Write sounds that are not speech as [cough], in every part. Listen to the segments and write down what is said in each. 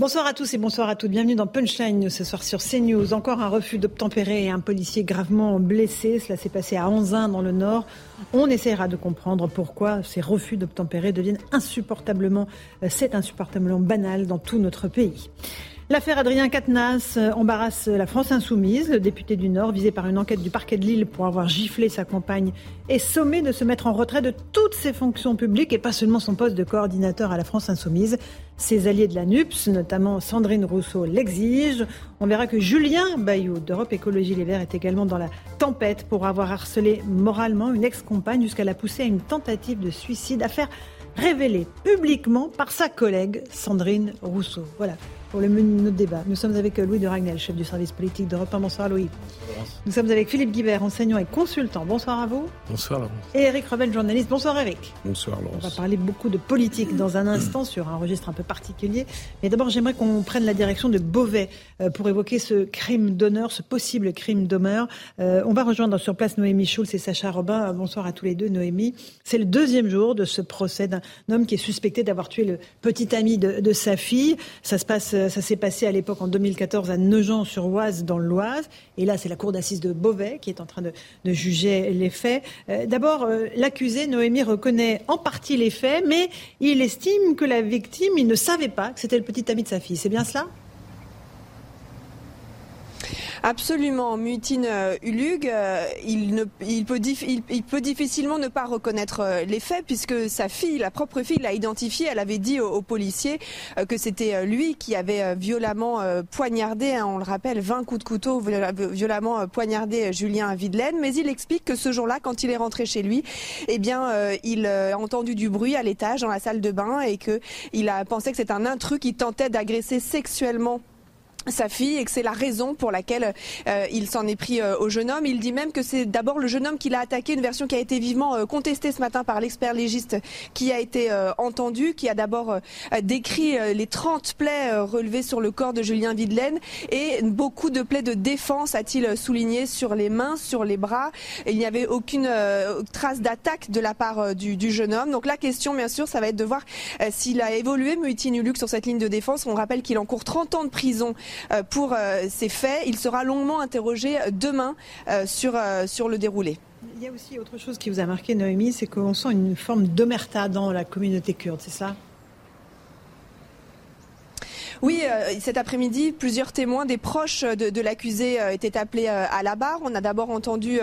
Bonsoir à tous et bonsoir à toutes. Bienvenue dans Punchline ce soir sur CNews. Encore un refus d'obtempérer et un policier gravement blessé. Cela s'est passé à Anzin dans le Nord. On essaiera de comprendre pourquoi ces refus d'obtempérer deviennent insupportablement, euh, c'est insupportablement banal dans tout notre pays. L'affaire Adrien Quatennens euh, embarrasse la France insoumise. Le député du Nord, visé par une enquête du parquet de Lille pour avoir giflé sa compagne, est sommé de se mettre en retrait de toutes ses fonctions publiques et pas seulement son poste de coordinateur à la France insoumise. Ses alliés de la NUPS, notamment Sandrine Rousseau, l'exigent. On verra que Julien Bayou d'Europe Écologie Les Verts est également dans la tempête pour avoir harcelé moralement une ex-compagne jusqu'à la pousser à une tentative de suicide. Affaire révélée publiquement par sa collègue Sandrine Rousseau. Voilà pour le menu de notre débat. Nous sommes avec Louis de Ragnel, chef du service politique d'Europe 1. Bonsoir Louis. Nous sommes avec Philippe Guibert, enseignant et consultant. Bonsoir à vous. Bonsoir Laurence. Et Eric Revel, journaliste. Bonsoir Eric. Bonsoir Laurence. On va parler beaucoup de politique dans un instant sur un registre un peu particulier. Mais d'abord, j'aimerais qu'on prenne la direction de Beauvais euh, pour évoquer ce crime d'honneur, ce possible crime d'honneur. Euh, on va rejoindre sur place Noémie Schulz et Sacha Robin. Bonsoir à tous les deux, Noémie. C'est le deuxième jour de ce procès d'un homme qui est suspecté d'avoir tué le petit ami de, de sa fille. Ça se passe euh, ça s'est passé à l'époque en 2014 à Nogent-sur-Oise dans l'Oise. Et là, c'est la cour d'assises de Beauvais qui est en train de, juger les faits. Euh, D'abord, euh, l'accusé, Noémie, reconnaît en partie les faits, mais il estime que la victime, il ne savait pas que c'était le petit ami de sa fille. C'est bien cela? Absolument. Mutine euh, Ulug, euh, il, ne, peut il, il, peut difficilement ne pas reconnaître euh, les faits puisque sa fille, la propre fille, l'a identifié. Elle avait dit aux, aux policiers que c'était lui qui avait violemment poignardé, hein, on le rappelle, 20 coups de couteau, violemment poignardé Julien Videlaine. Mais il explique que ce jour-là, quand il est rentré chez lui, eh bien, il a entendu du bruit à l'étage, dans la salle de bain, et que il a pensé que c'était un intrus qui tentait d'agresser sexuellement sa fille et que c'est la raison pour laquelle euh, il s'en est pris euh, au jeune homme. Il dit même que c'est d'abord le jeune homme qui l'a attaqué, une version qui a été vivement euh, contestée ce matin par l'expert légiste qui a été euh, entendu, qui a d'abord euh, décrit les 30 plaies relevées sur le corps de Julien Videlaine et beaucoup de plaies de défense, a-t-il souligné, sur les mains, sur les bras. Il n'y avait aucune trace d'attaque de la part du, du, jeune homme. Donc la question, bien sûr, ça va être de voir s'il a évolué, Mutinuluk, sur cette ligne de défense. On rappelle qu'il encourt 30 ans de prison euh, pour euh, ces faits. Il sera longuement interrogé demain euh, sur, sur le déroulé. Il y a aussi autre chose qui vous a marqué, Noémie, c'est qu'on sent une forme d'omerta dans la communauté kurde, c'est ça? Oui, euh, cet après-midi, plusieurs témoins, des proches de, de l'accusé euh, étaient appelés euh, à la barre. On a d'abord entendu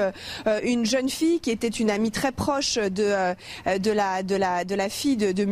une jeune fille qui était une amie très proche de, de, la, de, la, de la fille de, de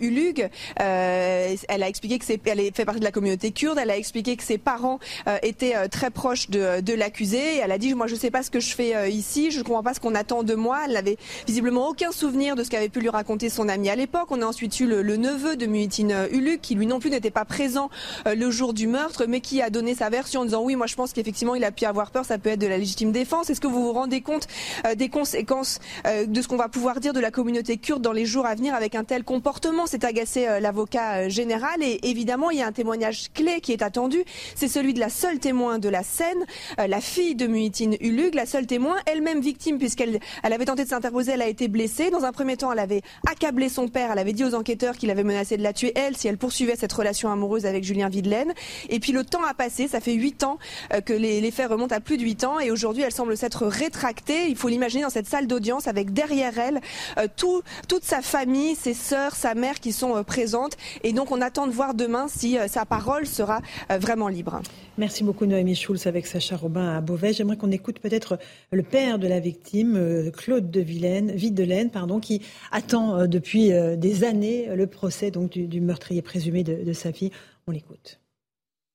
Ulug. elle a expliqué que elle fait partie de la communauté kurde. Elle a expliqué que ses parents étaient très proches de, de l'accusé. Elle a dit, moi je ne sais pas ce que je fais ici, je ne comprends pas ce qu'on attend de moi. Elle n'avait visiblement aucun souvenir de ce qu'avait pu lui raconter son ami à l'époque. On a ensuite eu le, le neveu de Muitin Ulug qui lui non plus n'était pas présent euh, le jour du meurtre, mais qui a donné sa version en disant oui, moi je pense qu'effectivement il a pu avoir peur, ça peut être de la légitime défense. Est-ce que vous vous rendez compte euh, des conséquences euh, de ce qu'on va pouvoir dire de la communauté kurde dans les jours à venir avec un tel comportement? C'est agacé l'avocat général et évidemment il y a un témoignage clé qui est attendu, c'est celui de la seule témoin de la scène, la fille de Muhitin Ulug, la seule témoin, elle-même victime puisqu'elle elle avait tenté de s'interposer, elle a été blessée. Dans un premier temps, elle avait accablé son père, elle avait dit aux enquêteurs qu'il avait menacé de la tuer elle si elle poursuivait cette relation amoureuse avec Julien Videlaine. Et puis le temps a passé, ça fait huit ans euh, que les, faits remontent à plus de huit ans et aujourd'hui elle semble s'être rétractée. Il faut l'imaginer dans cette salle d'audience avec derrière elle euh, tout, toute sa famille, ses sœurs, sa mère qui sont euh, présentes. Et donc on attend de voir demain si sa parole sera vraiment libre. Merci beaucoup Noémie Schulz avec Sacha Robin à Beauvais. J'aimerais qu'on écoute peut-être le père de la victime, euh, Claude de Vilaine, Videlaine, pardon, qui attend depuis des années le procès donc du, meurtrier présumé de, sa fille. On l'écoute.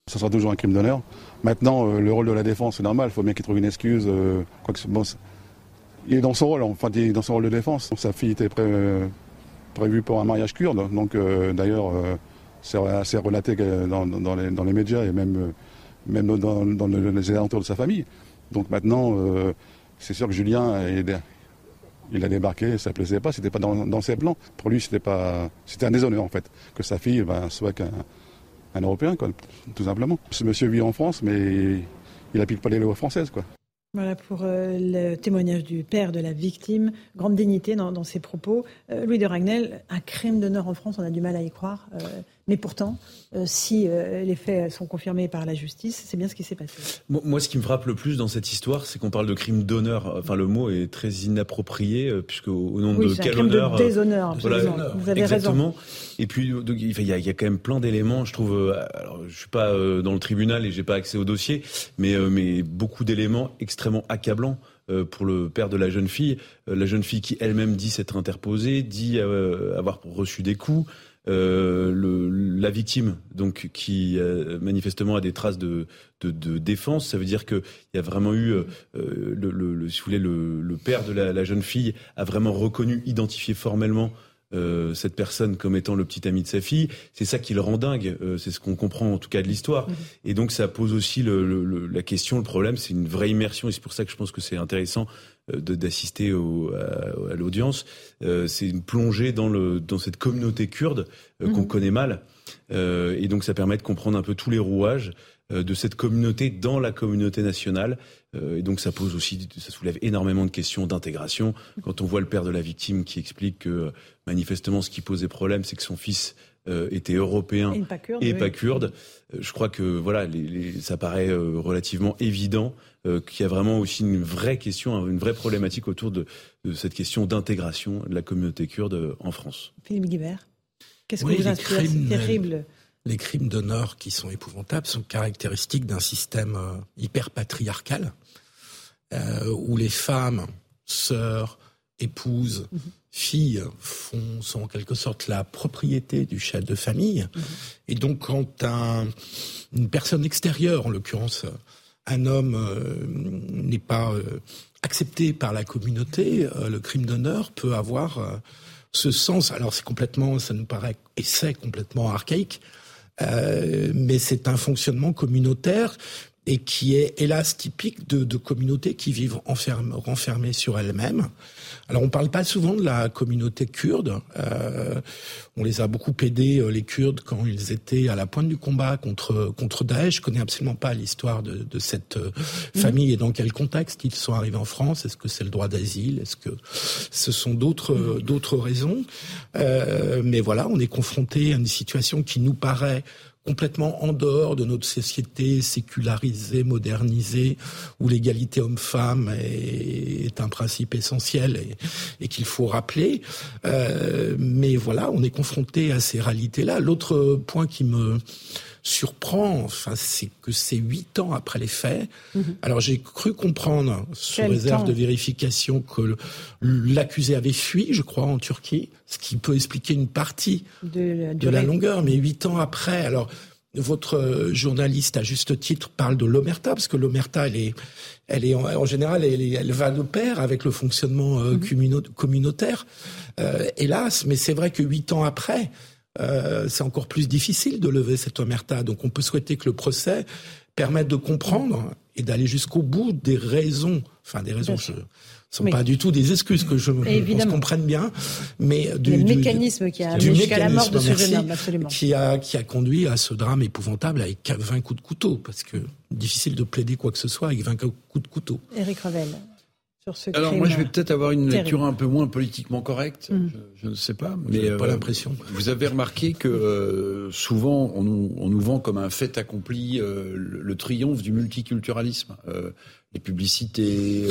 Ce sera toujours un crime d'honneur. Maintenant, euh, le rôle de la défense, c'est normal. Il faut bien qu'il trouve une excuse. Euh, il est dans son rôle, enfin, dans son rôle de défense. Sa fille était pré, euh, prévu pour un mariage kurde. Donc d'ailleurs, c'est relaté dans, dans, les, médias et même, même dans, les alentours de sa famille. Donc maintenant, c'est sûr que Julien il a débarqué, ça ne plaisait pas, c'était pas dans, ses plans. Pour lui, c'était pas, c'était un déshonneur en fait, que sa fille ben, soit qu'un un Européen, quoi, tout simplement. Ce monsieur vit en France, mais il n'applique pas les lois françaises, quoi. Voilà pour euh, le témoignage du père de la victime. Grande dignité dans, ses propos. Euh, Louis de Ragnel, un crime d'honneur en France, on a du mal à y croire. Euh, mais pourtant, euh, si euh, les faits sont confirmés par la justice, c'est bien ce qui s'est passé. Moi, ce qui me frappe le plus dans cette histoire, c'est qu'on parle de crime d'honneur. Enfin, le mot est très inapproprié, euh, puisque au, nom de quel honneur de déshonneur, voilà, vous avez exactement. Et puis, il y, a, quand même plein d'éléments. Je trouve. Alors, je suis pas dans le tribunal et j'ai pas accès au dossier, mais, mais beaucoup d'éléments extrêmement accablants pour le père de la jeune fille. La jeune fille qui elle-même dit s'être interposée, dit avoir reçu des coups. Euh, le, la victime, donc qui euh, manifestement a des traces de, de, de défense, ça veut dire qu'il y a vraiment eu, euh, le, le, si vous voulez, le, le père de la, la, jeune fille a vraiment reconnu, identifié formellement euh, cette personne comme étant le petit ami de sa fille. C'est ça qui le rend dingue. Euh, c'est ce qu'on comprend en tout cas de l'histoire. Mhm. Et donc ça pose aussi le, le, la question, le problème, c'est une vraie immersion. Et c'est pour ça que je pense que c'est intéressant d'assister à, à l'audience. Euh, c'est une plongée dans, le, dans cette communauté kurde qu'on mhm. connaît mal. et donc ça permet de comprendre un peu tous les rouages de cette communauté dans la communauté nationale. Et donc ça pose aussi, ça soulève énormément de questions d'intégration. Quand on voit le père de la victime qui explique que manifestement ce qui posait problème, c'est que son fils euh, était européen et pas kurde. Euh, je crois que voilà, les, ça paraît euh, relativement évident qu'il y a vraiment aussi une vraie question, hein, une vraie problématique autour de, cette question d'intégration de la communauté kurde en France. Philippe Guibert, qu'est-ce que vous inspire C'est terrible. Les crimes d'honneur qui sont épouvantables sont caractéristiques d'un système hyper patriarcal où les femmes, sœurs, épouses, mhm filles font, sont en quelque sorte la propriété du chef de famille. Mhm. Et donc quand un, une personne extérieure, en l'occurrence un homme, euh, n'est pas euh, accepté par la communauté, euh, le crime d'honneur peut avoir ce sens. Alors c'est complètement, ça nous paraît, et c'est complètement archaïque, mais c'est un fonctionnement communautaire et qui est hélas typique de, de communautés qui vivent renfermées sur elles-mêmes. Alors on parle pas souvent de la communauté kurde. Euh, on les a beaucoup aidés euh, les Kurdes quand ils étaient à la pointe du combat contre contre Daesh. Je connais absolument pas l'histoire de, de, cette euh, mhm. famille et dans quel contexte ils sont arrivés en France. Est-ce que c'est le droit d'asile? Est-ce que ce sont d'autres mhm. d'autres raisons? Euh, Mais voilà, on est confronté à une situation qui nous paraît complètement en dehors de notre société sécularisée, modernisée, où l'égalité homme-femme est, un principe essentiel et, qu'il faut rappeler. Euh, mais voilà, on est confronté à ces réalités-là. L'autre point qui me surprend, enfin, c'est que c'est huit ans après les faits. Mhm. Alors j'ai cru comprendre, sous réserve de vérification, que l'accusé avait fui, je crois, en Turquie, ce qui peut expliquer une partie de, la longueur. Mais huit ans après, alors votre journaliste, à juste titre, parle de l'omerta, parce que l'omerta, elle est, elle est en, général, elle, elle, va de pair avec le fonctionnement euh, mhm. communautaire. Euh, hélas, mais c'est vrai que huit ans après, euh, c'est encore plus difficile de lever cette omerta. Donc on peut souhaiter que le procès permette de comprendre et d'aller jusqu'au bout des raisons, enfin des raisons, ce sont pas du tout des excuses que je qu'on comprenne bien, mais du, du mécanisme qui a jusqu'à la mort de ce jeune homme, absolument. Qui a, qui a conduit à ce drame épouvantable avec 20 coups de couteau, parce que difficile de plaider quoi que ce soit avec 20 coups de couteau. Éric Revel. Alors moi, je vais peut-être avoir une lecture un peu moins politiquement correcte. Mm. Je, ne sais pas, mais pas euh, l'impression. Vous avez remarqué que euh, souvent on nous, on nous, vend comme un fait accompli euh, le, triomphe du multiculturalisme. les publicités,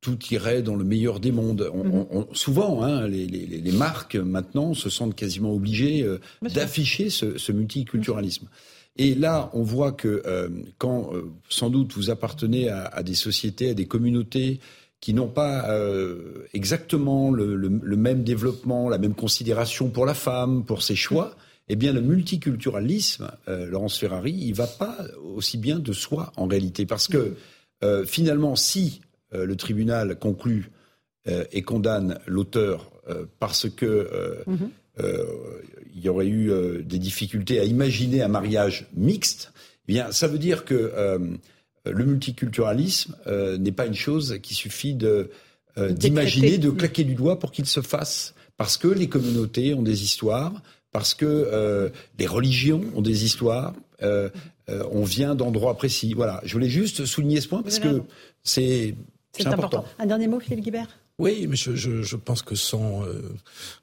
tout irait dans le meilleur des mondes. On, mm. souvent, hein, les, les, les, marques maintenant se sentent quasiment obligées d'afficher ce, ce, multiculturalisme. Et là, on voit que euh, quand, euh, sans doute, vous appartenez à, à, des sociétés, à des communautés qui n'ont pas euh, exactement le, le, le, même développement, la même considération pour la femme, pour ses choix, eh bien, le multiculturalisme, Laurence Ferrari, il va pas aussi bien de soi en réalité, parce que finalement, si le tribunal conclut et condamne l'auteur parce que mhm. Il y aurait eu des difficultés à imaginer un mariage mixte, eh bien, ça veut dire que le multiculturalisme n'est pas une chose qui suffit de d'imaginer, de claquer du doigt pour qu'il se fasse, parce que les communautés ont des histoires, parce que les religions ont des histoires, euh, euh, on vient d'endroits précis. Voilà, je voulais juste souligner ce point parce que c'est important. Un dernier mot, Philippe Guibert? Oui, mais je, pense que sans,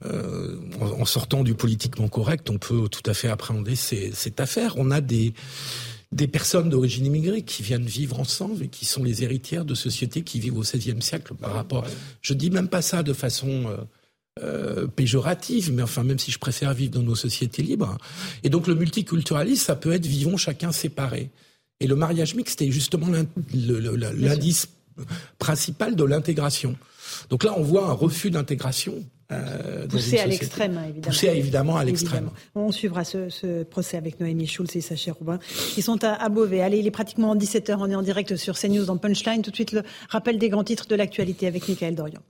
euh, en, sortant du politiquement correct, on peut tout à fait appréhender cette affaire. On a des des personnes d'origine immigrée qui viennent vivre ensemble et qui sont les héritières de sociétés qui vivent au XVIe siècle par rapport. Je dis même pas ça de façon euh, péjorative, mais enfin même si je préfère vivre dans nos sociétés libres. Et donc le multiculturalisme, ça peut être vivons chacun séparé. Et le mariage mixte est justement l'indice principal de l'intégration. Donc là, on voit un refus d'intégration. Euh, poussé à l'extrême, évidemment. Poussé évidemment à l'extrême. On suivra ce, procès avec Noémie Schulz et Sacha Roubin, qui sont à, à, Beauvais. Allez, il est pratiquement 17h, on est en direct sur CNews dans Punchline. Tout de suite, le rappel des grands titres de l'actualité avec Michael Dorian.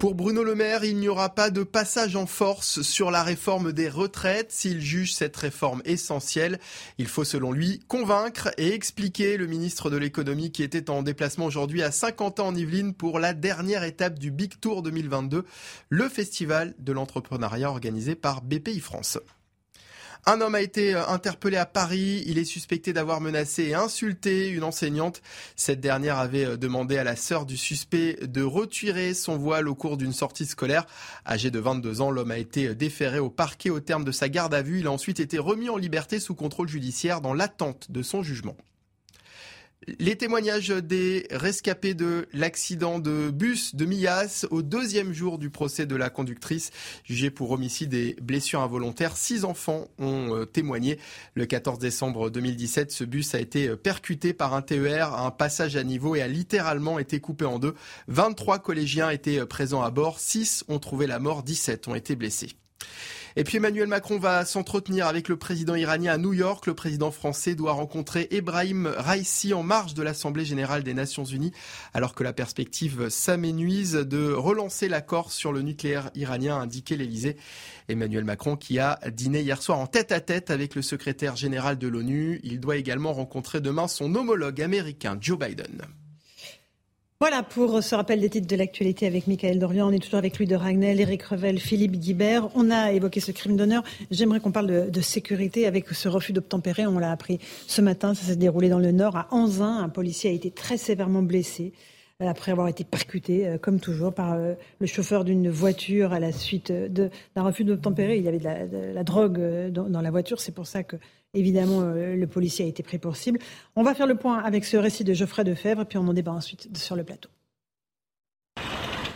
Pour Bruno Le Maire, il n'y aura pas de passage en force sur la réforme des retraites. S'il juge cette réforme essentielle, il faut selon lui convaincre et expliquer le ministre de l'économie qui était en déplacement aujourd'hui à 50 ans en Yvelines pour la dernière étape du Big Tour 2022, le festival de l'entrepreneuriat organisé par BPI France. Un homme a été euh, interpellé à Paris. Il est suspecté d'avoir menacé et insulté une enseignante. Cette dernière avait euh, demandé à la sœur du suspect de retirer son voile au cours d'une sortie scolaire. Âgé de 22 ans, l'homme a été euh, déféré au parquet au terme de sa garde à vue. Il a ensuite été remis en liberté sous contrôle judiciaire dans l'attente de son jugement. Les témoignages des rescapés de l'accident de bus de Millas au deuxième jour du procès de la conductrice jugée pour homicide et blessures involontaires. Six enfants ont euh, témoigné. Le 14 décembre 2017, ce bus a été percuté par un TER à un passage à niveau et a littéralement été coupé en deux. 23 collégiens étaient présents à bord. 6 ont trouvé la mort. 17 ont été blessés. Et puis Emmanuel Macron va s'entretenir avec le président iranien à New York. Le président français doit rencontrer Ebrahim Raisi en marge de l'Assemblée générale des Nations unies, alors que la perspective s'aménuise de relancer l'accord sur le nucléaire iranien, a indiqué l'Elysée. Emmanuel Macron qui a dîné hier soir en tête à tête avec le secrétaire général de l'ONU. Il doit également rencontrer demain son homologue américain Joe Biden. Voilà pour ce rappel des titres de l'actualité avec Michael Dorian. On est toujours avec lui de Ragnel, Eric Revel, Philippe Guibert. On a évoqué ce crime d'honneur. J'aimerais qu'on parle de, sécurité avec ce refus d'obtempérer. On l'a appris ce matin. Ça s'est déroulé dans le Nord, à Anzin. Un policier a été très sévèrement blessé euh, après avoir été percuté, euh, comme toujours, par euh, le chauffeur d'une voiture à la suite d'un refus d'obtempérer. Il y avait de la, drogue dans la voiture. C'est pour ça que Évidemment, euh, le policier a été pris pour cible. On va faire le point avec ce récit de Geoffrey Defebvre, puis on en débat ensuite sur le plateau.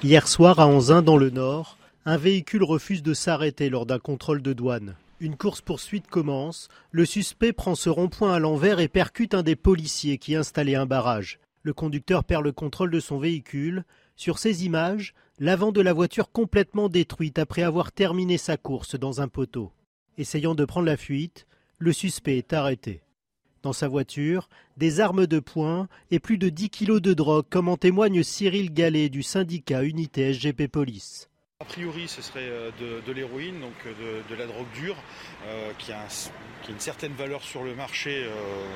Hier soir, à Anzin, dans le Nord, un véhicule refuse de s'arrêter lors d'un contrôle de douane. Une course-poursuite commence. Le suspect prend ce rond-point à l'envers et percute un des policiers qui installait un barrage. Le conducteur perd le contrôle de son véhicule. Sur ces images, l'avant de la voiture complètement détruite après avoir terminé sa course dans un poteau. Essayant de prendre la fuite, le suspect est arrêté. Dans sa voiture, des armes de poing et plus de 10 kilos de drogue, comme en témoigne Cyril Gallet du syndicat Unité SGP Police. A priori, ce serait euh, de, l'héroïne, donc euh, de, la drogue dure, euh, qui, a une certaine valeur sur le marché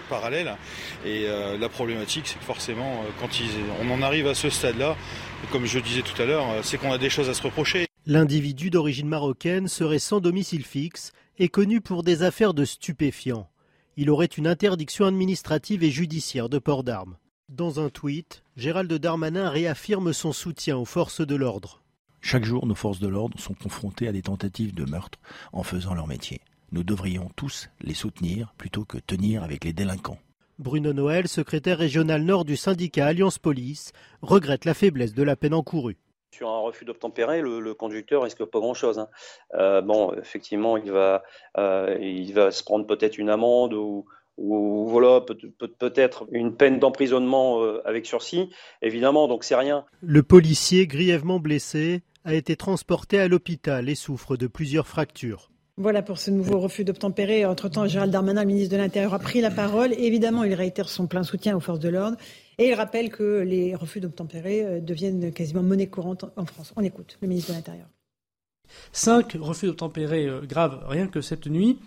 parallèle. Et la problématique, c'est que forcément, quand on en arrive à ce stade-là, comme je disais tout à l'heure, c'est qu'on a des choses à se reprocher. L'individu d'origine marocaine serait sans domicile fixe est connu pour des affaires de stupéfiants. Il aurait une interdiction administrative et judiciaire de port d'armes. Dans un tweet, Gérald Darmanin réaffirme son soutien aux forces de l'ordre. Chaque jour, nos forces de l'ordre sont confrontées à des tentatives de meurtre en faisant leur métier. Nous devrions tous les soutenir plutôt que tenir avec les délinquants. Bruno Noël, secrétaire régional nord du syndicat Alliance Police, regrette la faiblesse de la peine encourue. Sur un refus d'obtempérer, le, le, conducteur risque pas grand-chose. Hein. Euh, bon, effectivement, il va, euh, il va se prendre peut-être une amende ou, ou voilà, peut-être une peine d'emprisonnement euh, avec sursis, évidemment, donc c'est rien. Le policier, grièvement blessé, a été transporté à l'hôpital et souffre de plusieurs fractures. Voilà pour ce nouveau refus d'obtempérer. Entre-temps, Gérald Darmanin, le ministre de l'Intérieur, a pris la parole. Évidemment, il réitère son plein soutien aux forces de l'ordre Et il rappelle que les refus d'obtempérer deviennent quasiment monnaie courante en France. On écoute le ministre de l'Intérieur. Cinq refus d'obtempérer graves rien que cette nuit.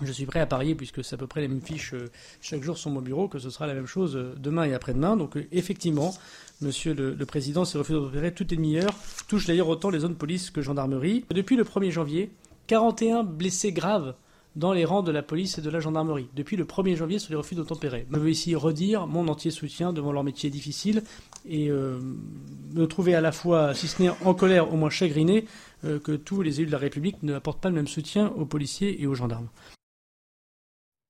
Je suis prêt à parier, puisque c'est à peu près les mêmes fiches chaque jour sur mon bureau, que ce sera la même chose demain et après-demain. Donc effectivement, Monsieur le, Président, ces refus d'obtempérer toutes les demi-heures touchent d'ailleurs autant les zones police que gendarmerie. Depuis le 1er janvier, 41 blessés graves dans les rangs de la police et de la gendarmerie depuis le 1er janvier sur les refus d'obtempérer. Je veux ici redire mon entier soutien devant leur métier difficile et euh, me trouver à la fois, si ce n'est en colère, au moins chagriné euh, que tous les élus de la République ne apportent pas le même soutien aux policiers et aux gendarmes.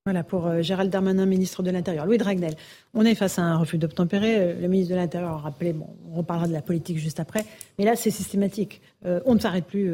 Voilà pour euh, Gérald Darmanin, ministre de l'Intérieur. Louis Dragnel, on est face à un refus d'obtempérer. Le ministre de l'Intérieur a rappelé, bon, on reparlera de la politique juste après, mais là c'est systématique. on ne s'arrête plus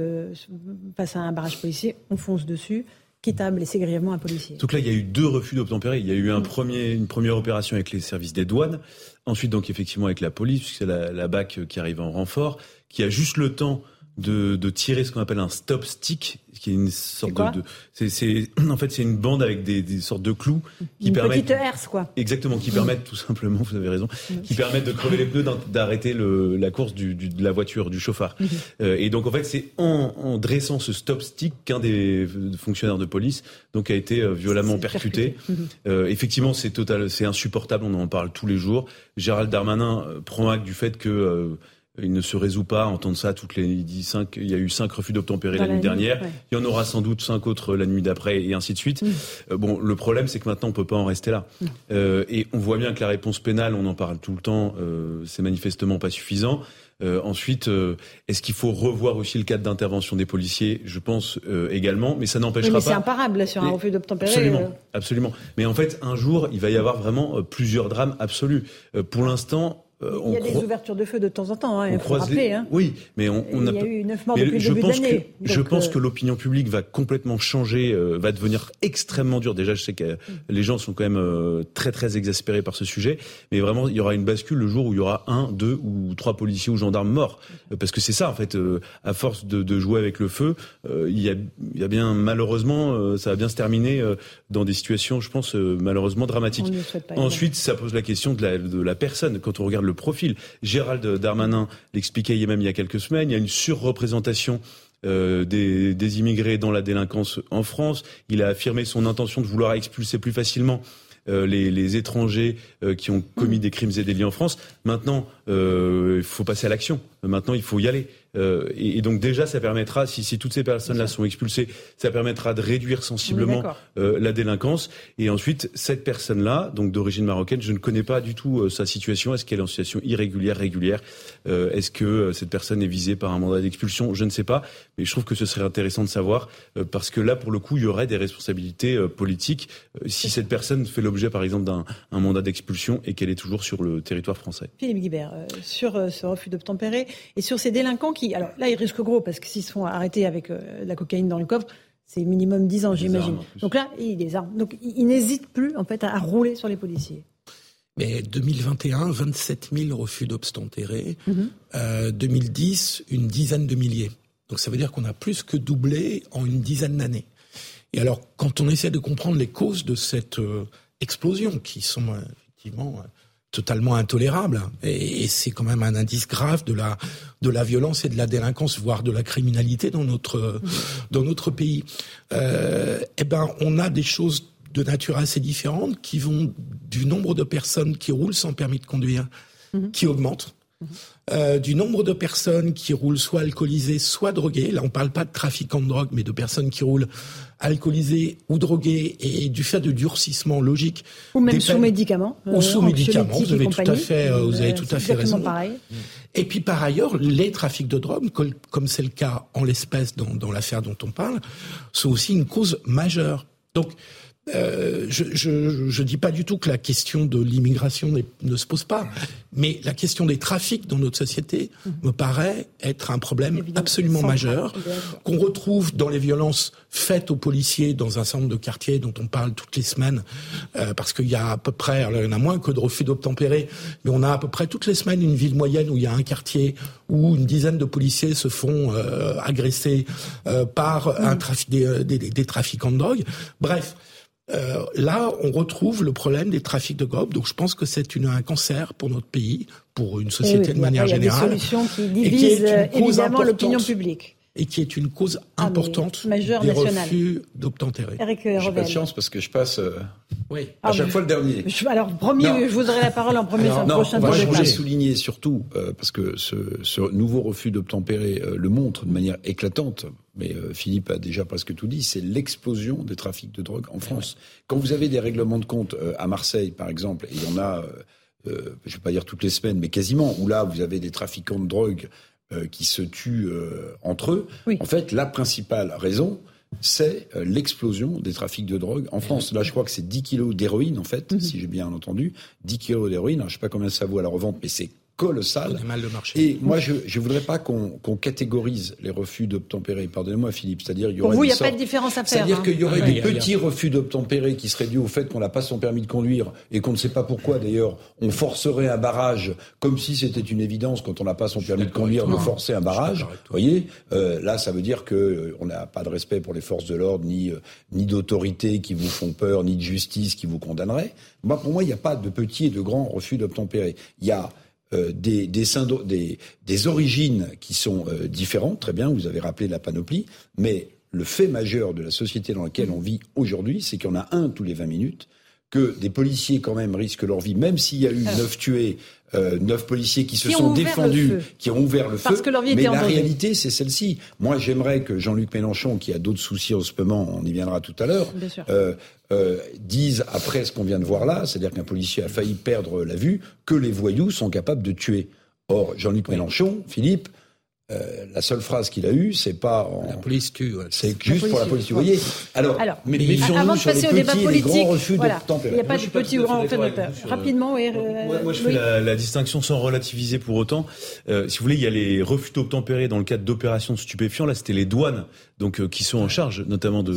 face à un barrage policier, on fonce dessus quitte à blesser grièvement un policier. Donc là, il y a eu deux refus d'obtempérer. Il y a eu un premier, une première opération avec les services des douanes, ensuite donc effectivement avec la police, puisque c'est la, la BAC qui arrive en renfort, qui a juste le temps de, de tirer ce qu'on appelle un stop stick, qui est une sorte de, c'est, c'est, [clears throat] en fait c'est une bande avec des, des sortes de clous qui une permettent petite herse quoi. Exactement, qui permettent [clears throat] tout simplement, vous avez raison, qui permettent de crever les pneus, d'arrêter le, la course du, du, de la voiture, du chauffard. euh, et donc en fait c'est en, en, dressant ce stop stick qu'un des fonctionnaires de police donc a été euh, violemment percuté. Euh, effectivement c'est total, c'est insupportable, on en parle tous les jours. Gérald Darmanin euh, prend acte du fait que euh, il ne se résout pas à entendre ça toutes les il dit cinq, il y a eu cinq refus d'obtempérer la, nuit dernière. Ouais. Il y en aura sans doute cinq autres la nuit d'après et ainsi de suite. Mmh. Euh, bon, le problème c'est que maintenant on peut pas en rester là. Mmh. Euh, et on voit bien que la réponse pénale, on en parle tout le temps, euh, c'est manifestement pas suffisant. Euh, ensuite, euh, est-ce qu'il faut revoir aussi le cadre d'intervention des policiers? Je pense euh, également, mais ça n'empêchera oui, mais pas. C'est imparable là, sur un refus d'obtempérer. Absolument, absolument. Mais en fait, un jour, il va y avoir vraiment plusieurs drames absolus. pour l'instant, euh, il y a des ouvertures de feu de temps en temps, hein, il faut rappeler. Hein. Oui, mais on, on a... Il y a eu neuf morts depuis je le début pense d'année. Que, je pense euh... que l'opinion publique va complètement changer, euh, va devenir extrêmement dure. Déjà, je sais que mm. les gens sont quand même très très exaspérés par ce sujet, mais vraiment, il y aura une bascule le jour où il y aura un, deux ou trois policiers ou gendarmes morts, parce que c'est ça en fait. À force de, de, jouer avec le feu, il y, a, il, y a, bien malheureusement, ça va bien se terminer dans des situations, je pense, malheureusement dramatiques. Ensuite, ça pose la question de la, de la personne. Quand on regarde le profil, Gérald Darmanin l'expliquait même il y a quelques semaines, il y a une surreprésentation euh, des, des, immigrés dans la délinquance en France. Il a affirmé son intention de vouloir expulser plus facilement euh, les, les, étrangers euh, qui ont commis des crimes et délits en France. Maintenant, il faut passer à l'action. Maintenant, il faut y aller. Euh, et, et, donc déjà, ça permettra, si, si toutes ces personnes-là sont expulsées, ça permettra de réduire sensiblement euh, la délinquance. Et ensuite, cette personne-là, donc d'origine marocaine, je ne connais pas du tout euh, sa situation. Est-ce qu'elle est en situation irrégulière, régulière? Euh, Est-ce que euh, cette personne est visée par un mandat d'expulsion? Je ne sais pas. Mais je trouve que ce serait intéressant de savoir, euh, parce que là, pour le coup, il y aurait des responsabilités politiques si cette personne fait l'objet, par exemple, d'un mandat d'expulsion et qu'elle est toujours sur le territoire français. Philippe Guibert, sur ce refus d'obtempérer et sur ces délinquants qui alors là, ils risquent gros parce que s'ils sont arrêtés avec euh, la cocaïne dans le coffre, c'est minimum 10 ans, j'imagine. Donc là, il des armes. Donc ils n'hésitent plus en fait à, à, rouler sur les policiers. Mais 2021, 27 000 refus d'obtempérer. Mm -hmm. euh, 2010, une dizaine de milliers. Donc ça veut dire qu'on a plus que doublé en une dizaine d'années. Et alors, quand on essaie de comprendre les causes de cette euh, explosion, qui sont euh, effectivement totalement intolérable et, c'est quand même un indice grave de la de la violence et de la délinquance voire de la criminalité dans notre dans notre pays euh, eh ben on a des choses de nature assez différente qui vont du nombre de personnes qui roulent sans permis de conduire mmh. qui augmente mmh. Euh, du nombre de personnes qui roulent soit alcoolisées, soit droguées. Là, on ne parle pas de trafiquants de drogue, mais de personnes qui roulent alcoolisées ou droguées et du fait de durcissement logique. Ou même sous médicaments. Ou sous euh, médicaments. Vous avez tout à fait, euh, vous avez tout à fait raison. Pareil. Et puis par ailleurs, les trafics de drogue, comme c'est le cas en l'espèce dans, dans l'affaire dont on parle, sont aussi une cause majeure. Donc, euh, je ne dis pas du tout que la question de l'immigration ne se pose pas, mais la question des trafics dans notre société mmh. me paraît être un problème Évidemment, absolument majeur, qu'on retrouve dans les violences faites aux policiers dans un nombre de quartiers dont on parle toutes les semaines, euh, parce qu'il y a à peu près, alors il y en a moins que de refus d'obtempérer, mais on a à peu près toutes les semaines une ville moyenne où il y a un quartier où une dizaine de policiers se font euh, agresser euh, par mmh. un trafic, des, des, des trafiquants de drogue. Bref, euh, là, on retrouve le problème des trafics de drogue. Donc, je pense que c'est un cancer pour notre pays, pour une société oui, de manière il y a générale. Des solutions qui divisent évidemment l'opinion publique et qui est une cause Ah, importante majeure des nationale. refus d'obtempérer. Eric J'ai chance parce que je passe euh, Oui. à Ah, chaque mais- fois le dernier. Je- Alors, Non. je vous aurai la parole en premier Alors, Non, prochain changer, table. souligner surtout, euh, parce que ce, ce nouveau refus d'obtempérer euh, le montre de manière éclatante, mais euh, Philippe a déjà presque tout dit, c'est l'explosion des trafics de drogue en France. Quand vous avez des règlements de compte euh, à Marseille, par exemple, et il y en a, euh, euh, je ne vais pas dire toutes les semaines, mais quasiment, où là, vous avez des trafiquants de drogue euh, qui se tuent euh, entre eux, Oui. en fait, la principale raison, c'est euh, l'explosion des trafics de drogue en France. Là, je crois que c'est 10 kilos d'héroïne, en fait, si j'ai bien entendu. 10 kilos d'héroïne. Je sais pas combien ça vaut à la revente, mais c'est colossal. Mal le marché. Et moi, je je voudrais pas qu'on qu'on catégorise les refus d'obtempérer. Pardonnez-moi, Philippe. C'est-à-dire, il y Pour aurait vous, il des n'y a pas de différence à faire. c'est-à-dire hein. qu'il y aurait Ah, des petits refus d'obtempérer qui seraient dus au fait qu'on n'a pas son permis de conduire et qu'on ne sait pas pourquoi d'ailleurs on forcerait un barrage comme si c'était une évidence quand on n'a pas son permis de conduire de toi. forcer un barrage. Vous toi. voyez, Euh, là ça veut dire que euh, on n'a pas de respect pour les forces de l'ordre ni euh, ni d'autorités qui vous font peur ni de justice qui vous condamnerait. Moi pour moi il n'y a pas de petits et de grands refus d'obtempérer. Il y a des, des, des, des origines qui sont euh, différentes, très bien, vous avez rappelé la panoplie, mais le fait majeur de la société dans laquelle on vit aujourd'hui, c'est qu'il y en a un tous les 20 minutes, que des policiers quand même risquent leur vie, même s'il y a eu neuf tués, euh, neuf policiers qui se Qui sont défendus, qui ont ouvert le Parce feu. que leur vie mais la réalité, c'est celle-ci. Moi, j'aimerais que Jean-Luc Mélenchon, qui a d'autres soucis en ce moment, on y viendra tout à l'heure, euh, euh, disent après ce qu'on vient de voir là, c'est-à-dire qu'un policier a failli perdre la vue, que les voyous sont capables de tuer. Or, Jean-Luc Mélenchon, Philippe, euh, la seule phrase qu'il a eue, c'est pas en- La police tue. ouais. c'est juste pour la police. Vous police, voyez Alors, Alors, mais mais Avant de sur les passer au petits débat et politique, grands refus voilà, d'obtempérer. il n'y a pas Moi, de petit ou grand de peur. vous sur- Rapidement, oui. Moi, moi, je fais la, la distinction sans relativiser pour autant. Euh, si vous voulez, il y a les refus d'obtempérer dans le cadre d'opérations de stupéfiants. Là, c'était les douanes, donc euh, qui sont en charge, notamment de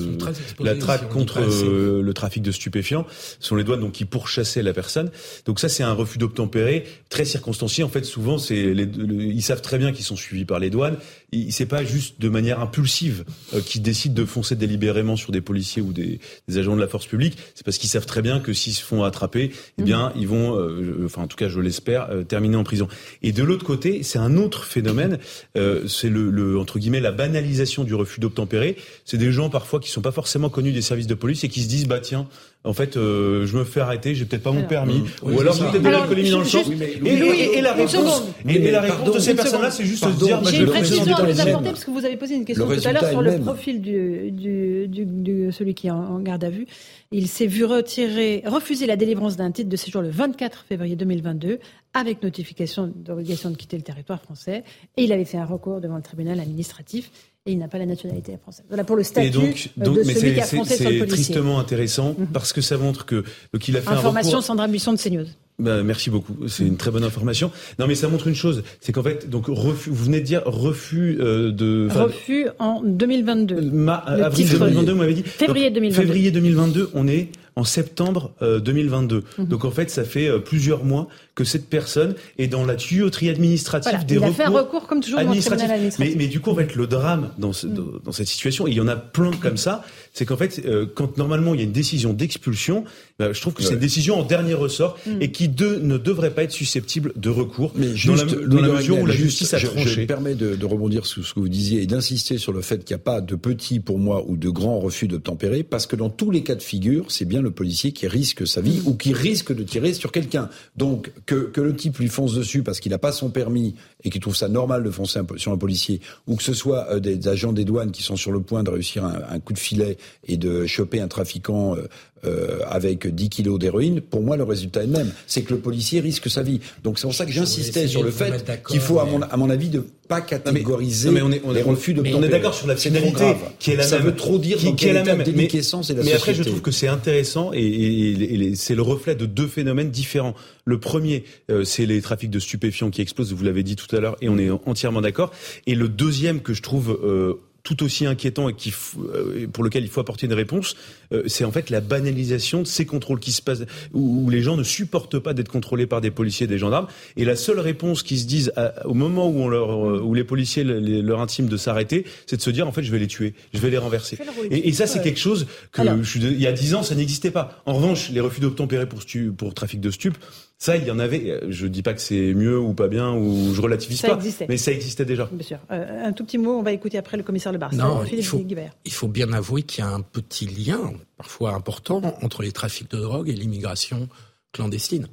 la traque contre euh, le trafic de stupéfiants. Ce sont les douanes donc qui pourchassaient la personne. Donc ça, c'est un refus d'obtempérer très circonstancié. En fait, souvent, c'est les, le- ils savent très bien qu'ils sont suivis par les douanes. Il- C'est pas juste de manière impulsive euh, qu'ils décident de foncer délibérément sur des policiers ou des, des agents de la force publique. C'est parce qu'ils savent très bien que s'ils se font attraper, eh bien, ils vont, euh, enfin, en tout cas, je l'espère, euh, terminer en prison. Et de l'autre côté, c'est un autre phénomène. euh, c'est le, le entre guillemets la banalisation du refus d'obtempérer. C'est des gens parfois qui sont pas forcément connus des services de police et qui se disent bah tiens, en fait, euh, je me fais arrêter, j'ai peut-être pas mon permis, Oui, ou alors j'ai peut-être de l'alcoolémie dans le sang. juste- Et, la Une réponse, seconde. et, et la Mais réponse pardon, de ces personnes-là, c'est juste Pardon, de se dire, J'ai une précision à vous apporter parce que vous avez posé une question tout à l'heure sur le profil du- celui qui est en, en garde à vue. Il s'est vu retirer, refuser la délivrance d'un titre de séjour le 24 février 2022 avec notification d'obligation de quitter le territoire français. Et il avait fait un recours devant le tribunal administratif et il n'a pas la nationalité française. Voilà pour le statut Et donc, euh, donc de mais celui c'est- qui a sur le c'est policier. tristement intéressant Mhm. parce que ça montre que donc il a fait un Information recours. Sandra Buisson de CNews. Bah, merci beaucoup, c'est une très bonne information. Non, mais ça montre une chose, c'est qu'en fait, donc refus, vous venez de dire refus euh, de enfin, Refus en 2022. ma- avril titre- 2022, vous m'avez dit. Février Donc, 2022. Février 2022, on est en septembre euh, 2022. Mhm. Donc en fait, ça fait euh, plusieurs mois que cette personne est dans la tuyauterie administrative Voilà, des il a recours. fait un recours comme toujours le administratif. administratif. Mais, mais du coup, en fait, le drame dans, ce- dans, dans cette situation, et il y en a plein comme ça, c'est qu'en fait, euh, quand normalement il y a une décision d'expulsion, je trouve que c'est une décision en dernier ressort Mm. et qui de, ne devrait pas être susceptible de recours Mais dans juste, la, dans la mesure où la justice a je, tranché. Je me permets de, de rebondir sur ce que vous disiez et d'insister sur le fait qu'il n'y a pas de petits pour moi ou de grands refus d'obtempérer, parce que dans tous les cas de figure, c'est bien le policier qui risque sa vie ou qui risque de tirer sur quelqu'un. Donc que, que le type lui fonce dessus parce qu'il n'a pas son permis et qu'il trouve ça normal de foncer un sur un policier, ou que ce soit euh, des agents des douanes qui sont sur le point de réussir un, un coup de filet et de choper un trafiquant euh, euh, avec 10 kilos d'héroïne, pour moi le résultat est le même. C'est que le policier risque sa vie. Donc c'est pour ça que j'insistais sur le fait qu'il faut, à mon, à mon avis, de pas catégoriser non, mais on est- on est- les refus de on est d'accord sur la finalité qui est la Ça même. veut trop dire qui, qui est la même. Mais- la mais après, je trouve que c'est intéressant et, et- et- et c'est le reflet de deux phénomènes différents. Le premier, euh, c'est les trafics de stupéfiants qui explosent, vous l'avez dit tout à l'heure, et on est entièrement d'accord. Et le deuxième que je trouve euh, tout aussi inquiétant et qui, euh, pour lequel il faut apporter une réponse, euh, c'est en fait la banalisation de ces contrôles qui se passent, où, les gens ne supportent pas d'être contrôlés par des policiers et des gendarmes. Et la seule réponse qu'ils se disent au moment où, on leur, euh, où les policiers leur intiment de s'arrêter, c'est de se dire en fait je vais les tuer, je vais les renverser. Et, ça c'est quelque chose que je, il y a dix ans ça n'existait pas. En revanche, les refus d'obtempérer pour, pour trafic de stupes, ça, il y en avait. Je dis pas que c'est mieux ou pas bien ou je relativise pas, mais ça existait déjà. Bien sûr. Euh, un tout petit mot, on va écouter après le commissaire Le Non, il faut, il faut bien avouer qu'il y a un petit lien, parfois important, entre les trafics de drogue et l'immigration clandestine.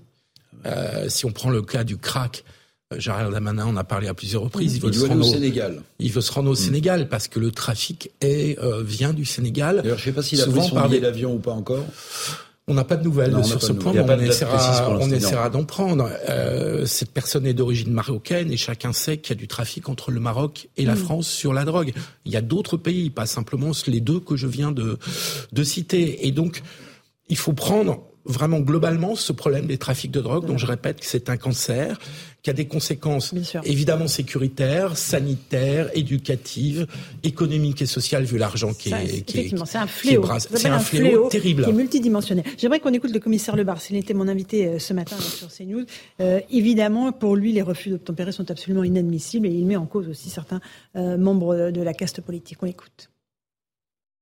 Euh, si on prend le cas du crack, euh, Gérald Damanin en a parlé à plusieurs reprises. Il veut, se rendre au Sénégal. Il veut se rendre au mm. Sénégal parce que le trafic est, vient du Sénégal. D'ailleurs, je ne sais pas s'il a pris son billet d'avion ou pas encore. On n'a pas de nouvelles sur ce point, mais on essaiera, on essaiera d'en prendre. Euh, cette personne est d'origine marocaine et chacun sait qu'il y a du trafic entre le Maroc et la mm. France sur la drogue. Il y a d'autres pays, pas simplement les deux que je viens de, de citer. Et donc, il faut prendre vraiment globalement ce problème des trafics de drogue, dont je répète que c'est un cancer, qui a des conséquences évidemment sécuritaires, sanitaires, éducatives, économiques et sociales, vu l'argent qui, est, qui est, c'est un fléau. C'est un, fléau, terrible. Qui est multidimensionnel. J'aimerais qu'on écoute le commissaire Lebar. Il était mon invité euh, ce matin sur CNews. Euh, évidemment, pour lui, les refus d'obtempérer sont absolument inadmissibles et il met en cause aussi certains euh, membres de la caste politique. On écoute.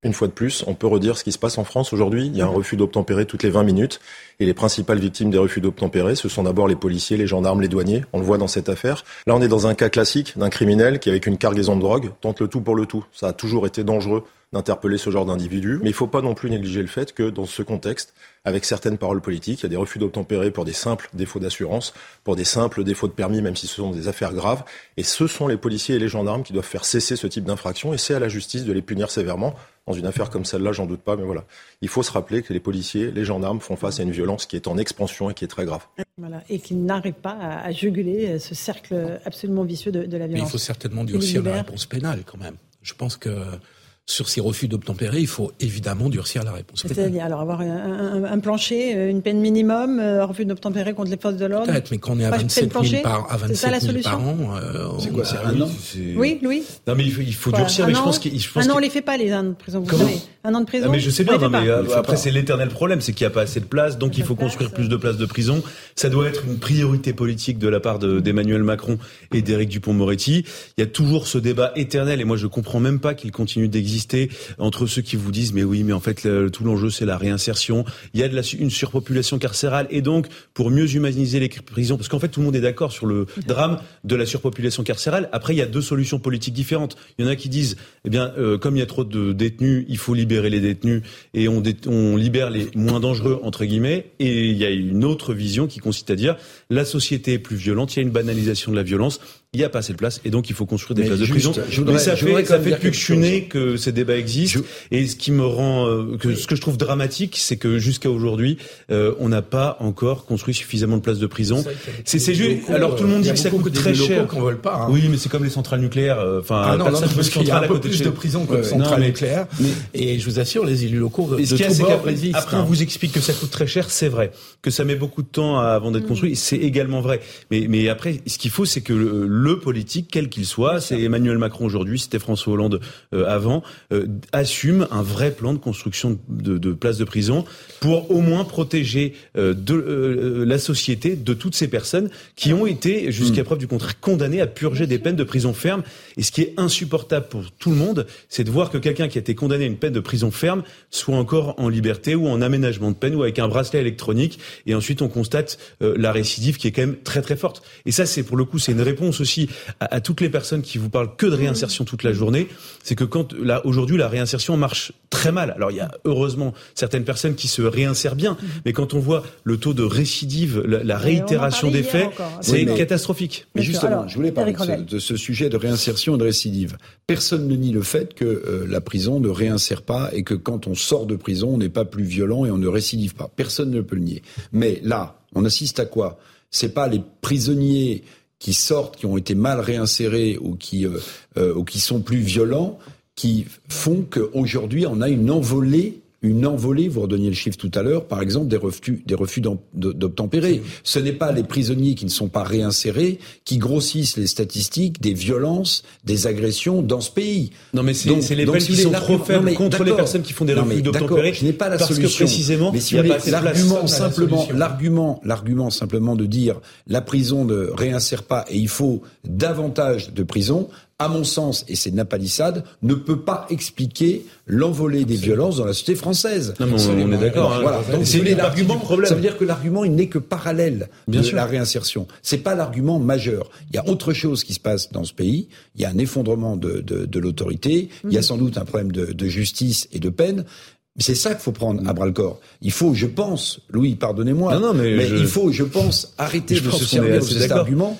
Une fois de plus, on peut redire ce qui se passe en France aujourd'hui. Il y a un refus d'obtempérer toutes les 20 minutes. Et les principales victimes des refus d'obtempérer, ce sont d'abord les policiers, les gendarmes, les douaniers. On le voit dans cette affaire. Là, on est dans un cas classique d'un criminel qui, avec une cargaison de drogue, tente le tout pour le tout. Ça a toujours été dangereux d'interpeller ce genre d'individu. Mais il ne faut pas non plus négliger le fait que dans ce contexte, avec certaines paroles politiques, il y a des refus d'obtempérer pour des simples défauts d'assurance, pour des simples défauts de permis, même si ce sont des affaires graves. Et ce sont les policiers et les gendarmes qui doivent faire cesser ce type d'infraction. Et c'est à la justice de les punir sévèrement. Dans une affaire comme celle-là, j'en doute pas, mais voilà. Il faut se rappeler que les policiers, les gendarmes font face à une violence qui est en expansion et qui est très grave. Voilà. Et qui n'arrivent pas à, juguler ce cercle absolument vicieux de, la violence. Mais il faut certainement durcir la réponse pénale quand même. Je pense que sur ces refus d'obtempérer, il faut évidemment durcir la réponse. C'est-à-dire alors avoir un, plancher, euh, une peine minimum, euh, refus d'obtempérer contre les forces de l'ordre. Peut-être, mais quand on est à 27 000 par, à 27 par an, euh, c'est quoi, c'est un an Oui, Louis. Non, mais il faut, durcir. mais je pense qu'il, un an, on les fait pas les ans de prison. Vous savez. Un an de prison. Ah, mais je sais bien. Non, mais après, c'est l'éternel problème, c'est qu'il n'y a pas assez de place, donc il faut construire plus de places de prison. Ça doit être une priorité politique de la part d'Emmanuel Macron et d'Éric Dupont-Moretti. Il y a toujours ce débat éternel, et moi je comprends même pas qu'il continue d'exister entre ceux qui vous disent mais oui, mais en fait tout l'enjeu c'est la réinsertion. Il y a une surpopulation carcérale et donc pour mieux humaniser les prisons, parce qu'en fait tout le monde est d'accord sur le drame de la surpopulation carcérale. Après il y a deux solutions politiques différentes. Il y en a qui disent eh bien euh, comme il y a trop de détenus, il faut libérer les détenus et on, on libère les moins dangereux entre guillemets. Et il y a une autre vision qui consiste à dire la société est plus violente, il y a une banalisation de la violence il n'y a pas assez de place et donc il faut construire des places de prison. mais ça fait, ça fait depuis que je suis né que ces débats existent et ce qui me rend, euh, que, ce que je trouve dramatique, c'est que jusqu'à aujourd'hui, euh, on n'a pas encore construit suffisamment de places de prison. C'est juste. Alors tout le monde dit que ça coûte très cher. Veut pas. Hein. Oui, mais c'est comme les centrales nucléaires. Euh, enfin, ah non, non, parce qu'il y a un peu plus de prison que de centrales nucléaires. Et je vous assure, les élus locaux de, ce tout. Après, on hein. vous explique que ça coûte très cher, c'est vrai. Que ça met beaucoup de temps avant d'être mm. construit, c'est également vrai. Mais mais après, ce qu'il faut, c'est que le politique, quel qu'il soit, c'est Emmanuel Macron aujourd'hui, c'était François Hollande euh, avant, euh, assume un vrai plan de construction de, de places de prison pour au moins protéger euh, de, la société de toutes ces personnes qui ont été, jusqu'à mm. preuve du contraire, condamnées à purger des peines de prison ferme. Et ce qui est insupportable pour tout le monde, c'est de voir que quelqu'un qui a été condamné à une peine de prison ferme soit encore en liberté ou en aménagement de peine ou avec un bracelet électronique. Et ensuite, on constate la récidive qui est quand même très très forte. Et ça, c'est pour le coup, c'est une réponse aussi à, toutes les personnes qui vous parlent que de réinsertion toute la journée, c'est que quand là aujourd'hui la réinsertion marche très mal. Alors il y a heureusement certaines personnes qui se réinsèrent bien, mhm. mais quand on voit le taux de récidive, la, réitération des faits, c'est catastrophique. Mais justement, je voulais parler de ce, sujet de réinsertion et de récidive. Personne ne nie le fait que euh, la prison ne réinsère pas et que quand on sort de prison, on n'est pas plus violent et on ne récidive pas. Personne ne peut le nier. Mais là, on assiste à quoi? C'est pas les prisonniers qui sortent, qui ont été mal réinsérés ou qui, euh, euh, ou qui sont plus violents, qui font qu'aujourd'hui on a une envolée une envolée, vous redonniez le chiffre tout à l'heure, par exemple des refus, des refus d'obtempérer. Ce n'est pas les prisonniers qui ne sont pas réinsérés qui grossissent les statistiques des violences, des agressions dans ce pays. Non mais c'est les peines qui sont trop faibles contre les personnes qui font des refus d'obtempérer. Je n'ai pas la parce solution. Que précisément, mais si l'argument simplement, l'argument, l'argument simplement de dire la prison ne réinsère pas et il faut davantage de prison, à mon sens, et c'est Napalissade, ne peut pas expliquer l'envolée des violences dans la société française. Non, on, est d'accord. Hein. c'est l'argument. Ça veut dire que l'argument, il n'est que parallèle Bien de sûr. la réinsertion. C'est pas l'argument majeur. Il y a autre chose qui se passe dans ce pays. Il y a un effondrement de, de, de l'autorité. Il y a mhm. sans doute un problème de, de justice et de peine. C'est ça qu'il faut prendre à bras le corps. Il faut, je pense, Louis, pardonnez-moi, non, non, mais, mais il faut, je pense, arrêter de se servir de cet argument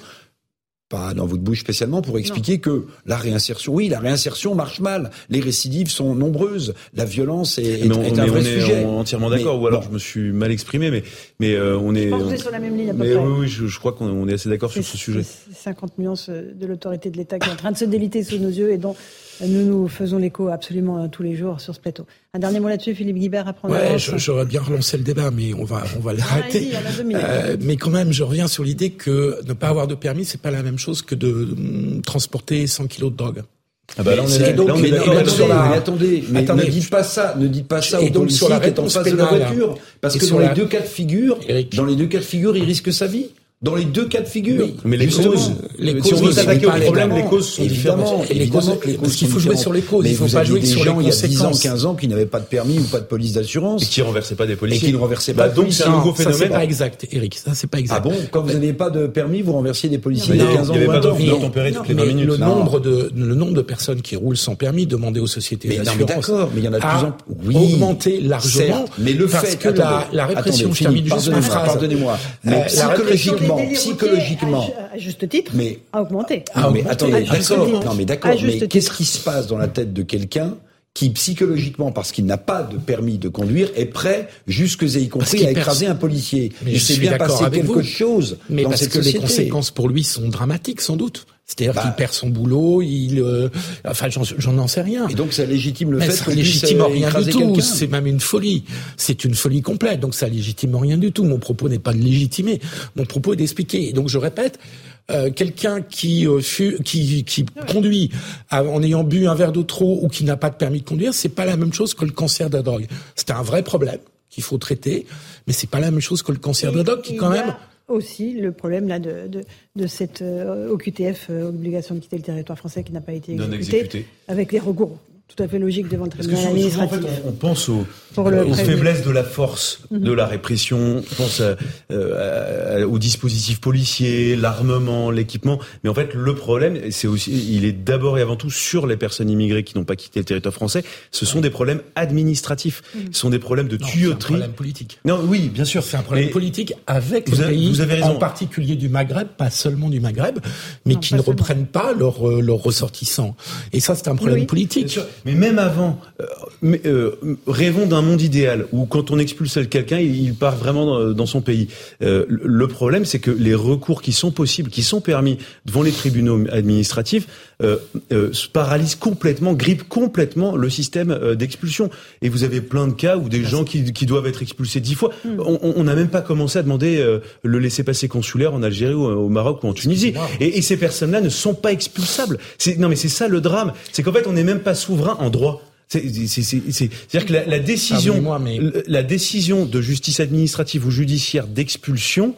pas dans votre bouche spécialement, pour expliquer que la réinsertion, oui, la réinsertion marche mal. Les récidives sont nombreuses. La violence est, est, on, est un vrai on est entièrement d'accord. Ou alors je me suis mal exprimé, mais mais euh, on est. Je sur la même ligne à peu mais près. Oui, oui, je, je crois qu'on est assez d'accord sur ce sujet. 50 nuances de l'autorité de l'État qui est en train de se déliter sous nos yeux et dont nous nous faisons l'écho absolument tous les jours sur ce plateau. Un dernier mot là-dessus, Philippe Guibert, à prendre Ouais, j'aurais bien relancé le débat, mais on va, on va l'arrêter. Euh, mais quand même, je reviens sur l'idée que ne pas avoir de permis, c'est pas la même chose que de mm, transporter 100 kilos de drogue. Ah bah là, on est, donc, là, on est mais, sur la... mais attendez, mais attendez, ne dites pas ça, ne dites pas ça et au donc sur la qui est en face de la voiture, parce que dans les deux cas de figure, dans les deux cas de figure, il risque sa vie. Dans les deux cas de figure. Oui, mais les causes, les causes, si on veut s'attaquer au problème, les causes sont différentes. Et les causes, parce qu'il faut jouer sur les causes. il faut pas jouer sur les conséquences. Il y a 10 ans, 15 ans qui n'avaient pas de permis ou pas de police d'assurance. Et qui renversaient pas des policiers. Et qui ne renversaient pas bah, Donc c'est un nouveau phénomène. Ça c'est pas exact, Eric. Ça c'est pas exact. Ah bon? Quand vous n'aviez pas de permis, vous renversiez des policiers il y a 15 ans. Il n'y avait pas d'obtempérer toutes les 20 minutes. Le nombre de, le nombre de personnes qui roulent sans permis, demandez aux sociétés d'assurance. d'accord, mais il y en a de plus en plus. Oui. Augmenté largement. Mais le fait que la répression, je termine juste ma phrase. Pardonnez-moi. Mais psychologiquement, psychologiquement, juste titre, mais, a augmenté. Ah, mais attendez, d'accord. Non, mais d'accord. Mais qu'est-ce qui se passe dans la tête de quelqu'un qui psychologiquement, parce qu'il n'a pas de permis de conduire, est prêt, jusque et y compris, à écraser un policier? Mais il s'est bien passé quelque chose mais dans parce cette que société. les conséquences pour lui sont dramatiques, sans doute. C'est-à-dire qu'il perd son boulot, il, euh, enfin, j'en sais rien. Et donc ça légitime le Mais fait ça légitime euh, rien du tout. C'est même une folie. C'est une folie complète. Donc ça légitime rien du tout. Mon propos n'est pas de légitimer. Mon propos est d'expliquer. Et donc je répète, euh, quelqu'un qui, euh, fut, qui, qui conduit à- en ayant bu un verre d'eau trop ou qui n'a pas de permis de conduire, c'est pas la même chose que le cancer de la drogue. C'est un vrai problème qu'il faut traiter, mais c'est pas la même chose que le cancer de la drogue qui quand même aussi le problème là de, de, de cette euh, OQTF, euh, obligation de quitter le territoire français qui n'a pas été exécutée, exécuté. avec les recours tout à fait logiques devant le tribunal souvent, en administratif. fait, on, pense aux, faiblesses de la force, de la répression, on pense à- euh, à- aux dispositifs policiers, l'armement, l'équipement. Mais en fait, le problème, c'est aussi, il est d'abord et avant tout sur les personnes immigrées qui n'ont pas quitté le territoire français. Ce sont des problèmes administratifs. Ce sont des problèmes de Non, c'est un tuyauterie. problème politique. Non, oui, bien sûr. C'est un problème Mais- politique avec Vous les avez- pays, vous avez raison. en particulier du Maghreb, pas seulement du Maghreb, mais Non, qui ne seulement. reprennent pas leurs euh, leurs ressortissants. Et ça, c'est un problème Oui. Politique. Mais même avant, euh, euh, rêvons d'un monde idéal où quand on expulse quelqu'un, il, part vraiment dans, son pays. Euh, le problème, c'est que les recours qui sont possibles, qui sont permis devant les tribunaux administratifs, euh, euh, se paralysent complètement, grippent complètement le système euh, d'expulsion. Et vous avez plein de cas où des gens qui, qui doivent être expulsés dix fois, on- on n'a même pas commencé à demander euh, le laisser-passer consulaire en Algérie ou au Maroc ou en Tunisie. Et, et ces personnes-là ne sont pas expulsables. C'est- Non, mais c'est ça le drame. C'est qu'en fait, on n'est même pas souverain en droit. C'est- c'est- c'est- c'est- C'est-à-dire que la, la décision, mais- la décision de justice administrative ou judiciaire d'expulsion,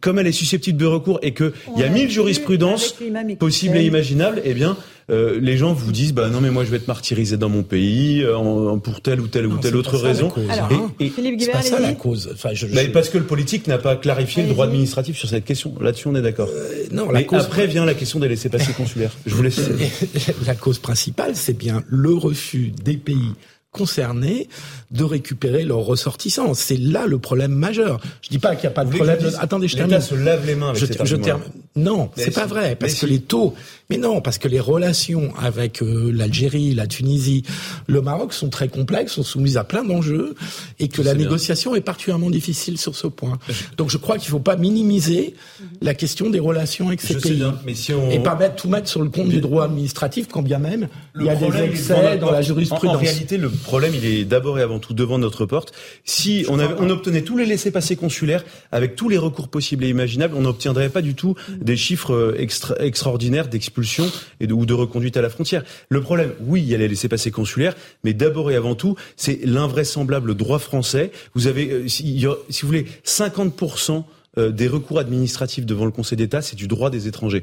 comme elle est susceptible de recours et que il y a On mille jurisprudences possibles et imaginables, eh bien, euh, les gens vous disent, bah non, mais moi je vais être martyrisé dans mon pays euh, pour telle ou telle ou telle autre ça raison. Alors, hein. Et- et- Philippe C'est Guibert, pas ça la allez-y. cause. Enfin, je, je- bah, parce que le politique n'a pas clarifié le droit administratif sur cette question. Là-dessus, on est d'accord. Euh, non, la Mais cause après vient la question des laissés-passer [laughs] consulaires. Je vous laisse. [laughs] la cause principale, c'est bien le refus des pays concernés de récupérer leurs ressortissants. C'est là le problème majeur. Je dis pas qu'il n'y a pas de problème. de- Attendez, je termine. Se lave les mains avec je, termine. Non, c'est pas vrai parce que les taux. Mais non, parce que les relations avec euh, l'Algérie, la Tunisie, le Maroc sont très complexes, sont soumises à plein d'enjeux et que la bien. négociation est particulièrement difficile sur ce point. Donc je crois qu'il faut pas minimiser la question des relations avec ces Je pays. bien, mais si on Et pas mettre, tout mettre sur le compte du droit administratif, quand bien même il y a des problème, excès dans la jurisprudence. En, en réalité, le problème, il est d'abord et avant tout devant notre porte. Si on, avait, on obtenait tous les laissés-passer consulaires avec tous les recours possibles et imaginables, on n'obtiendrait pas du tout des chiffres euh, extra, extraordinaires d'expulsion et de, ou de reconduite à la frontière. Le problème, oui, il y a les laissés-passer consulaires, mais d'abord et avant tout, c'est l'invraisemblable droit français. Vous avez, euh, si, si vous voulez, 50% euh, des recours administratifs devant le Conseil d'État, c'est du droit des étrangers.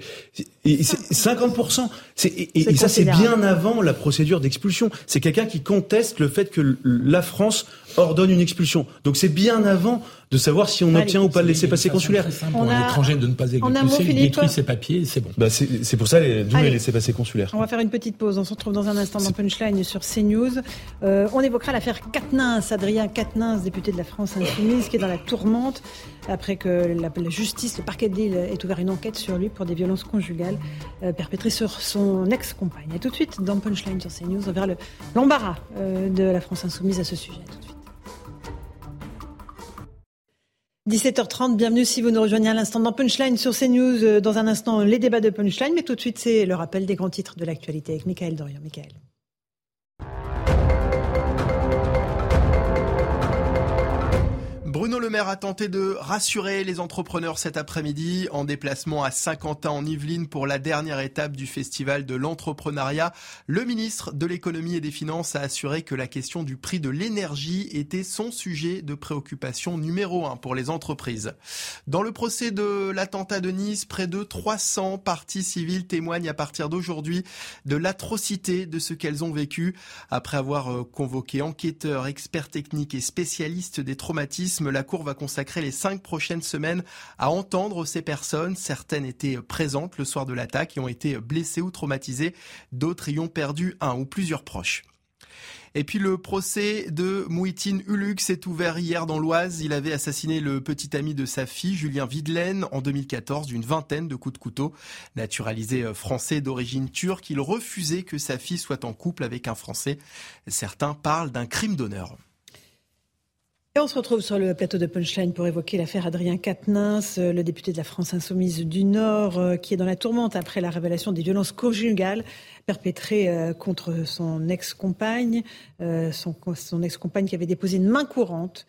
Et, 50%. et, ça, c'est bien avant la procédure d'expulsion. C'est quelqu'un qui conteste le fait que la France ordonne une expulsion. Donc c'est bien avant de savoir si on obtient ou pas le laisser-passer consulaire. Pour un étranger de ne pas expulser, il détruit ses papiers, c'est bon. Bah c'est pour ça d'où les laisser-passer consulaires. On va faire une petite pause. On se retrouve dans un instant dans Punchline sur CNews. Euh, on évoquera l'affaire Quatennens, Adrien Quatennens, député de la France Insoumise, qui est dans la tourmente après que la, justice, le parquet de Lille, ait ouvert une enquête sur lui pour des violences conjugales euh, perpétrées sur son ex-compagne. Et tout de suite, dans Punchline sur CNews, on verra l'embarras euh, de la France Insoumise à ce sujet. Tout de suite. 17h30, bienvenue si vous nous rejoignez à l'instant dans Punchline sur CNews. Euh, dans un instant, les débats de Punchline, mais tout de suite, c'est le rappel des grands titres de l'actualité avec Michael Dorian. Michael. Bruno Le Maire a tenté de rassurer les entrepreneurs cet après-midi en déplacement à Saint-Quentin en Yvelines pour la dernière étape du festival de l'entrepreneuriat. Le ministre de l'économie et des finances a assuré que la question du prix de l'énergie était son sujet de préoccupation numéro un pour les entreprises. Dans le procès de l'attentat de Nice, près de 300 parties civiles témoignent à partir d'aujourd'hui de l'atrocité de ce qu'elles ont vécu après avoir euh, convoqué enquêteurs, experts techniques et spécialistes des traumatismes la Cour va consacrer les cinq prochaines semaines à entendre ces personnes. Certaines étaient présentes le soir de l'attaque et ont été blessées ou traumatisées. D'autres y ont perdu un ou plusieurs proches. Et puis le procès de Mouitine Ulux est ouvert hier dans l'Oise. Il avait assassiné le petit ami de sa fille, Julien Videlaine, en 2014 d'une vingtaine de coups de couteau. Naturalisé français d'origine turque, il refusait que sa fille soit en couple avec un Français. Certains parlent d'un crime d'honneur. Et on se retrouve sur le plateau de Punchline pour évoquer l'affaire Adrien Quatennens, euh, le député de la France Insoumise du Nord, euh, qui est dans la tourmente après la révélation des violences conjugales perpétrées euh, contre son ex-compagne, son, son ex-compagne qui avait déposé une main courante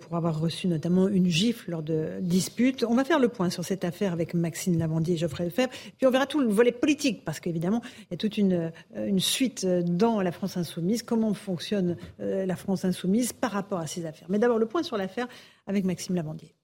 pour avoir reçu notamment une gifle lors de disputes. On va faire le point sur cette affaire avec Maxime Lavandier et Geoffrey Lefebvre, puis on verra tout le volet politique, parce qu'évidemment, il y a toute une suite dans la France Insoumise, comment fonctionne la France Insoumise par rapport à ces affaires? Mais d'abord, le point sur l'affaire avec Maxime Lavandier.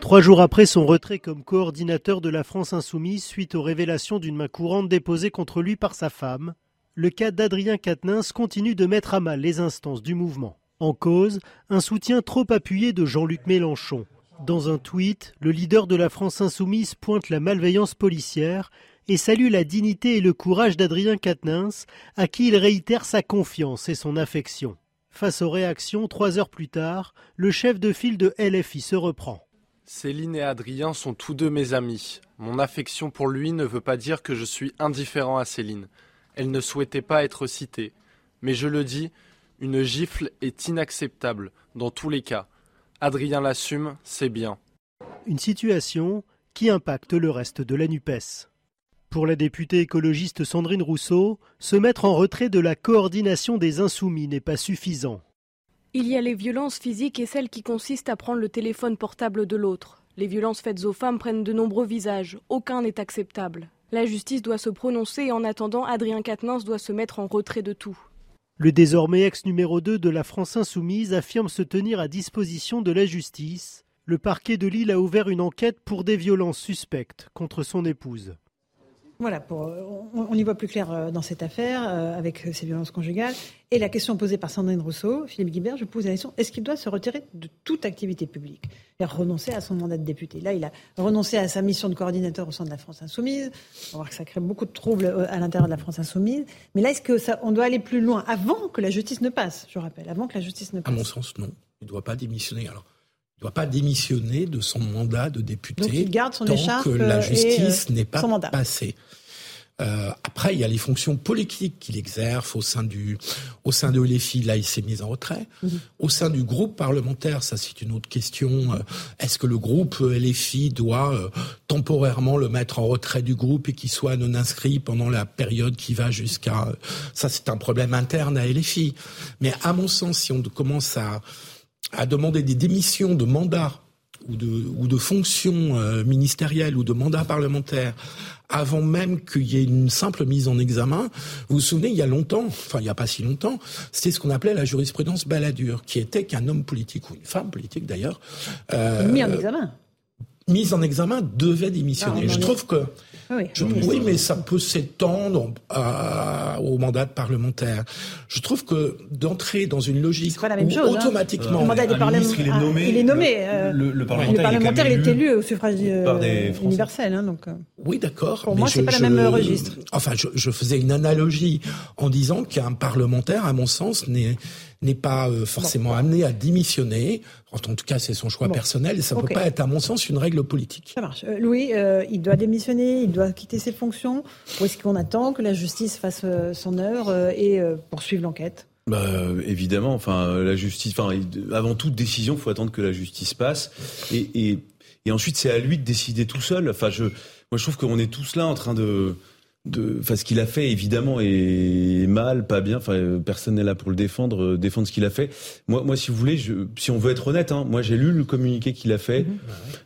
Trois jours après son retrait comme coordinateur de la France Insoumise suite aux révélations d'une main courante déposée contre lui par sa femme, le cas d'Adrien Quatennens continue de mettre à mal les instances du mouvement. En cause, un soutien trop appuyé de Jean-Luc Mélenchon. Dans un tweet, le leader de la France Insoumise pointe la malveillance policière et salue la dignité et le courage d'Adrien Quatennens, à qui il réitère sa confiance et son affection. Face aux réactions, trois heures plus tard, le chef de file de LFI se reprend. Céline et Adrien sont tous deux mes amis. Mon affection pour lui ne veut pas dire que je suis indifférent à Céline. Elle ne souhaitait pas être citée. Mais je le dis, une gifle est inacceptable, dans tous les cas. Adrien l'assume, c'est bien. Une situation qui impacte le reste de la NUPES. Pour la députée écologiste Sandrine Rousseau, se mettre en retrait de la coordination des insoumis n'est pas suffisant. Il y a les violences physiques et celles qui consistent à prendre le téléphone portable de l'autre. Les violences faites aux femmes prennent de nombreux visages, aucun n'est acceptable. La justice doit se prononcer et en attendant, Adrien Quatennens doit se mettre en retrait de tout. Le désormais ex numéro 2 de la France insoumise affirme se tenir à disposition de la justice. Le parquet de Lille a ouvert une enquête pour des violences suspectes contre son épouse. Voilà, pour, on, y voit plus clair euh, dans cette affaire euh, avec ces violences conjugales. Et la question posée par Sandrine Rousseau, Philippe Guibert, je pose la question est-ce qu'il doit se retirer de toute activité publique? Et renoncer à son mandat de député Là, il a renoncé à sa mission de coordinateur au sein de la France Insoumise. On va voir que ça crée beaucoup de troubles euh, à l'intérieur de la France Insoumise. Mais là, est-ce que ça, on doit aller plus loin avant que la justice ne passe Je rappelle, avant que la justice ne passe. À mon sens, non. Il ne doit pas démissionner. Alors, ne doit pas démissionner de son mandat de député Donc il garde son tant que la justice n'est pas passée. Euh, après, il y a les fonctions politiques qu'il exerce au sein du, au sein de LFI. Là, il s'est mis en retrait. Mhm. Au sein du groupe parlementaire, ça c'est une autre question. Euh, est-ce que le groupe LFI doit euh, temporairement le mettre en retrait du groupe et qu'il soit non inscrit pendant la période qui va jusqu'à ça c'est un problème interne à LFI. Mais à mon sens, si on commence à à demander des démissions de mandats ou de, ou de fonctions euh, ministérielles ou de mandats parlementaires avant même qu'il y ait une simple mise en examen. Vous vous souvenez, il y a longtemps, enfin il n'y a pas si longtemps, c'était ce qu'on appelait la jurisprudence baladure, qui était qu'un homme politique ou une femme politique d'ailleurs, euh, mis en examen, mise en examen devait démissionner. Ah, Je trouve que oui, oui, mais ça peut s'étendre au mandat de parlementaire. Je trouve que d'entrer dans une logique la même chose, hein. automatiquement, le mandat des parlementaires, il est nommé. il est nommé euh, le, parlementaire, il est élu au suffrage euh, universel. Hein, donc. Euh. Oui, d'accord. Pour moi, c'est pas le même registre. Enfin, je, je faisais une analogie en disant qu'un parlementaire, à mon sens, n'est n'est pas euh, forcément amené à démissionner. En tout cas, c'est son choix personnel et ça ne peut pas être, à mon sens, une règle politique. Ça marche. Euh, Louis, euh, il doit démissionner, il doit quitter ses fonctions. Ou est-ce qu'on attend que la justice fasse son œuvre et poursuive l'enquête? Bah, évidemment, enfin la justice, enfin avant toute décision, il faut attendre que la justice passe et, et, et ensuite c'est à lui de décider tout seul. Enfin, je, moi je trouve qu'on est tous là en train de de, enfin, ce qu'il a fait évidemment est mal, pas bien. Enfin, personne n'est là pour le défendre, euh, défendre ce qu'il a fait. Moi, moi, si vous voulez, je, si on veut être honnête, hein, moi j'ai lu le communiqué qu'il a fait.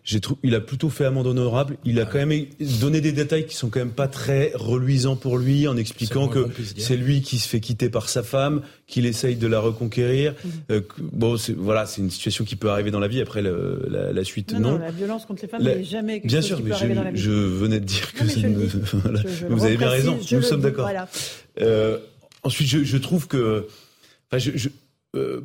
J'ai trouvé, il a plutôt fait amende honorable. Il a quand même donné des détails qui sont quand même pas très reluisants pour lui, en expliquant que c'est lui qui se fait quitter par sa femme, qu'il essaye de la reconquérir. Mhm. Euh, bon, c'est, voilà, c'est une situation qui peut arriver dans la vie. Après, le, la, la, suite, non, non. la violence contre les femmes n'est jamais quelque bien chose sûr, qui mais peut je, arriver dans la vie. je venais de dire que c'est une... [laughs] voilà. vous avez bien raison. Nous sommes d'accord. Voilà. Euh, ensuite, je, je, trouve que, enfin, je, je, euh,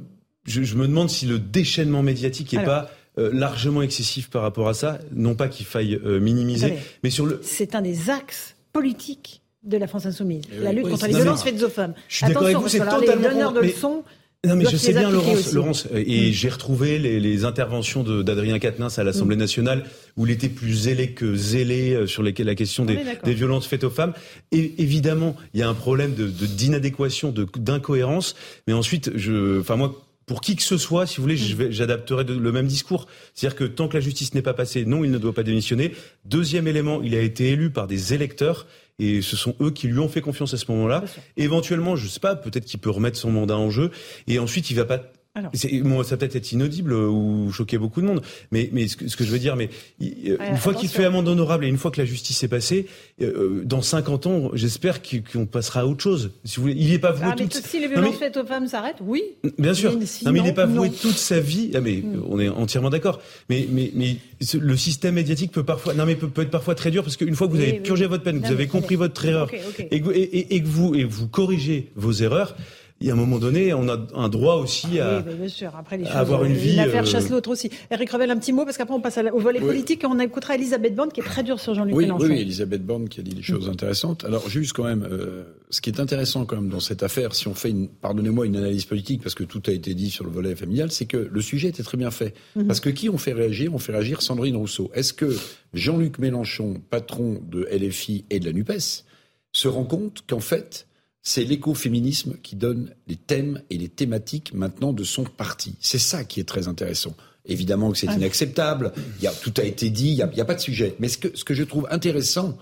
je, me demande si le déchaînement médiatique n'est pas euh, largement excessif par rapport à ça. Non pas qu'il faille minimiser, mais sur le. C'est un des axes politiques de la France insoumise, la lutte oui, contre les violences faites aux femmes. Je suis d'accord avec vous, c'est totalement. Les donneurs de leçons. Non mais je sais bien Laurence, Laurence et mm. j'ai retrouvé les, les interventions d'Adrien Quatennens à l'Assemblée mm. nationale où il était plus zélé que zélé euh, sur les, la question des, des, violences faites aux femmes. Et évidemment, il y a un problème de d'inadéquation, de, d'incohérence. Mais ensuite, je, enfin moi, pour qui que ce soit, si vous voulez, mm. j'adapterai le même discours. C'est-à-dire que tant que la justice n'est pas passée, non, il ne doit pas démissionner. Deuxième élément, il a été élu par des électeurs et ce sont eux qui lui ont fait confiance à ce moment-là. Éventuellement, je sais pas, peut-être qu'il peut remettre son mandat en jeu et ensuite il va pas alors. Bon, ça peut-être être inaudible ou choquer beaucoup de monde, mais, mais ce, que, ce que je veux dire, mais euh, une fois qu'il fait amende honorable et une fois que la justice est passée, euh, dans 50 ans, j'espère qu'on passera à autre chose. Si vous voulez, il n'est pas voué ah, toute... Si les violences faites aux femmes s'arrêtent, oui. Bien sûr. Mais non, mais il n'est pas voué toute sa vie. Ah, mais hmm. on est entièrement d'accord. Mais, mais, mais le système médiatique peut parfois, non mais peut, peut être parfois très dur parce qu'une fois que vous avez purgé votre peine, que vous avez compris votre erreur Et, et, et, et, que vous et vous corrigez vos erreurs il y a un moment donné, on a un droit aussi à, avoir une vie. L'affaire euh... chasse l'autre aussi. Eric Revel, un petit mot, parce qu'après on passe au volet politique et on écoutera Elisabeth Borne qui est très dure sur Jean-Luc oui, Mélenchon. Oui, Elisabeth Borne qui a dit des choses intéressantes. Alors juste quand même, euh, ce qui est intéressant quand même dans cette affaire, si on fait, une, pardonnez-moi, une analyse politique, parce que tout a été dit sur le volet familial, c'est que le sujet était très bien fait. Mm-hmm. Parce que qui on fait réagir On fait réagir Sandrine Rousseau. Est-ce que Jean-Luc Mélenchon, patron de LFI et de la NUPES, se rend compte qu'en fait, c'est l'écoféminisme qui donne les thèmes et les thématiques maintenant de son parti. C'est ça qui est très intéressant. Évidemment que c'est ah. inacceptable, il y a, tout a été dit, il n'y a, a, pas de sujet. Mais ce que, ce que je trouve intéressant,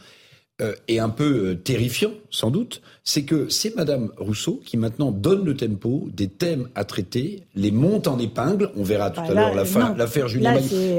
euh, et un peu euh, terrifiant, sans doute, c'est que c'est Madame Rousseau qui maintenant donne le tempo des thèmes à traiter, les monte en épingle. On verra tout bah à l'heure l'affaire Julien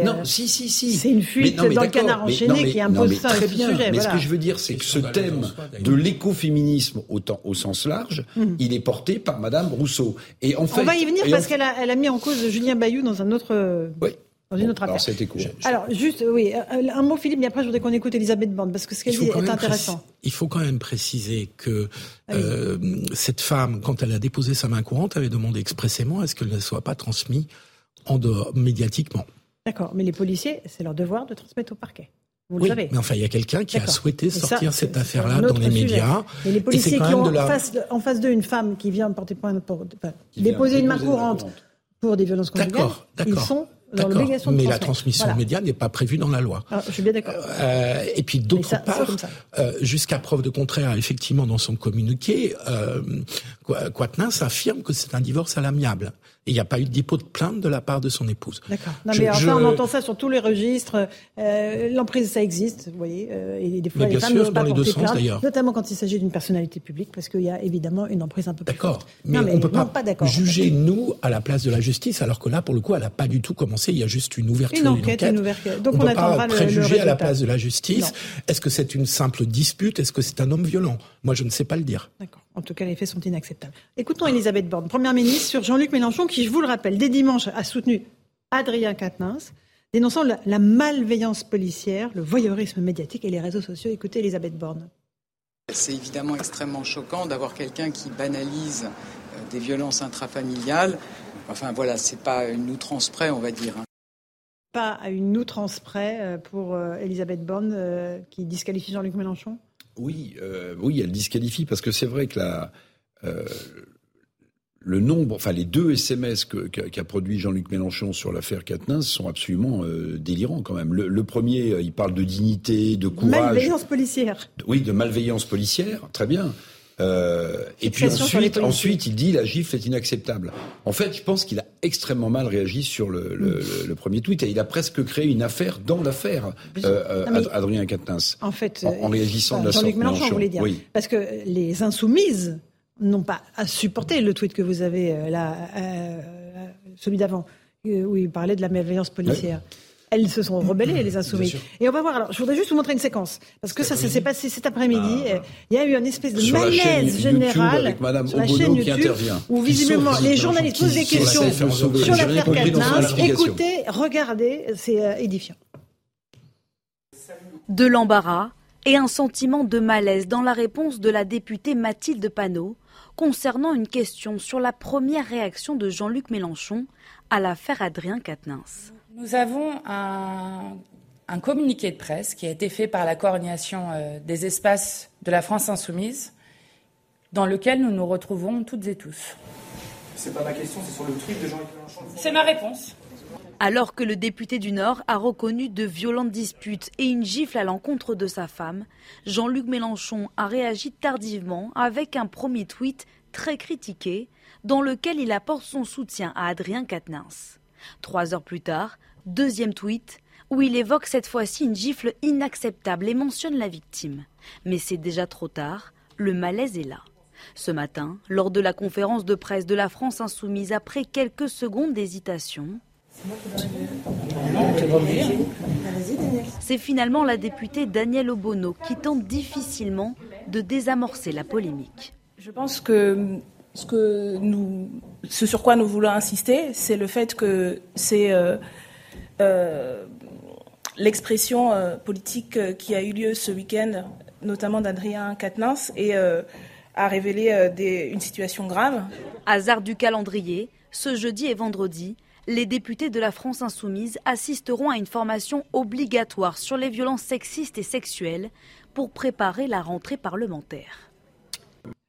Non, euh, si, si, si. C'est une fuite dans le canard enchaîné qui impose mais ça très bien. Sujet, mais voilà. ce que je veux dire, c'est que ce thème de l'écoféminisme au, au sens large, mmh. il est porté par Madame Rousseau. Et en fait, on va y venir parce qu'elle a, elle a mis en cause Julien Bayou dans un autre. Oui. Dans une autre alors affaire. c'était court. Alors, juste, oui, un mot, Philippe, mais après, je voudrais qu'on écoute Elisabeth Borne, parce que ce qu'elle dit est intéressant. Il faut quand même préciser que euh, cette femme, quand elle a déposé sa main courante, avait demandé expressément à ce qu'elle ne soit pas transmise en dehors, médiatiquement. D'accord, mais les policiers, c'est leur devoir de transmettre au parquet. Vous oui, le savez. mais enfin, il y a quelqu'un qui a souhaité sortir ça, cette affaire-là dans les sujet. médias. Et les policiers et qui ont la... face, en face d'eux une femme qui vient porter point pour, déposer une main courante pour des violences conjugales, ils sont dans l'obligation de Mais la transmission Voilà. média n'est pas prévue dans la loi. Ah, je suis bien d'accord. Euh, et puis d'autre part, euh, jusqu'à preuve de contraire, effectivement, dans son communiqué, euh, Qu- Quatennens affirme que c'est un divorce à l'amiable. Et il n'y a pas eu de dépôt de plainte de la part de son épouse. D'accord. Non, Je- mais enfin, je- on entend ça sur tous les registres. Euh, L'emprise, ça existe, vous voyez. euh, et des fois, Mais les bien femmes sûr, pas dans les deux sens, d'ailleurs. notamment quand il s'agit d'une personnalité publique, parce qu'il y a évidemment une emprise un peu plus D'accord. Mais, on peut non, pas, d'accord. juger nous à la place de la justice, alors que là, pour le coup, elle n'a pas du tout commencé. Il y a juste une ouverture, Une enquête, une ouverture. Donc, on, on peut attendra pas le- le préjuger à la place de la justice. Est-ce que c'est une simple dispute? Est-ce que c'est un homme violent? Moi, je ne sais pas le dire. D'accord. En tout cas, les faits sont inacceptables. Écoutons Elisabeth Borne, première ministre, sur Jean-Luc Mélenchon, qui, je vous le rappelle, dès dimanche a soutenu Adrien Quatennens, dénonçant la, la malveillance policière, le voyeurisme médiatique et les réseaux sociaux. Écoutez Elisabeth Borne. C'est évidemment extrêmement choquant d'avoir quelqu'un qui banalise euh, des violences intrafamiliales. Enfin voilà, c'est pas une outrance près, on va dire. hein. Pas à une outrance près euh, pour euh, Elisabeth Borne, qui disqualifie Jean-Luc Mélenchon? Oui, euh, oui, elle disqualifie parce que c'est vrai que la, euh, le nombre, enfin les deux SMS qu'a qu'a produit Jean-Luc Mélenchon sur l'affaire Quatennens sont absolument euh, délirants quand même. Le, le premier, il parle de dignité, de courage, Malveillance policière. oui, de malveillance policière, très bien. Euh, et puis ensuite, ensuite, il dit la gifle est inacceptable. En fait, je pense qu'il a extrêmement mal réagi sur le, le- le- le premier tweet et il a presque créé une affaire dans l'affaire, euh, euh, Adrien Quatennens. En fait, En- euh, en réagissant de la sorte, Mélenchon, Mélenchon, vous voulez dire. oui. Parce que les insoumises n'ont pas à supporter le tweet que vous avez là, celui d'avant, où il parlait de la malveillance policière. Elles se sont rebellées, les insoumises. sûr. Et on va voir. Alors, je voudrais juste vous montrer une séquence. Parce que ça, ça s'est passé cet après-midi. Euh, Il y a eu une espèce de Ah, Sur la chaîne malaise YouTube général. avec Madame sur la chaîne qui YouTube, intervient. Où visiblement, les journalistes posent des questions sur l'affaire explication. Écoutez, regardez, c'est euh, édifiant. de l'embarras et un sentiment de malaise dans la réponse de la députée Mathilde Panot concernant une question sur la première réaction de Jean-Luc Mélenchon à l'affaire Adrien Quatennens. Nous avons un, un communiqué de presse qui a été fait par la coordination euh, des espaces de la France insoumise, dans lequel nous nous retrouvons toutes et tous. C'est pas ma question, c'est sur le tweet de Jean-Luc Mélenchon. C'est ma réponse. Alors que le député du Nord a reconnu de violentes disputes et une gifle à l'encontre de sa femme, Jean-Luc Mélenchon a réagi tardivement avec un premier tweet très critiqué dans lequel il apporte son soutien à Adrien Quatennens. Trois heures plus tard, deuxième tweet où il évoque cette fois-ci une gifle inacceptable et mentionne la victime. Mais c'est déjà trop tard, le malaise est là. Ce matin, lors de la conférence de presse de la France insoumise, après quelques secondes d'hésitation, c'est finalement la députée Danielle Obono qui tente difficilement de désamorcer la polémique. Je pense que ce, sur quoi nous voulons insister, c'est le fait que c'est euh, euh, l'expression euh, politique qui a eu lieu ce week-end, notamment d'Adrien Quatennens, et a révélé une situation grave. Hasard du calendrier, ce jeudi et vendredi, les députés de la France insoumise assisteront à une formation obligatoire sur les violences sexistes et sexuelles pour préparer la rentrée parlementaire.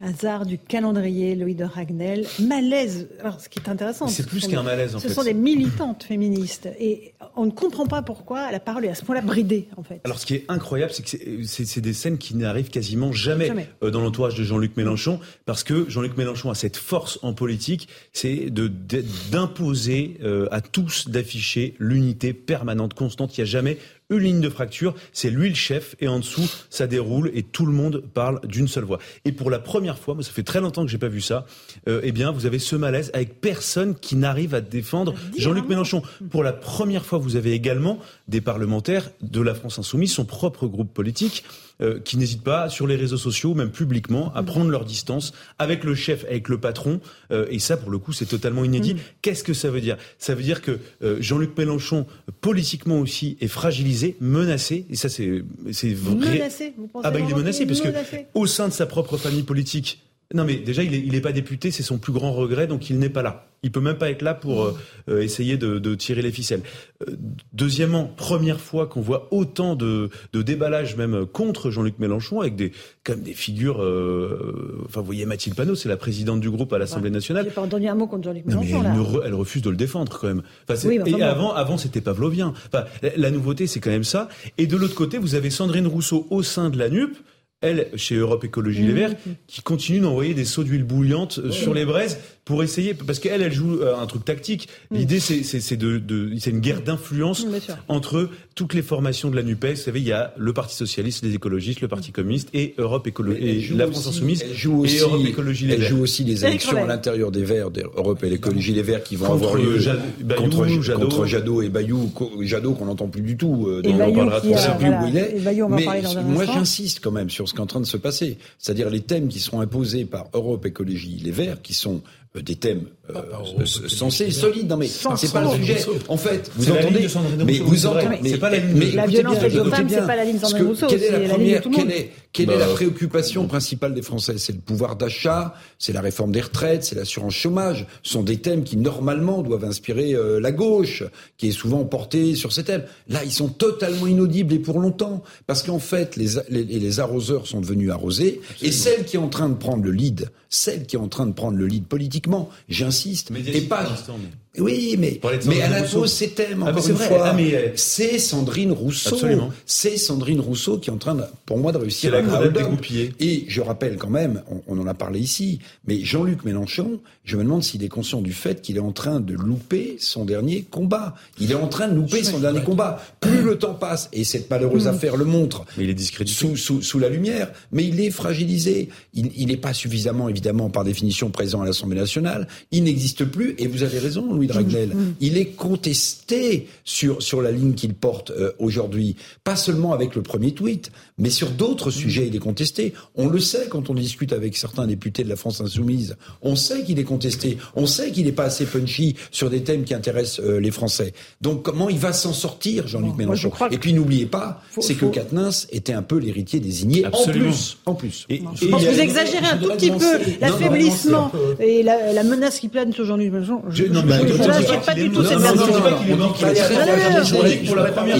Hasard du calendrier, Louis de Ragnel. Malaise. Alors, ce qui est intéressant. C'est ce plus qu'un des- malaise, en Ce fait. sont des militantes féministes. Et on ne comprend pas pourquoi la parole est à ce point-là bridée, en fait. Alors, ce qui est incroyable, c'est que c'est- des scènes qui n'arrivent quasiment jamais, Jamais. euh, dans l'entourage de Jean-Luc Mélenchon, parce que Jean-Luc Mélenchon a cette force en politique, c'est d'imposer euh, à tous d'afficher l'unité permanente, constante. Il n'y a jamais une ligne de fracture. C'est lui le chef, et en dessous, ça déroule, et tout le monde parle d'une seule voix. Et pour la première fois, moi, ça fait très longtemps que j'ai pas vu ça. euh, eh bien, vous avez ce malaise avec personne qui n'arrive à défendre Jean-Luc Mélenchon. Pour la première fois, vous avez également des parlementaires de la France Insoumise, son propre groupe politique, euh, qui n'hésitent pas sur les réseaux sociaux, même publiquement, à prendre leur distance avec le chef, avec le patron. euh, et ça, pour le coup, c'est totalement inédit. Qu'est-ce que ça veut dire? Ça veut dire que euh, Jean-Luc Mélenchon, politiquement aussi, est fragilisé, menacé. Et ça, c'est c'est vrai. Menacé, vous pensez Ah bah il est menacé parce que au sein de sa propre famille politique, Non, mais déjà, il n'est pas député, c'est son plus grand regret, donc il n'est pas là. Il peut même pas être là pour euh, euh, essayer de, de, tirer les ficelles. Euh, deuxièmement, première fois qu'on voit autant de, de déballage même contre Jean-Luc Mélenchon avec des comme des figures. enfin, vous voyez Mathilde Panot, c'est la présidente du groupe à l'Assemblée nationale. J'ai pas entendu un mot contre Jean-Luc Mélenchon. Non, mais elle, elle, refuse de le défendre quand même. Enfin, oui, et avant, avant c'était Pavlovien. Enfin, la, la nouveauté, c'est quand même ça. Et de l'autre côté, vous avez Sandrine Rousseau au sein de la NUP elle, chez Europe Écologie Les Verts, mmh. qui continue d'envoyer des seaux d'huile bouillante euh, sur les braises pour essayer, parce qu'elle, elle joue euh, un truc tactique. Mm. L'idée, c'est de, de c'est une guerre d'influence entre toutes les formations de la Nupes. Vous savez, il y a le Parti socialiste, les écologistes, le Parti communiste et Europe Écologie, et la France insoumise. Elle joue aussi, et Europe Écologie Les elle joue aussi les élections à l'intérieur des Verts, d'Europe et l'écologie Les Verts, qui vont avoir lieu contre, Jadot. contre Jadot et Bayou, Jadot qu'on n'entend plus du tout. Euh, on parlera sait plus où il est. Mais moi, j'insiste quand même sur ce qui est en train de se passer, c'est-à-dire les thèmes qui seront imposés par Europe Écologie Les Verts, qui sont des thèmes euh, censés solides. Non mais c'est pas le sujet. En fait, vous entendez Mais vous entendez mais, la violence femmes, c'est pas la ligne Sandrine Rousseau. Quelle est la première Quelle est la bah. préoccupation principale des Français? C'est le pouvoir d'achat, c'est la réforme des retraites, c'est l'assurance chômage. Ce sont des thèmes qui normalement doivent inspirer euh, la gauche, qui est souvent portée sur ces thèmes. Là, ils sont totalement inaudibles et pour longtemps, parce qu'en fait, les, les, les arroseurs sont devenus arrosés, et celle qui est en train de prendre le lead, celle qui est en train de prendre le lead politiquement, j'insiste, et pas. Oui, mais, mais elle impose ses thèmes, ah, encore une fois. Ah, euh, c'est Sandrine Rousseau. C'est Sandrine Rousseau qui est en train, de, pour moi, de réussir à Et je rappelle quand même, on, en a parlé ici, mais Jean-Luc Mélenchon, je me demande s'il est conscient du fait qu'il est en train de louper son dernier combat. Il est en train de louper son dernier combat. Plus le temps passe, et cette malheureuse mm. affaire le montre, mais il est discrédité. Sous, sous, sous, la lumière, mais il est fragilisé. Il n'est pas suffisamment, évidemment, par définition, présent à l'Assemblée nationale. Il n'existe plus, et vous avez raison, Louis Mm. Il est contesté sur, sur la ligne qu'il porte euh, aujourd'hui. Pas seulement avec le premier tweet, mais sur d'autres mm. sujets, il est contesté. On le sait quand on discute avec certains députés de la France insoumise. On sait qu'il est contesté. On sait qu'il n'est pas assez punchy sur des thèmes qui intéressent euh, les Français. Donc comment il va s'en sortir, Jean-Luc Mélenchon Et puis n'oubliez pas, c'est que Quatennens était un peu l'héritier désigné Absolument. en plus. Et, je pense que vous exagérez un tout petit peu l'affaiblissement et la, menace qui plane sur Jean-Luc Mélenchon. Je, non, mais n'achète pas du tout cette version. Pour la première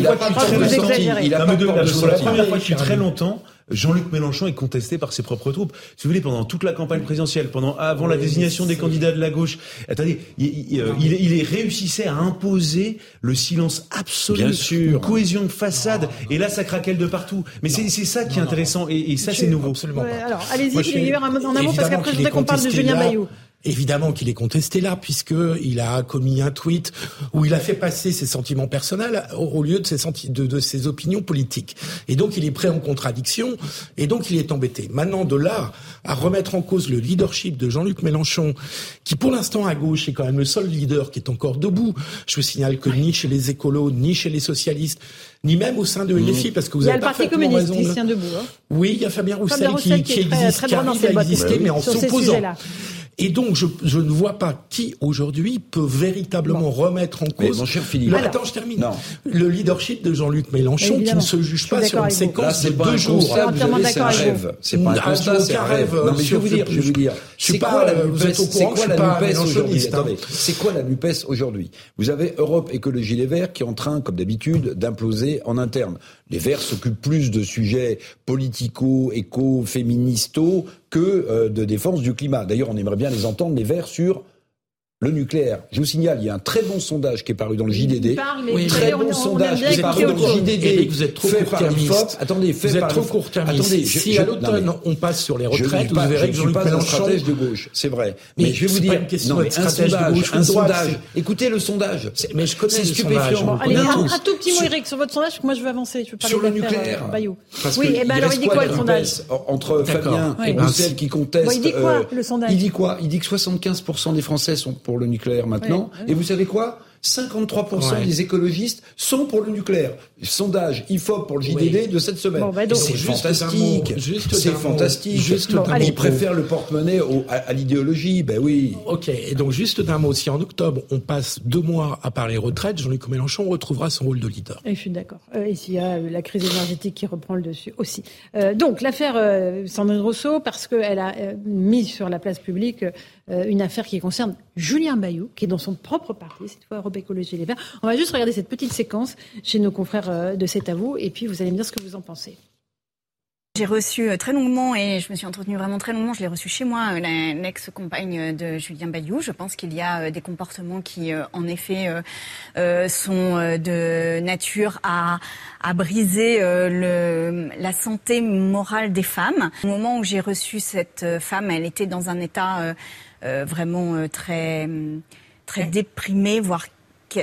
fois depuis très longtemps, Jean-Luc Mélenchon est contesté par ses propres troupes. Si vous voulez, pendant toute la campagne présidentielle, pendant avant la désignation des candidats de la gauche, attendez, il, il, il, réussissait à imposer le silence absolu, Bien sûr. une cohésion de façade, et là ça craquelle de partout. Mais c'est ça qui est intéressant, et, et ça c'est nouveau. Absolument. Ouais, alors, allez-y, en un mot, parce qu'après je voudrais qu'on parle de Julien Bayou. Évidemment qu'il est contesté là, puisque il a commis un tweet où il a fait passer ses sentiments personnels au, lieu de ses, de, de ses opinions politiques. Et donc il est prêt en contradiction, et donc il est embêté. Maintenant, de là à remettre en cause le leadership de Jean-Luc Mélenchon, qui pour l'instant à gauche est quand même le seul leader qui est encore debout. Je vous signale que ni chez les écolos, ni chez les socialistes, ni même au sein de LFI, parce que vous avez parfaitement raison. Il y a le Parti communiste qui tient debout. Hein. Oui, il y a Fabien Roussel, qui, qui, existe, qui arrive à exister, mais en s'opposant. Et donc, je, je, ne vois pas qui aujourd'hui peut véritablement remettre en cause. mon cher Philippe. Le, attends, je termine. Non. Le leadership de Jean-Luc Mélenchon, qui ne se juge pas sur une séquence de deux jours. C'est un rêve. C'est pas un constat, c'est un rêve. Non, mais je vais vous dire, je vais vous dire. C'est quoi la NUPES C'est quoi la NUPES aujourd'hui c'est quoi la NUPES aujourd'hui? Vous avez Europe Écologie Les Verts qui est en train, comme d'habitude, d'imploser en interne. Les Verts s'occupent plus de sujets politico, éco, féministo que euh, de défense du climat. D'ailleurs, on aimerait bien les entendre, les Verts, sur le nucléaire. Je vous signale, il y a un très bon sondage qui est paru dans le JDD. oui, très bon sondage qui est paru dans le JDD. vous êtes trop court-termiste. Attendez, fait vous êtes trop court-termiste. Si à l'automne on passe sur les retraites, vous verrez que Jean-Luc Mélenchon. stratège de gauche, c'est vrai. Mais, je vais vous dire, non, mais un sondage, un sondage. Écoutez le sondage. Mais je connais stupéfiant. Allez, un tout petit mot, Eric, sur votre sondage, parce que moi je veux avancer. Je sur le nucléaire. Euh, oui, et ben alors il dit quoi le sondage Entre Fabien et Bruxelles qui contestent. Il dit quoi le sondage Il dit quoi Il dit que 75% des Français sont pour le nucléaire maintenant. Et vous savez quoi? 53% des écologistes sont pour le nucléaire. Sondage IFOP pour le JDD de cette semaine. Bah c'est fantastique. C'est fantastique. Juste Ils préfèrent le porte-monnaie à, l'idéologie. Ben oui. Ok. Et donc juste d'un mot. Si en octobre on passe deux mois à parler retraite, Jean-Luc Mélenchon retrouvera son rôle de leader. Et je suis d'accord. Euh, ici, il y a la crise énergétique qui reprend le dessus aussi. Euh, donc l'affaire euh, Sandrine Rousseau, parce qu'elle a euh, mis sur la place publique euh, une affaire qui concerne Julien Bayou, qui est dans son propre parti, cette fois Europe Écologie Les Verts. On va juste regarder cette petite séquence chez nos confrères euh, de C'est à vous, et puis vous allez me dire ce que vous en pensez. J'ai reçu euh, très longuement et je me suis entretenue vraiment très longuement. Je l'ai reçu chez moi, l'ex-compagne de Julien Bayou. Je pense qu'il y a des comportements qui, en effet, sont de nature à, à briser la santé morale des femmes. Au moment où j'ai reçu cette femme, elle était dans un état euh, vraiment euh, très, très déprimée, voire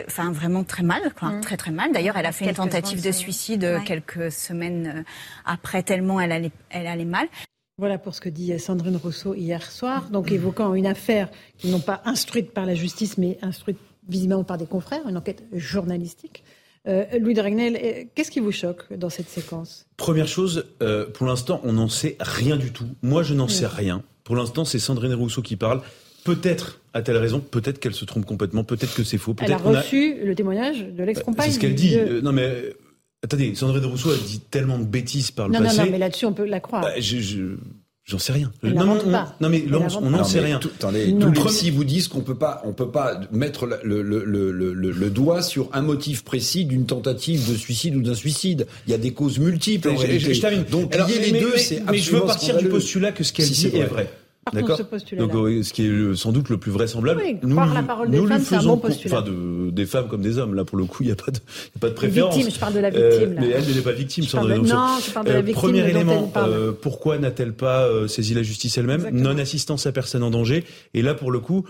enfin vraiment très mal, quoi, mm. très très mal. D'ailleurs, elle a fait une tentative de suicide euh, quelques semaines après, tellement elle allait, elle allait mal. Voilà pour ce que dit Sandrine Rousseau hier soir, donc évoquant une affaire qui n'ont pas instruite par la justice, mais instruite visiblement par des confrères, une enquête journalistique. Louis de Ragnel, qu'est-ce qui vous choque dans cette séquence? Première chose, pour l'instant, on n'en sait rien du tout. Moi, je n'en sais rien. Pour l'instant, c'est Sandrine Rousseau qui parle. Peut-être a-t-elle raison, peut-être qu'elle se trompe complètement, peut-être que c'est faux. Elle a reçu le témoignage de l'ex-compagne. C'est ce qu'elle dit. Euh, non mais euh, attendez, Sandrine Rousseau a dit tellement de bêtises par le passé. Non, non, non, mais là-dessus on peut la croire. Bah, je, J'en sais rien. non, non, pas. non, mais Laurence, on n'en sait rien. Tout, attendez, les psy vous disent qu'on peut pas, on peut pas mettre le, le, le, le, doigt sur un motif précis d'une tentative de suicide ou d'un suicide. Il y a des causes multiples. En je, je, termine. Donc lier les deux, c'est Mais je veux partir du postulat que ce qu'elle dit est vrai. D'accord. Donc, euh, ce qui est sans doute le plus vraisemblable. Oui, nous, croire la parole des femmes, c'est un bon postulat. Enfin, de, des femmes comme des hommes. Là, pour le coup, il n'y a pas de, y a pas de préférence. Victime, je parle de la victime. Euh, mais elle, elle n'est pas victime. Je parle de... Non, je parle de la euh, victime. Premier élément, euh, pourquoi n'a-t-elle pas euh, saisi la justice elle-même Non-assistance à personne en danger. Et là, pour le coup,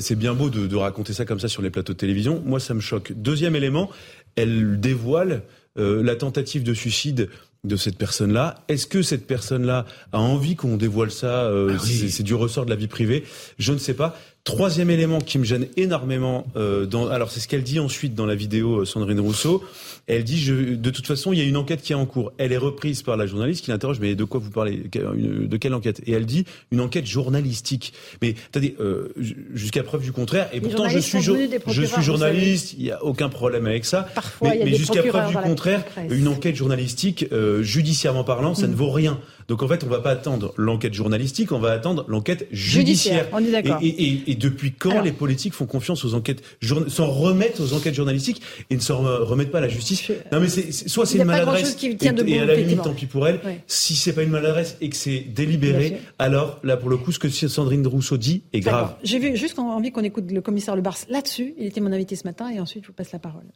c'est bien beau de, de raconter ça comme ça sur les plateaux de télévision. Moi, ça me choque. Deuxième élément, elle dévoile la tentative de suicide de cette personne-là. Est-ce que cette personne-là a envie qu'on dévoile ça euh, ah C'est du ressort de la vie privée? Je ne sais pas. Troisième élément qui me gêne énormément, euh, dans, alors c'est ce qu'elle dit ensuite dans la vidéo euh, Sandrine Rousseau. Elle dit, je, de toute façon, il y a une enquête qui est en cours. Elle est reprise par la journaliste qui l'interroge, mais de quoi vous parlez? De quelle enquête? Et elle dit, une enquête journalistique. Mais attendez, euh, jusqu'à preuve du contraire, et pourtant je suis, je suis journaliste, il n'y a aucun problème avec ça. Parfois, mais, mais jusqu'à preuve du contraire, une enquête journalistique, euh, judiciairement parlant, ça ne vaut rien. Donc en fait, on va pas attendre l'enquête journalistique, on va attendre l'enquête judiciaire. On est d'accord. Et, et, et, depuis quand les politiques font confiance aux enquêtes, s'en remettent aux enquêtes journalistiques et ne s'en remettent pas à la justice? Non mais c'est soit c'est une maladresse qui tient et, et, à la limite tant pis pour elle. Si c'est pas une maladresse et que c'est délibéré, alors là pour le coup ce que Sandrine Rousseau dit est grave. J'ai vu juste envie qu'on écoute le commissaire Le Bars là-dessus. Il était mon invité ce matin et ensuite je vous passe la parole.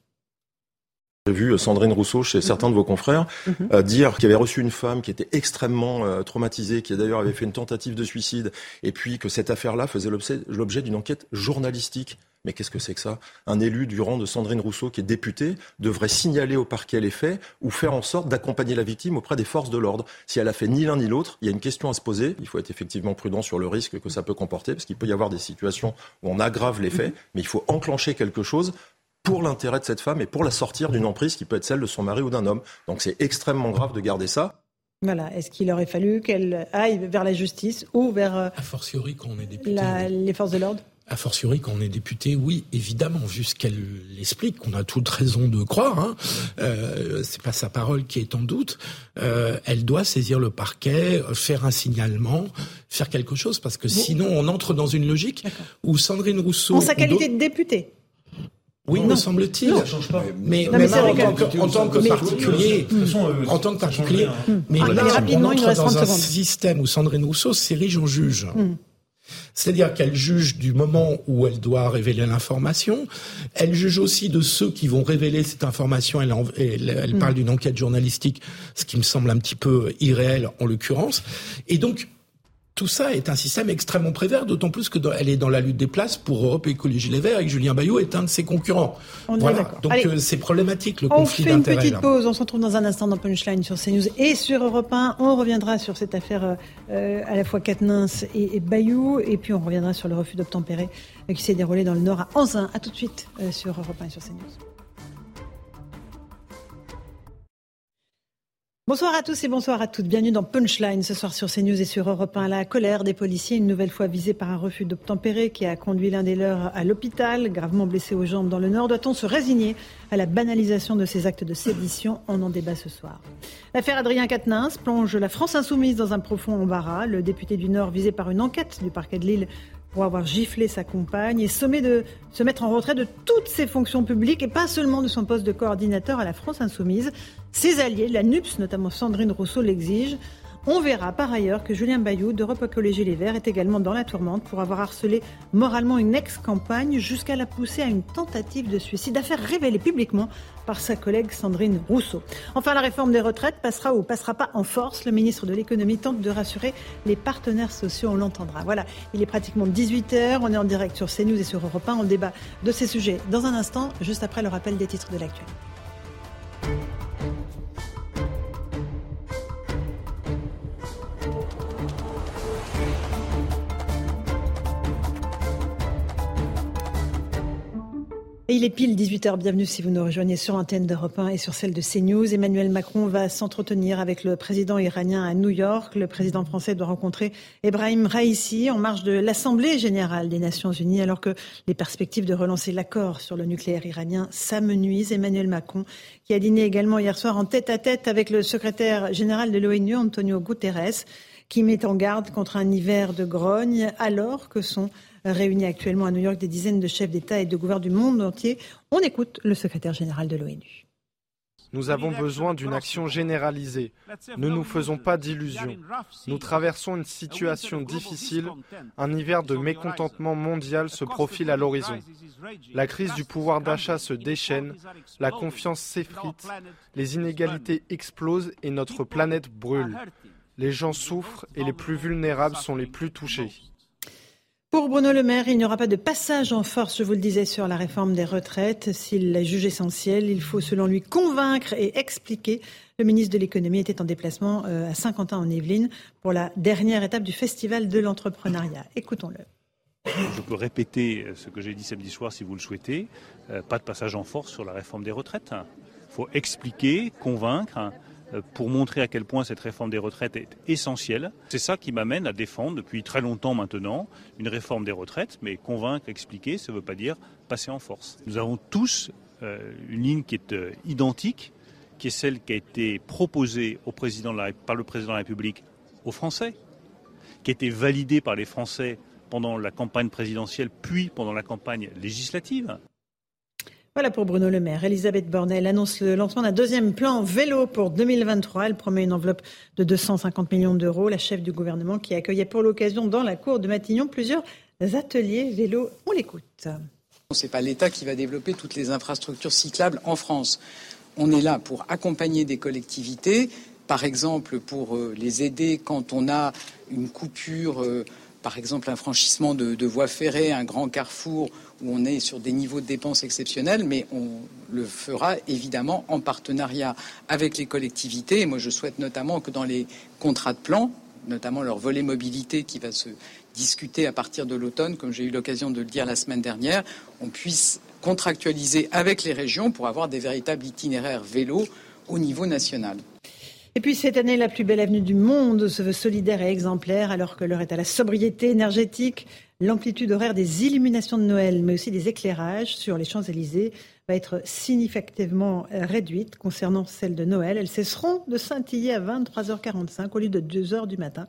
J'ai vu Sandrine Rousseau chez certains de vos confrères mhm. euh, dire qu'il avait reçu une femme qui était extrêmement euh, traumatisée, qui d'ailleurs avait fait une tentative de suicide, et puis que cette affaire-là faisait l'objet d'une enquête journalistique. Mais qu'est-ce que c'est que ça? Un élu du rang de Sandrine Rousseau, qui est député, devrait signaler au parquet les faits ou faire en sorte d'accompagner la victime auprès des forces de l'ordre. Si elle a fait ni l'un ni l'autre, il y a une question à se poser. Il faut être effectivement prudent sur le risque que ça peut comporter, parce qu'il peut y avoir des situations où on aggrave les faits, mhm. mais il faut enclencher quelque chose pour l'intérêt de cette femme et pour la sortir d'une emprise qui peut être celle de son mari ou d'un homme. Donc c'est extrêmement grave de garder ça. Voilà. Est-ce qu'il aurait fallu qu'elle aille vers la justice ou vers euh, a fortiori quand on est député, les forces de l'ordre? A fortiori quand on est député, oui, évidemment, vu ce qu'elle explique, qu'on a toute raison de croire, hein, euh, c'est pas sa parole qui est en doute, euh, elle doit saisir le parquet, faire un signalement, faire quelque chose, parce que sinon on entre dans une logique où Sandrine Rousseau... En sa qualité de députée oui, me semble-t-il. Mais, en, tant que, particulier, en tant que particulier, mais on entre dans un système où Sandrine Rousseau s'érige en juge. Hmm. C'est-à-dire qu'elle juge du moment où elle doit révéler l'information. Elle juge aussi de ceux qui vont révéler cette information. Elle, elle, hmm. parle d'une enquête journalistique, ce qui me semble un petit peu irréel en l'occurrence. Et donc, tout ça est un système extrêmement prévert, d'autant plus que elle est dans la lutte des places pour Europe Écologie Les Verts et que Julien Bayou est un de ses concurrents. On voilà. Donc euh, c'est problématique le conflit d'intérêts. On fait une petite pause, on se retrouve dans un instant dans Punchline sur CNews et sur Europe 1. On reviendra sur cette affaire euh, à la fois Quatennens et, et, Bayou et puis on reviendra sur le refus d'obtempérer euh, qui s'est déroulé dans le Nord à Anzin. A tout de suite sur Europe 1 et sur CNews. Bonsoir à tous et bonsoir à toutes. Bienvenue dans Punchline ce soir sur CNews et sur Europe 1. La colère des policiers, une nouvelle fois visée par un refus d'obtempérer qui a conduit l'un des leurs à l'hôpital, gravement blessé aux jambes dans le Nord. Doit-on se résigner à la banalisation de ces actes de sédition? On en débat ce soir. L'affaire Adrien Quatennens plonge la France insoumise dans un profond embarras. Le député du Nord visé par une enquête du parquet de Lille pour avoir giflé sa compagne et sommé de se mettre en retrait de toutes ses fonctions publiques et pas seulement de son poste de coordinateur à la France insoumise. Ses alliés, la NUPS, notamment Sandrine Rousseau, l'exigent. On verra par ailleurs que Julien Bayou d'Europe Écologie Les Verts est également dans la tourmente pour avoir harcelé moralement une ex-campagne jusqu'à la pousser à une tentative de suicide, affaire révélée publiquement par sa collègue Sandrine Rousseau. Enfin, la réforme des retraites passera ou passera pas en force. Le ministre de l'économie tente de rassurer les partenaires sociaux, on l'entendra. Voilà, il est pratiquement 18h, on est en direct sur CNews et sur Europe 1, on débat de ces sujets dans un instant, juste après le rappel des titres de l'actualité. Il est pile 18h. Bienvenue si vous nous rejoignez sur l'antenne d'Europe 1 et sur celle de CNews. Emmanuel Macron va s'entretenir avec le président iranien à New York. Le président français doit rencontrer Ebrahim Raisi en marge de l'Assemblée générale des Nations unies alors que les perspectives de relancer l'accord sur le nucléaire iranien s'amenuisent. Emmanuel Macron qui a dîné également hier soir en tête à tête avec le secrétaire général de l'ONU, Antonio Guterres, qui met en garde contre un hiver de grogne alors que son réunis actuellement à New York des dizaines de chefs d'État et de gouvernements du monde entier. On écoute le secrétaire général de l'ONU. Nous avons besoin d'une action généralisée. Ne nous faisons pas d'illusions. Nous traversons une situation difficile. Un hiver de mécontentement mondial se profile à l'horizon. La crise du pouvoir d'achat se déchaîne, la confiance s'effrite, les inégalités explosent et notre planète brûle. Les gens souffrent et les plus vulnérables sont les plus touchés. Pour Bruno Le Maire, il n'y aura pas de passage en force, je vous le disais, sur la réforme des retraites. S'il la juge essentielle, il faut, selon lui, convaincre et expliquer. Le ministre de l'économie était en déplacement euh, à Saint-Quentin en Yvelines pour la dernière étape du Festival de l'entrepreneuriat. Écoutons-le. Je peux répéter ce que j'ai dit samedi soir si vous le souhaitez. Euh, pas de passage en force sur la réforme des retraites. Il faut expliquer, convaincre euh, pour montrer à quel point cette réforme des retraites est essentielle. C'est ça qui m'amène à défendre depuis très longtemps maintenant une réforme des retraites, mais convaincre, expliquer, ça ne veut pas dire passer en force. Nous avons tous euh, une ligne qui est euh, identique, qui est celle qui a été proposée par le président de la République aux Français, qui a été validée par les Français pendant la campagne présidentielle, puis pendant la campagne législative. Voilà pour Bruno Le Maire. Elisabeth Bornel annonce le lancement d'un deuxième plan vélo pour 2023. Elle promet une enveloppe de 250 millions d'euros. La chef du gouvernement qui accueillait pour l'occasion dans la cour de Matignon plusieurs ateliers vélo. On l'écoute. Ce n'est pas l'État qui va développer toutes les infrastructures cyclables en France. On est là pour accompagner des collectivités, par exemple pour euh, les aider quand on a une coupure, euh, par exemple un franchissement de, de voie ferrée, un grand carrefour où on est sur des niveaux de dépenses exceptionnels, mais on le fera évidemment en partenariat avec les collectivités. Et moi, je souhaite notamment que dans les contrats de plan, notamment leur volet mobilité qui va se discuter à partir de l'automne, comme j'ai eu l'occasion de le dire la semaine dernière, on puisse contractualiser avec les régions pour avoir des véritables itinéraires vélos au niveau national. Et puis cette année, la plus belle avenue du monde se veut solidaire et exemplaire alors que l'heure est à la sobriété énergétique. L'amplitude horaire des illuminations de Noël, mais aussi des éclairages sur les Champs-Élysées, va être significativement réduite concernant celles de Noël. Elles cesseront de scintiller à 23h45 au lieu de 2h du matin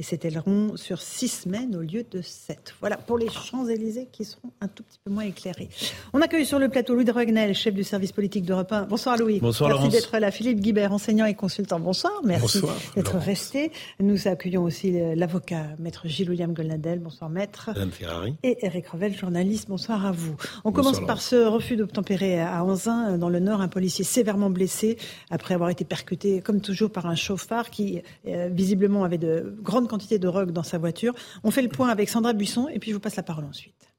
et s'étaleront sur six semaines au lieu de sept. Voilà pour les Champs-Élysées qui seront un tout petit peu moins éclairés. On accueille sur le plateau Louis de chef du service politique d'Europe 1. Bonsoir Louis. Bonsoir Merci d'être là. Philippe Guibert, enseignant et consultant. Bonsoir. Merci d'être resté. Nous accueillons aussi l'avocat maître Gilles-William Golnadel. Bonsoir maître. Madame Ferrari. Et Eric Revel, journaliste. Bonsoir à vous. On commence par ce refus d'obtempérer à Anzin, dans le Nord. Un policier sévèrement blessé après avoir été percuté, comme toujours, par un chauffard qui, euh, visiblement, avait de grandes quantité de drogue dans sa voiture. On fait le point avec Sandra Buisson et puis je vous passe la parole ensuite.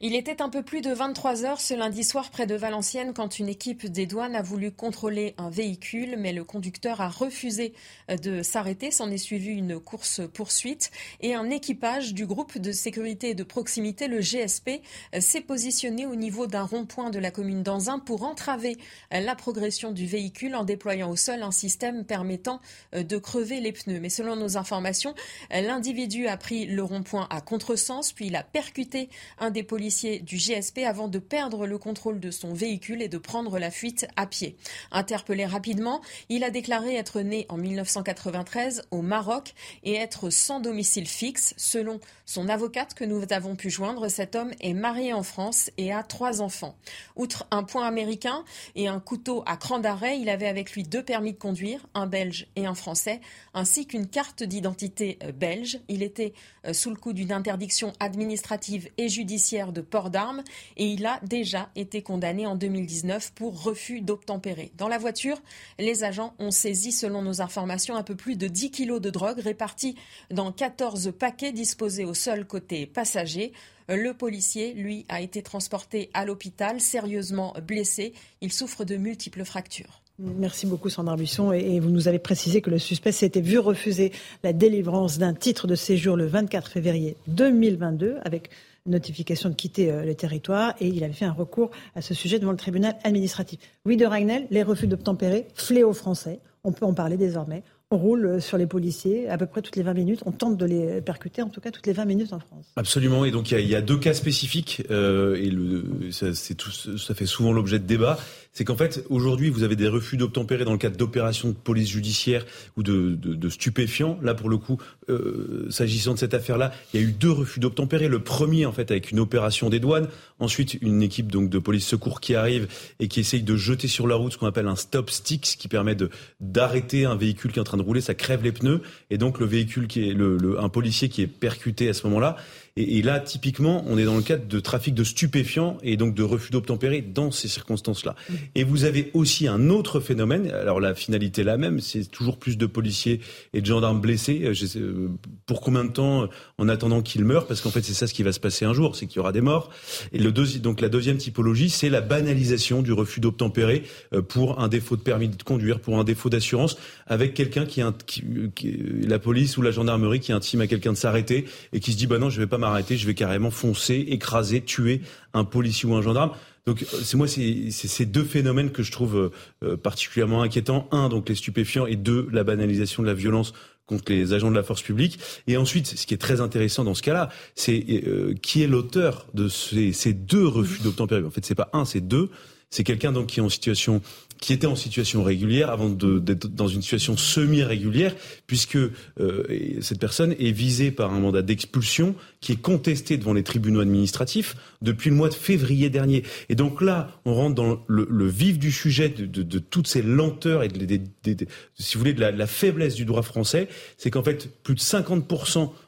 Il était un peu plus de 23 heures ce lundi soir près de Valenciennes quand une équipe des douanes a voulu contrôler un véhicule, mais le conducteur a refusé de s'arrêter. S'en est suivi une course-poursuite et un équipage du groupe de sécurité et de proximité, le GSP, s'est positionné au niveau d'un rond-point de la commune d'Anzin pour entraver la progression du véhicule en déployant au sol un système permettant de crever les pneus. Mais selon nos informations, l'individu a pris le rond-point à contresens, puis il a percuté un des policiers du GSP avant de perdre le contrôle de son véhicule et de prendre la fuite à pied. Interpellé rapidement, il a déclaré être né en 1993 au Maroc et être sans domicile fixe. Selon son avocate que nous avons pu joindre, cet homme est marié en France et a trois enfants. Outre un point américain et un couteau à cran d'arrêt, il avait avec lui deux permis de conduire, un belge et un français, ainsi qu'une carte d'identité euh, belge. Il était euh, sous le coup d'une interdiction administrative et judiciaire de port d'armes et il a déjà été condamné en 2019 pour refus d'obtempérer. Dans la voiture, les agents ont saisi, selon nos informations, un peu plus de 10 kilos de drogue répartis dans 14 paquets disposés au seul côté passager. Le policier, lui, a été transporté à l'hôpital, sérieusement blessé. Il souffre de multiples fractures. Merci beaucoup Sandra Buisson et vous nous avez précisé que le suspect s'était vu refuser la délivrance d'un titre de séjour le 24 février 2022 avec notification de quitter euh, le territoire et il avait fait un recours à ce sujet devant le tribunal administratif. Louis de Ragnel, les refus d'obtempérer, fléau français, on peut en parler désormais. On roule euh, sur les policiers à peu près toutes les 20 minutes. On tente de les percuter, en tout cas toutes les 20 minutes en France. Absolument. Et donc il y, a, deux cas spécifiques euh, et le, ça, ça fait souvent l'objet de débats c'est qu'en fait, aujourd'hui, vous avez des refus d'obtempérer dans le cadre d'opérations de police judiciaire ou de, de, de stupéfiants. Là, pour le coup, euh, s'agissant de cette affaire-là, il y a eu deux refus d'obtempérer. Le premier, en fait, avec une opération des douanes. Ensuite, une équipe donc de police secours qui arrive et qui essaye de jeter sur la route ce qu'on appelle un stop stick, ce qui permet d'arrêter un véhicule qui est en train de rouler. Ça crève les pneus et donc le véhicule qui est le, le un policier qui est percuté à ce moment-là et, et, là, typiquement, on est dans le cadre de trafic de stupéfiants et donc de refus d'obtempérer dans ces circonstances-là. Mmh. Et vous avez aussi un autre phénomène. Alors la finalité est la même, c'est toujours plus de policiers et de gendarmes blessés. Euh, sais, euh, pour combien de temps en attendant qu'ils meurent? Parce qu'en fait, c'est ça ce qui va se passer un jour, c'est qu'il y aura des morts. Et le deuxième, donc la deuxième typologie, c'est la banalisation du refus d'obtempérer euh, pour un défaut de permis de conduire, pour un défaut d'assurance, avec quelqu'un qui, qui, qui, la police ou la gendarmerie qui intime à quelqu'un de s'arrêter et qui se dit bah non, je vais pas m'arrêter, je vais carrément foncer, écraser, tuer un policier ou un gendarme. Donc euh, c'est moi c'est ces deux phénomènes que je trouve euh, particulièrement inquiétants. Un donc les stupéfiants et deux la banalisation de la violence contre les agents de la force publique. Et ensuite, ce qui est très intéressant dans ce cas-là, c'est euh, qui est l'auteur de ces, ces, deux refus d'obtempérer. En fait, c'est pas un, c'est deux. C'est quelqu'un donc qui est en situation qui était en situation régulière avant d'être dans une situation semi-régulière, puisque euh, cette personne est visée par un mandat d'expulsion qui est contesté devant les tribunaux administratifs depuis le mois de février dernier. Et donc là, on rentre dans le, vif du sujet de, toutes ces lenteurs et, de, si vous voulez, de la, la faiblesse du droit français, c'est qu'en fait, plus de 50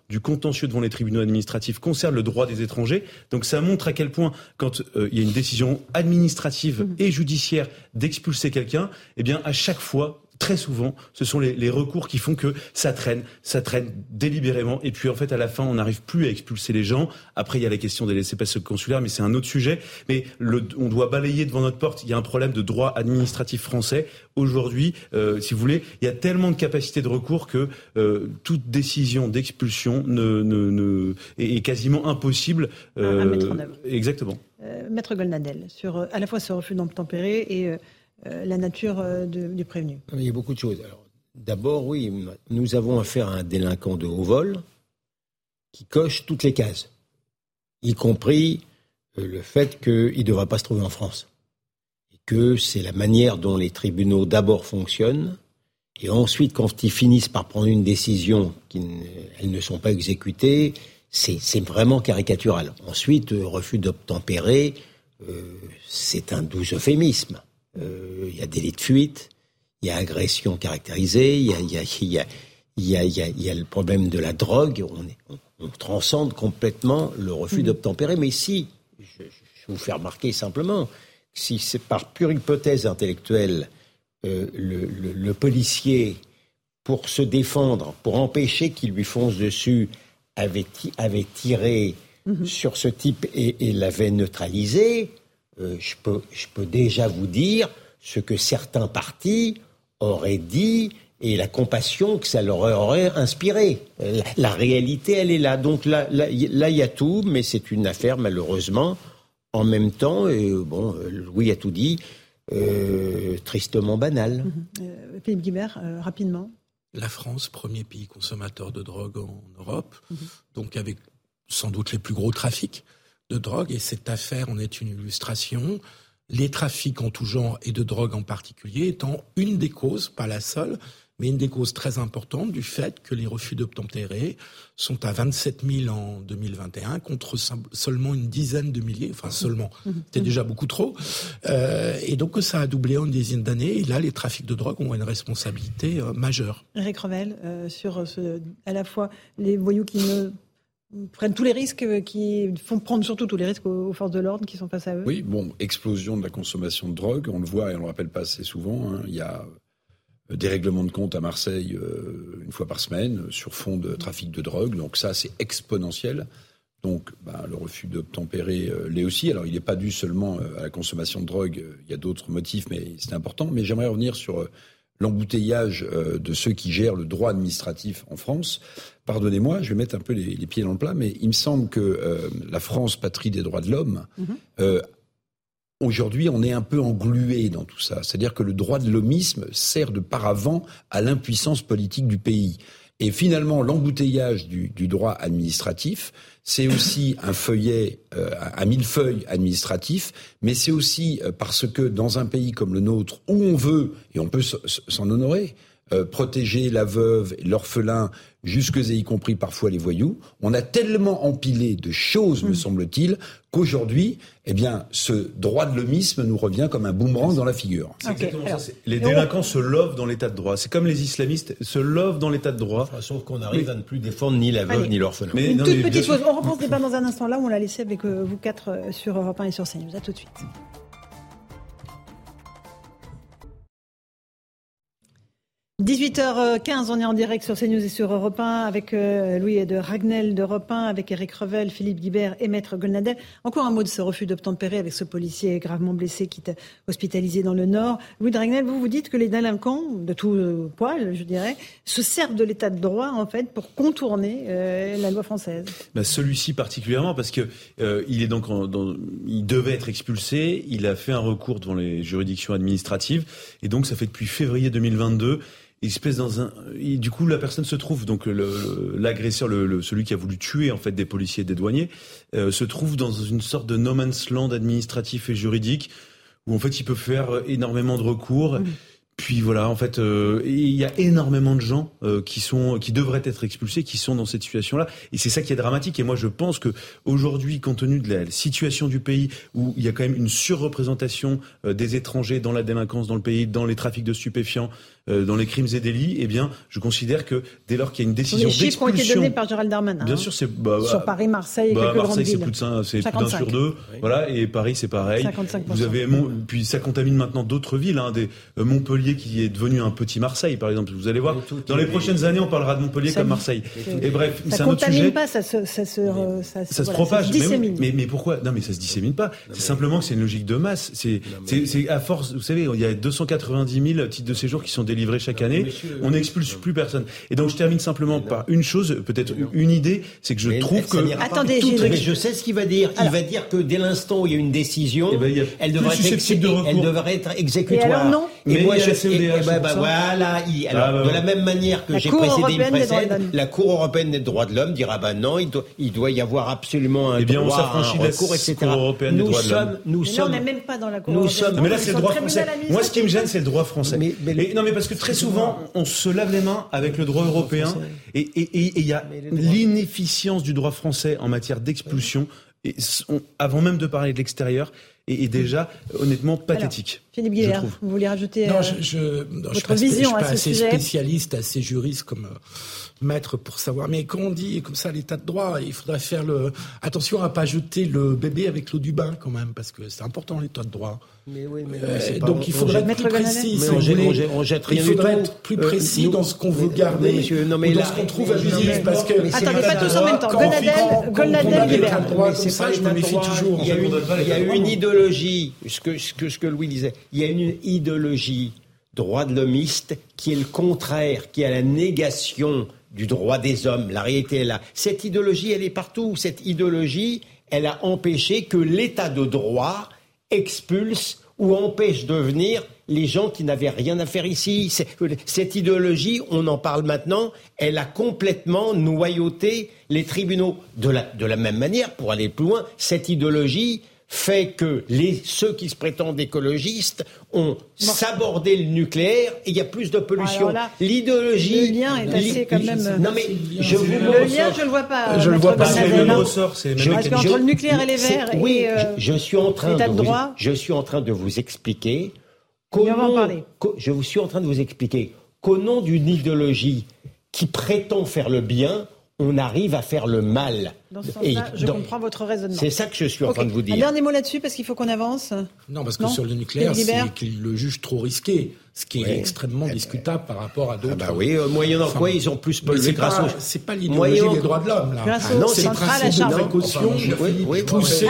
du contentieux devant les tribunaux administratifs concerne le droit des étrangers. Donc ça montre à quel point, quand euh, il y a une décision administrative mmh. et judiciaire d'expulser quelqu'un, eh bien à chaque fois, très souvent, ce sont les, les, recours qui font que ça traîne, ça traîne délibérément. Et puis en fait, à la fin, on n'arrive plus à expulser les gens. Après, il y a la question des laissés-passer consulaires, mais c'est un autre sujet. Mais le, on doit balayer devant notre porte. Il y a un problème de droit administratif français. Aujourd'hui, euh, si vous voulez, il y a tellement de capacités de recours que euh, toute décision d'expulsion ne, ne, ne, est, est, quasiment impossible. Euh, à mettre en œuvre. Exactement. Euh, Maître Goldnadel, sur euh, à la fois ce refus d'obtempérer et euh, euh, la nature euh, du prévenu Il y a beaucoup de choses. D'abord, oui, nous avons affaire à un délinquant de haut vol qui coche toutes les cases, y compris euh, le fait qu'il ne devrait pas se trouver en France. Et que c'est la manière dont les tribunaux d'abord fonctionnent, et ensuite, quand ils finissent par prendre une décision, elles ne sont pas exécutées, c'est vraiment caricatural. Ensuite, refus d'obtempérer, euh, c'est un doux euphémisme. Euh, il y a délit de fuite, il y a agression caractérisée, il y a, il y a, il y a, il y a, il y a, il y a le problème de la drogue. On, est, on, on transcende complètement le refus mmh. d'obtempérer. Mais si, je, vous faire remarquer simplement, si c'est par pure hypothèse intellectuelle, euh, le, le, le, policier pour se défendre, pour empêcher qu'il lui fonce dessus, avait, avait tiré mhm. sur ce type et, l'avait neutralisé, euh, je, peux, je peux déjà vous dire ce que certains partis auraient dit et la compassion que ça leur aurait inspiré. La, réalité, elle est là. Donc là, là, il y a tout, mais c'est une affaire, malheureusement, en même temps, et bon, Louis a tout dit, euh, tristement banale. Mhm. Euh, Philippe Guibert, euh, rapidement. La France, premier pays consommateur de drogue en Europe, mhm. donc avec sans doute les plus gros trafics de drogue, et cette affaire en est une illustration. Les trafics en tout genre et de drogue en particulier étant une des causes, pas la seule, mais une des causes très importantes du fait que les refus d'obtempérer sont à 27 000 en 2021 contre seulement une dizaine de milliers, enfin seulement, mmh. Mmh. c'était déjà beaucoup trop. Euh, et donc ça a doublé en une dizaine d'années. Et là, les trafics de drogue ont une responsabilité euh, majeure. Eric Revel, euh, sur ce, à la fois les voyous qui ne prennent tous les risques, qui font prendre surtout tous les risques aux, forces de l'ordre qui sont face à eux. Oui, bon, explosion de la consommation de drogue, on le voit et on le rappelle pas assez souvent. Hein. il y a des règlements de compte à Marseille euh, une fois par semaine sur fond de trafic de drogue. Donc ça, c'est exponentiel. Donc ben, le refus d'obtempérer euh, l'est aussi. Alors il n'est pas dû seulement euh, à la consommation de drogue, il y a d'autres motifs, mais c'est important. Mais j'aimerais revenir sur l'embouteillage de ceux qui gèrent le droit administratif en France. Pardonnez-moi, je vais mettre un peu les, pieds dans le plat, mais il me semble que la France, patrie des droits de l'homme, mm-hmm. Aujourd'hui, on est un peu englué dans tout ça. C'est-à-dire que le droit de l'homisme sert de paravent à l'impuissance politique du pays. Et finalement, l'embouteillage du, droit administratif, c'est aussi un feuillet, euh, un millefeuille administratif, mais c'est aussi euh, parce que dans un pays comme le nôtre, où on veut, et on peut s'en honorer, euh, protéger la veuve, l'orphelin, jusque et y compris parfois les voyous. On a tellement empilé de choses, me hmm. semble-t-il, qu'aujourd'hui, eh bien, ce droit de l'homisme nous revient comme un boomerang dans la figure. Les délinquants se lovent dans l'état de droit. C'est comme les islamistes se lovent dans l'état de droit. sauf qu'on arrive à ne plus défendre ni la veuve ni l'orphelin. Une toute petite chose. On reprend ce débat dans un instant. Là, on l'a laissé avec euh, vous quatre euh, sur Europe 1 et sur CNews. À tout de suite. 18h15, on est en direct sur CNews et sur Europe 1 avec euh, Louis de Ragnel d'Europe 1, avec Eric Revel, Philippe Guibert et Maître Golnadel. Encore un mot de ce refus d'obtempérer avec ce policier gravement blessé qui est hospitalisé dans le Nord? Louis de Ragnel, vous vous dites que les délinquants, de tout euh, poil, je dirais, se servent de l'état de droit en fait pour contourner euh, la loi française. Bah, Celui-ci particulièrement parce que il est donc il devait être expulsé, il a fait un recours devant les juridictions administratives et donc ça fait depuis février 2022 il se place dans un. du coup, la personne se trouve donc l'agresseur, le, celui qui a voulu tuer en fait des policiers et des douaniers, euh, se trouve dans une sorte de no man's land administratif et juridique où en fait il peut faire énormément de recours. Mmh. Puis voilà, en fait, euh, il y a énormément de gens euh, qui sont, qui devraient être expulsés, qui sont dans cette situation-là, et c'est ça qui est dramatique. Et moi, je pense que aujourd'hui, compte tenu de la situation du pays, où il y a quand même une surreprésentation des étrangers dans la délinquance dans le pays, dans les trafics de stupéfiants, euh, dans les crimes et délits, eh bien, je considère que dès lors qu'il y a une décision d'expulsion... Les chiffres ont été donnés par Gérald Darmanin. Bien hein. sûr, c'est... Bah, Sur Paris, Marseille et bah, quelques Marseille, c'est plus de c'est plus d'un sur deux. Voilà, et Paris, c'est pareil. 55%. Vous avez... Puis ça contamine maintenant d'autres villes. Hein, des... Euh, Montpellier qui est devenu un petit Marseille, par exemple. Vous allez voir, dans les prochaines années, on parlera de Montpellier comme Marseille. Et bref, c'est un autre sujet. Ça contamine pas, ça se... Ça se, ça, ça se propage. mais, pourquoi? Non, mais ça se dissémine pas. C'est simplement que c'est une logique de masse. C'est à force... Vous savez, il y a 290 000 titres de séjour qui sont délivrés chaque année on n'expulse plus personne. Et donc je termine simplement par une chose, peut-être une idée, c'est que je trouve que attendez, je sais ce qu'il va dire. Il va dire que dès l'instant où il y a une décision, eh ben, elle, devrait être, elle devrait être exécutoire. Et alors non. Et moi, je, et, bah, bah, voilà, il, alors, ah, bah, de la même manière que j'ai précédé, il précède, la Cour européenne des droits de l'homme dira, bah non, il doit, il doit y avoir absolument un eh bien, droit, on un recours, etc. Européenne nous des droits sommes, de l'homme. Nous mais sommes, non, on n'est même pas dans la Cour nous sommes, Mais là, c'est le droit français. Moi, ce qui me gêne, c'est le droit français. non, mais parce que très souvent, on se lave les mains avec le droit européen et il y a l'inefficience du droit français en matière d'expulsion. Avant même de parler de l'extérieur, est, déjà honnêtement pathétique. Philippe Guillard, vous voulez rajouter non, je, euh, je, votre je vision suis pas assez spécialiste, assez juriste comme maître pour savoir. Mais quand on dit comme ça l'état de droit, il faudrait faire le attention à pas jeter le bébé avec l'eau du bain quand même, parce que c'est important l'état de droit. Mais oui, mais, euh, donc il faudrait être plus précis. Si on, jette, on, jette, on jette il faudrait être plus précis euh, dans ce qu'on veut garder, monsieur, non, mais ou dans là, ce qu'on trouve abusif. Parce que attendez, pas tous en même temps. Golnadel, libère. Comme ça, je me méfie toujours. Il y a une idéologie, ce que ce que Louis disait. Il y a une idéologie droit de l'homiste qui est le contraire, qui est la négation du droit des hommes. La réalité est là. Cette idéologie, elle est partout. Cette idéologie, elle a empêché que l'état de droit expulse ou empêche de venir les gens qui n'avaient rien à faire ici. Cette idéologie, on en parle maintenant, elle a complètement noyauté les tribunaux. De la, de la même manière, pour aller plus loin, cette idéologie fait que les, ceux qui se prétendent écologistes ont sabordé le nucléaire et il y a plus de pollution. L'idéologie. Le lien est assez quand même. Non mais je vous le lien, je le vois pas. Je le vois pas. C'est le même ressort. C'est qu'entre le nucléaire et les verts. Oui, et, euh, je, suis en train de, de vous, je suis en train de vous expliquer. Comment, je vous suis en train de vous expliquer qu'au nom d'une idéologie qui prétend faire le bien, on arrive à faire le mal. Dans ce sens-là, je comprends votre raisonnement. C'est ça que je suis en train de vous dire. Un dernier mot là-dessus, parce qu'il faut qu'on avance. Non, parce que sur le nucléaire, c'est qu'il le juge trop risqué ce qui est extrêmement discutable par rapport à d'autres. Ah bah oui, euh, moyennant quoi ils ont plus pollué grâce aux... C'est pas l'idéologie des droits de l'homme, là. Grâce ah, non, c'est le principe de précaution. pousser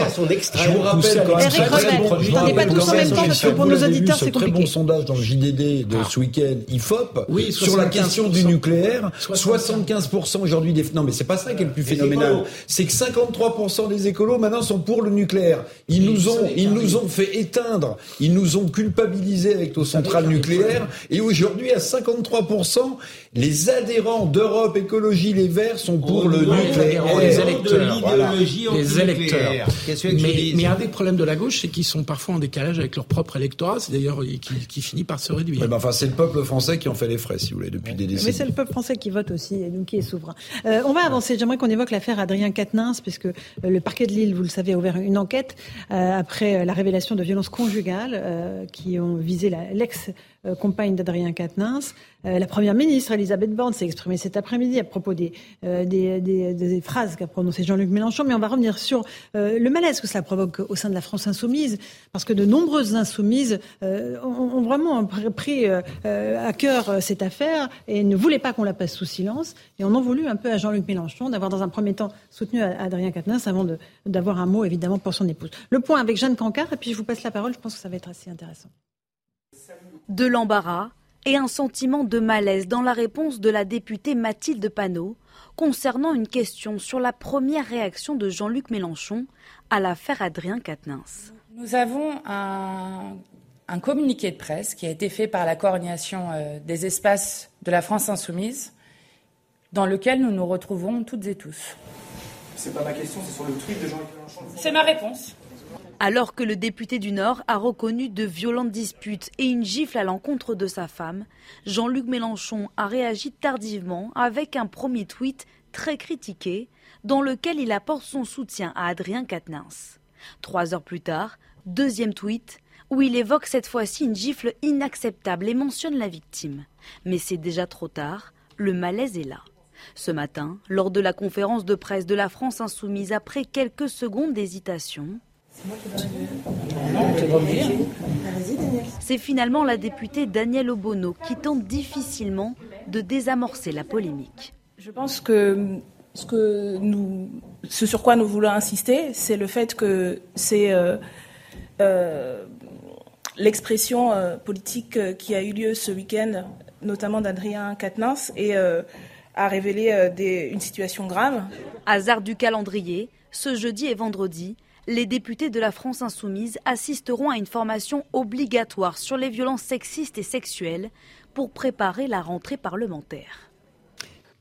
à son extrême. Je vous rappelle quand même... Eric n'en pas tous en même temps, parce que pour nos auditeurs, c'est compliqué. très bon sondage dans le JDD de ce week-end, IFOP, sur la question du nucléaire. 75% aujourd'hui des... Non, mais c'est pas ça qui est le plus phénoménal. C'est que 53% des écolos, maintenant, sont pour le nucléaire. Ils nous ont, ils nous ont fait éteindre. Ils nous ont culpabilisé avec nos centrales nucléaires. Et aujourd'hui, à 53%, les adhérents d'Europe Écologie Les Verts sont pour le nucléaire. Les électeurs. Les électeurs. Mais, mais, un des problèmes de la gauche, c'est qu'ils sont parfois en décalage avec leur propre électorat. C'est d'ailleurs qui, qui, finit par se réduire. ben enfin, c'est le peuple français qui en fait les frais, si vous voulez, depuis des décennies. Mais c'est le peuple français qui vote aussi, et donc qui est souverain. Euh, on va avancer. J'aimerais qu'on évoque l'affaire Adrien Quatennens, puisque euh, le parquet de Lille, vous le savez, a ouvert une enquête euh, après la révélation de violences conjugales qui ont visé l'ex-compagne d'Adrien Quatennens. Euh, la première ministre, Elisabeth Borne, s'est exprimée cet après-midi à propos des, euh, phrases qu'a prononcées Jean-Luc Mélenchon. Mais on va revenir sur euh, le malaise que cela provoque au sein de la France insoumise, parce que de nombreuses insoumises ont, vraiment pris à cœur cette affaire et ne voulaient pas qu'on la passe sous silence. Et on en voulu un peu à Jean-Luc Mélenchon d'avoir dans un premier temps soutenu Adrien Quatennens avant d'avoir un mot évidemment pour son épouse. Le point avec Jeanne Cancard, et puis je vous passe la parole, je pense que ça va être assez intéressant. De l'embarras et un sentiment de malaise dans la réponse de la députée Mathilde Panot concernant une question sur la première réaction de Jean-Luc Mélenchon à l'affaire Adrien Quatennens. Nous avons un, communiqué de presse qui a été fait par la coordination euh, des espaces de la France insoumise, dans lequel nous nous retrouvons toutes et tous. C'est pas ma question, c'est sur le tweet de Jean-Luc Mélenchon. C'est ma réponse. Alors que le député du Nord a reconnu de violentes disputes et une gifle à l'encontre de sa femme, Jean-Luc Mélenchon a réagi tardivement avec un premier tweet très critiqué dans lequel il apporte son soutien à Adrien Quatennens. Trois heures plus tard, deuxième tweet où il évoque cette fois-ci une gifle inacceptable et mentionne la victime. Mais c'est déjà trop tard, le malaise est là. Ce matin, lors de la conférence de presse de la France insoumise, après quelques secondes d'hésitation, c'est finalement la députée Danielle Obono qui tente difficilement de désamorcer la polémique. Je pense que ce, que nous, ce sur quoi nous voulons insister, c'est le fait que c'est euh, euh, l'expression euh, politique qui a eu lieu ce week-end, notamment d'Adrien Quatennens, et a révélé une situation grave. Hasard du calendrier, ce jeudi et vendredi, les députés de la France insoumise assisteront à une formation obligatoire sur les violences sexistes et sexuelles pour préparer la rentrée parlementaire.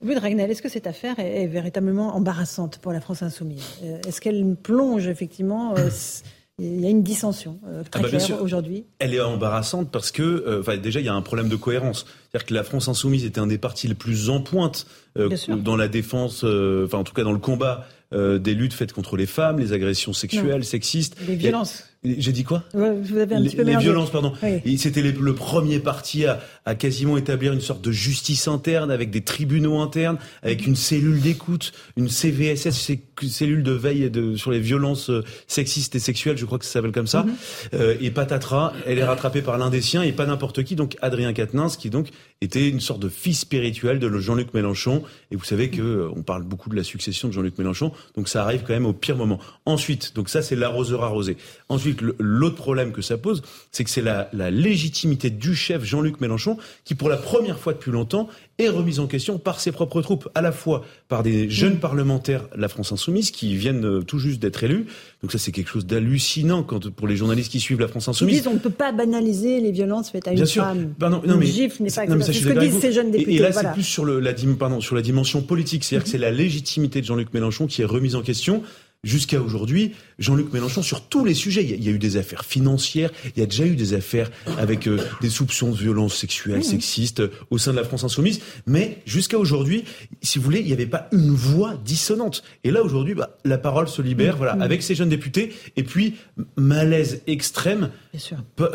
Ragnel, est-ce que cette affaire est, véritablement embarrassante pour la France insoumise? Euh, Est-ce qu'elle plonge effectivement euh, [coughs] il y a une dissension euh, très ah bah, claire aujourd'hui? Elle est embarrassante parce que, déjà, il y a un problème de cohérence. C'est-à-dire que la France insoumise était un des partis les plus en pointe dans la défense, enfin en tout cas dans le combat euh, des luttes faites contre les femmes, les agressions sexuelles, sexistes. Les violences. J'ai dit quoi ouais, Vous avez un les, petit peu les violences, pardon. Oui. C'était le premier parti à, à quasiment établir une sorte de justice interne avec des tribunaux internes, avec une cellule d'écoute, une CVSS, cellule de veille de, sur les violences euh, sexistes et sexuelles, je crois que ça s'appelle comme ça. Mhm. Euh, et patatras, elle est rattrapée par l'un des siens et pas n'importe qui, donc Adrien Quatennens, qui donc était une sorte de fils spirituel de Jean-Luc Mélenchon. Et vous savez que euh, on parle beaucoup de la succession de Jean-Luc Mélenchon, donc ça arrive quand même au pire moment. Ensuite, donc ça c'est l'arroseur arrosé. Ensuite, le- l'autre problème que ça pose, c'est que c'est la, la légitimité du chef Jean-Luc Mélenchon qui, pour la première fois depuis longtemps, est remise en question par ses propres troupes, à la fois par des jeunes parlementaires de la France Insoumise qui viennent euh, tout juste d'être élus. Donc ça c'est quelque chose d'hallucinant quand pour les journalistes qui suivent la France Ils Insoumise. disent on ne peut pas banaliser les violences faites à une Bien sûr. femme. Pardon, non, mais, gifle n'est pas non, mais ça, ce que disent ces jeunes députés. Et, là, voilà. c'est plus sur, le, la, dim- pardon, sur la dimension politique. C'est-à-dire que c'est la [laughs] légitimité de Jean-Luc Mélenchon qui est remise en question. Jusqu'à aujourd'hui, Jean-Luc Mélenchon, sur tous les sujets, il y, a, il y a eu des affaires financières, il y a déjà eu des affaires avec euh, des soupçons de violences sexuelles, sexistes euh, au sein de la France insoumise, mais jusqu'à aujourd'hui, si vous voulez, il n'y avait pas une voix dissonante. Et là, aujourd'hui, bah, la parole se libère, voilà, avec ces jeunes députés, et puis malaise extrême Bien sûr. euh,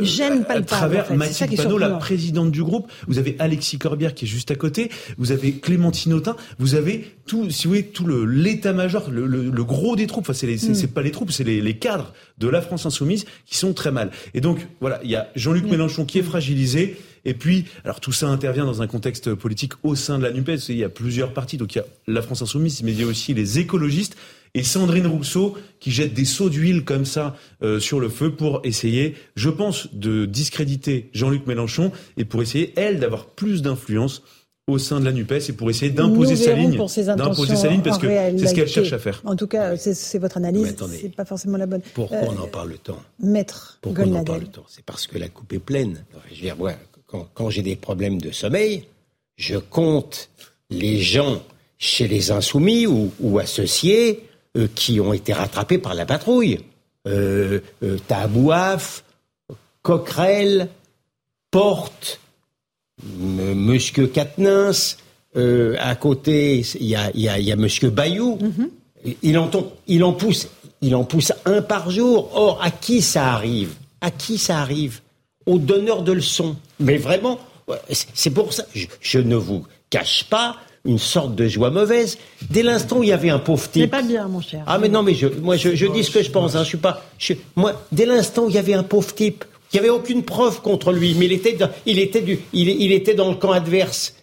euh, Gêne à palpable, travers en fait. Mathilde Panot, la présidente du groupe. Vous avez Alexis Corbière qui est juste à côté. Vous avez Clémentine Autain. Vous avez tout, si vous voulez, tout le l'état-major, le, le- le gros des troupes. Enfin, c'est les- c'est Mm. c'est pas les troupes, c'est les, les cadres de la France insoumise qui sont très mal. Et donc, voilà, il y a Jean-Luc Mm. Mélenchon qui est fragilisé. Et puis, alors tout ça intervient dans un contexte politique au sein de la NUPES. Il y a plusieurs partis. Donc, il y a la France insoumise, mais il y a aussi les écologistes. Et Sandrine Rousseau qui jette des seaux d'huile comme ça euh, sur le feu pour essayer, je pense, de discréditer Jean-Luc Mélenchon et pour essayer, elle, d'avoir plus d'influence au sein de la NUPES et pour essayer d'imposer sa ligne. D'imposer sa ligne parce que c'est ce qu'elle cherche à faire. En tout cas, c'est- votre analyse. C'est pas forcément la bonne. Pourquoi Euh, on en parle tant Maître Pourquoi on en parle tant C'est parce que la coupe est pleine. Je veux dire, quand, quand j'ai des problèmes de sommeil, je compte les gens chez les insoumis ou, ou associés euh, qui ont été rattrapés par la patrouille. Euh, euh, Tabouaf, Coquerel, Porte, Monsieur Quatennens, euh, à côté, il y a, y a- y a Monsieur Bayou. Il en, tombe- il en pousse, il en pousse un par jour. Or, à qui ça arrive? À qui ça arrive? Aux donneurs de leçons. Mais vraiment, c'est c'est pour ça. Je, je ne vous cache pas une sorte de joie mauvaise. Dès l'instant où il y avait un pauvre C'est type. pas bien, mon cher. Ah mais non mais je, moi je, je dis ce que je pense. Hein, je suis pas. je- moi dès l'instant où il y avait un pauvre type, il y avait aucune preuve contre lui, mais il était, dans, il était du, il, il était dans le camp adverse,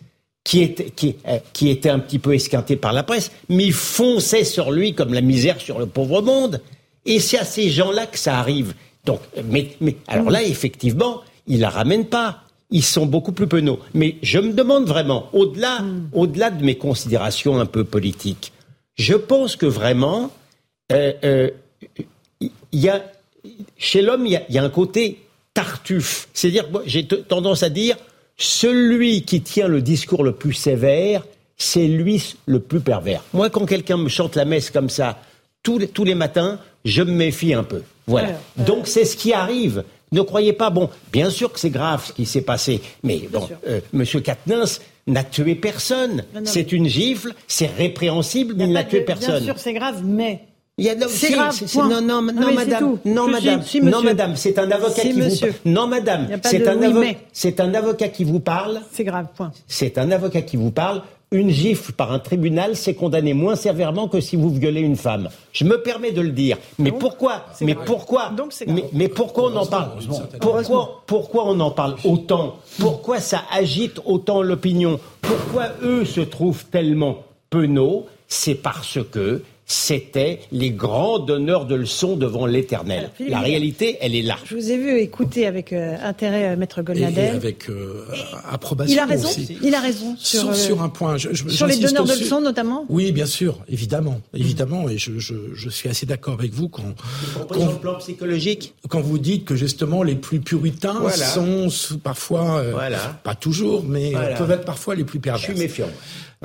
qui était, qui, euh, qui était un petit peu esquinté par la presse, mais il fonçait sur lui comme la misère sur le pauvre monde. Et c'est à ces gens-là que ça arrive. Donc, mais, mais alors là effectivement, il la ramène pas. Ils sont beaucoup plus penauds. Mais je me demande vraiment, au-delà, au-delà de mes considérations un peu politiques, je pense que vraiment, euh, euh, y a, chez l'homme, il y a, il y a un côté tartuffe. C'est-à-dire, moi, j'ai tendance à dire, celui qui tient le discours le plus sévère, c'est lui le plus pervers. Moi, quand quelqu'un me chante la messe comme ça, tous les, tous les matins, je me méfie un peu. Voilà. Alors, Donc, c'est ce qui arrive. Ne croyez pas, bon, bien sûr que c'est grave ce qui s'est passé, mais bon, euh, Monsieur Quatennens n'a tué personne. C'est une gifle, c'est répréhensible, mais il n'a tué Bien personne. sûr, c'est grave, mais. Il y a, non, C'est si, grave, point. non, non, Non, non, madame, tout. non, madame, si, non, monsieur. madame, c'est un avocat Si, qui monsieur. vous parle. Non, madame, c'est un, oui, avo- mais. c'est un avocat qui vous parle. C'est grave, point. C'est un avocat qui vous parle. Une gifle par un tribunal, c'est condamné moins sévèrement que si vous violez une femme. Je me permets de le dire. Mais pourquoi Mais pourquoi mais, mais pourquoi on en parle Pourquoi pourquoi on en parle autant Pourquoi ça agite autant l'opinion Pourquoi eux se trouvent tellement penauds C'est parce que c'était les grands donneurs de leçons devant l'Éternel. La réalité, elle est là. Je vous ai vu écouter avec euh, intérêt euh, Maître Et, et Golnadel. avec euh, approbation Il a raison. aussi. Il a raison sur, Sur, euh, sur un point. Je, je- sur les donneurs de leçons, notamment. Oui, bien sûr, évidemment, évidemment, et je, je, je suis assez d'accord avec vous quand, Sur le plan psychologique quand vous dites que justement les plus puritains Voilà. sont parfois, euh, Voilà. pas toujours, mais Voilà. peuvent être parfois les plus pervers. Je suis méfiant.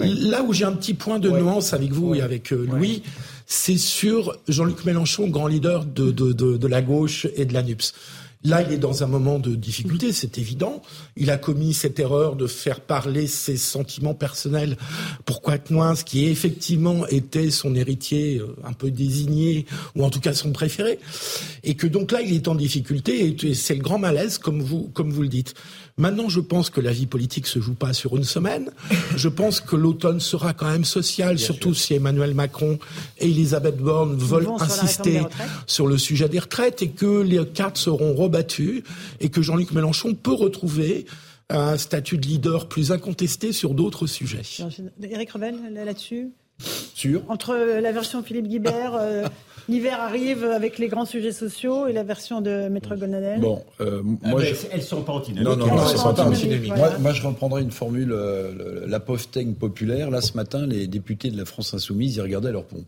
Là où j'ai un petit point de nuance avec vous et avec euh, Louis, c'est sur Jean-Luc Mélenchon, grand leader de, de, de, de la gauche et de la NUPS. Là, il est dans un moment de difficulté, c'est évident. Il a commis cette erreur de faire parler ses sentiments personnels pour Quatenoise, qui effectivement était son héritier euh, un peu désigné, ou en tout cas son préféré. Et que donc là, il est en difficulté, et c'est le grand malaise, comme vous, comme vous le dites. Maintenant, je pense que la vie politique se joue pas sur une semaine. [laughs] Je pense que l'automne sera quand même social, surtout si Emmanuel Macron et Elisabeth Borne veulent insister sur, le sujet des retraites et que les cartes seront rebattues et que Jean-Luc Mélenchon peut retrouver un statut de leader plus incontesté sur d'autres sujets. Éric Revel, là-dessus? Sur Entre la version Philippe Guibert, euh, [laughs] l'hiver arrive avec les grands sujets sociaux et la version de Maître Gonadel. Bon, euh, Ah moi, je... Elles sont pas antinomiques. Non, non, non, sont pas pas antinomique. antinomiques. Moi, moi, je reprendrai une formule, euh, la postaigne populaire. Là, ce matin, les députés de la France Insoumise, ils regardaient leur pompe.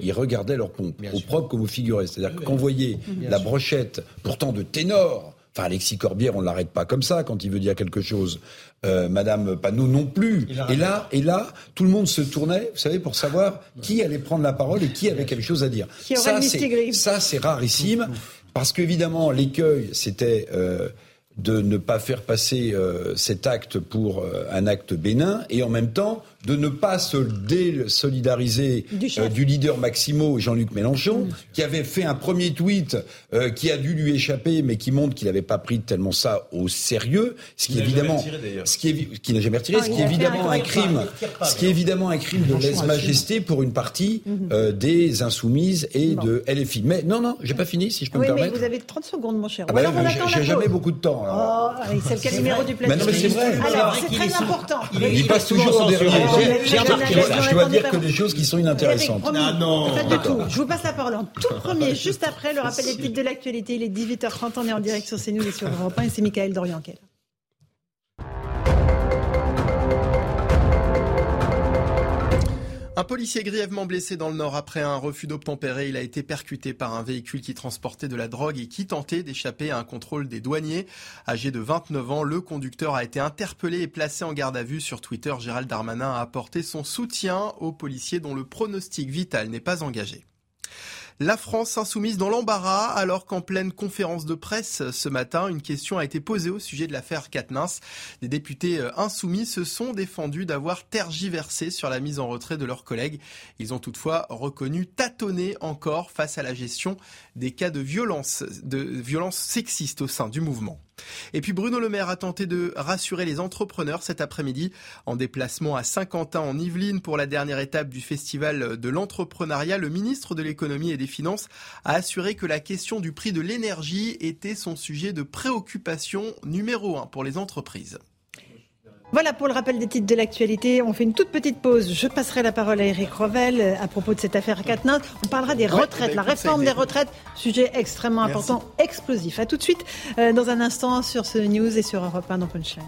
Ils regardaient leur pompe, au propre comme au figuré. C'est-à-dire voyez Bien la sûr. brochette, pourtant de ténor, enfin Alexis Corbière, on ne l'arrête pas comme ça quand il veut dire quelque chose. Euh, Madame Panot non plus. Et là, et là, tout le monde se tournait, vous savez, pour savoir qui allait prendre la parole et qui avait quelque chose à dire. Qui ça, c'est rarissime, parce qu'évidemment, l'écueil, c'était euh, de ne pas faire passer euh, cet acte pour euh, un acte bénin, et en même temps, de ne pas se désolidariser Du euh, du leader Maximo, Jean-Luc Mélenchon, qui avait fait un premier tweet euh, qui a dû lui échapper, mais qui montre qu'il n'avait pas pris tellement ça au sérieux, ce qui Il évidemment, retiré, d'ailleurs. ce qui est, qui n'a jamais retiré, Ah, ce qui est évidemment un crime, pas, ce qui est évidemment un crime de lèse-majesté pour une partie euh, des insoumises et de LFI. Mais non, non, j'ai pas fini, si je peux Oui, me mais permettre. vous avez 30 secondes, mon cher. Ah bah, alors on j'ai- attend j'ai la jamais beaucoup de temps. Alors. Oh, allez, c'est le cas numéro du Mais plateau. non, mais c'est vrai. Alors, C'est très est important. il est- Il il passe est toujours censuré. derrière. J'ai- remarqué ça. Je dois dire que des choses qui sont inintéressantes. Ah non. Je vous passe la parole en tout [laughs] premier, juste après le rappel des titres de l'actualité. Il est 18h30, on est en direct sur CNews et sur Europe 1 et c'est Michael Dorianquel. Un policier grièvement blessé dans le Nord après un refus d'obtempérer. Il a été percuté par un véhicule qui transportait de la drogue et qui tentait d'échapper à un contrôle des douaniers. Âgé de 29 ans, le conducteur a été interpellé et placé en garde à vue. Sur Twitter, Gérald Darmanin a apporté son soutien aux policiers dont le pronostic vital n'est pas engagé. La France insoumise dans l'embarras alors qu'en pleine conférence de presse ce matin, une question a été posée au sujet de l'affaire Katnins. Des députés euh, insoumis se sont défendus d'avoir tergiversé sur la mise en retrait de leurs collègues. Ils ont toutefois reconnu tâtonner encore face à la gestion des cas de violence, de violence sexiste au sein du mouvement. Et puis Bruno Le Maire a tenté de rassurer les entrepreneurs cet après-midi en déplacement à Saint-Quentin en Yvelines pour la dernière étape du festival de l'entrepreneuriat. Le ministre de l'économie et des finances a assuré que la question du prix de l'énergie était son sujet de préoccupation numéro un pour les entreprises. Voilà pour le rappel des titres de l'actualité. On fait une toute petite pause. Je passerai la parole à Eric Revel euh, à propos de cette affaire Katnins. On parlera des retraites, bah, la réforme des retraites, sujet extrêmement Merci. important, explosif. À tout de suite euh, dans un instant sur ce news et sur Europe 1 dans Punchline.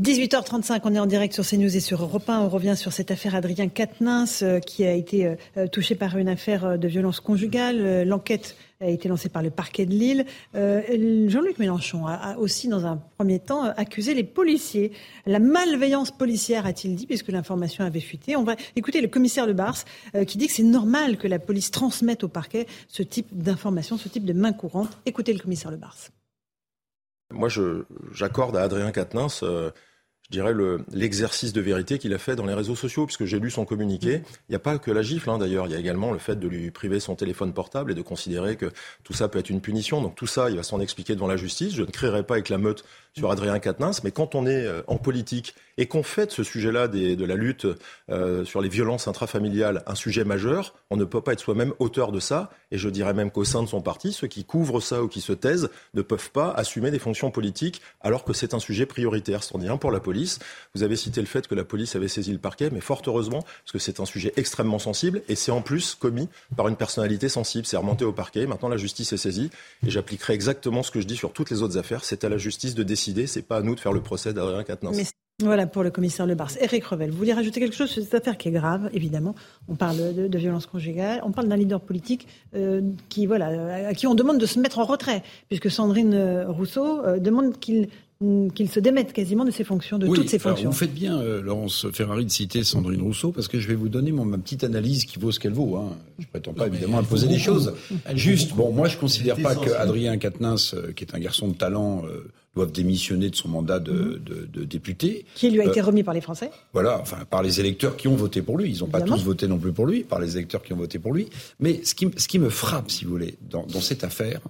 18h35, on est en direct sur CNews et sur Europe 1. On revient sur cette affaire Adrien Quatennens euh, qui a été euh, euh, touché par une affaire de violence conjugale. L'enquête a été lancée par le parquet de Lille. Jean-Luc Mélenchon a, aussi, dans un premier temps, accusé les policiers. La malveillance policière, a-t-il dit, puisque l'information avait fuité. On va écouter le commissaire Le Bars qui dit que c'est normal que la police transmette au parquet ce type d'informations, ce type de main courante. Écoutez le commissaire Le Bars. Moi, j'accorde à Adrien Quatennens, je dirais, le- l'exercice de vérité qu'il a fait dans les réseaux sociaux, puisque j'ai lu son communiqué. Il n'y a pas que la gifle, hein, d'ailleurs. Il y a également le fait de lui priver son téléphone portable et de considérer que tout ça peut être une punition. Donc tout ça, il va s'en expliquer devant la justice. Je ne créerai pas avec la meute sur Adrien Quatennens, mais quand on est euh, en politique et qu'on fait de ce sujet-là de la lutte euh, sur les violences intrafamiliales un sujet majeur, on ne peut pas être soi-même auteur de ça. Et je dirais même qu'au sein de son parti, ceux qui couvrent ça ou qui se taisent ne peuvent pas assumer des fonctions politiques alors que c'est un sujet prioritaire. C'en est un pour la police. Vous avez cité le fait que la police avait saisi le parquet, mais fort heureusement, parce que c'est un sujet extrêmement sensible et c'est en plus commis par une personnalité sensible. C'est remonté au parquet. Maintenant, la justice est saisie et j'appliquerai exactement ce que je dis sur toutes les autres affaires. C'est à la justice de décider. C'est pas à nous de faire le procès d'Adrien Quatennens. Voilà pour le commissaire Le Bars. Eric Revel, vous voulez rajouter quelque chose sur cette affaire qui est grave, évidemment? On parle de, violence conjugale, on parle d'un leader politique euh, qui, voilà, à qui on demande de se mettre en retrait, puisque Sandrine euh, Rousseau euh, demande qu'il qu'il se démette quasiment de ses fonctions, de Oui, toutes ses alors, fonctions. vous faites bien, euh, Laurence Ferrari, de citer Sandrine Rousseau, parce que je vais vous donner mon, ma petite analyse qui vaut ce qu'elle vaut. Hein. Je prétends pas évidemment à poser des choses. Juste, bon, moi je considère pas que Adrien Quatennens, euh, qui est un garçon de talent, euh, doive démissionner de son mandat de, de- de député. Qui lui a été Euh, remis par les Français. Voilà, enfin par les électeurs qui ont voté pour lui. Ils n'ont pas tous voté non plus pour lui, par les électeurs qui ont voté pour lui. Mais ce qui, ce qui me frappe, si vous voulez, dans, dans cette affaire,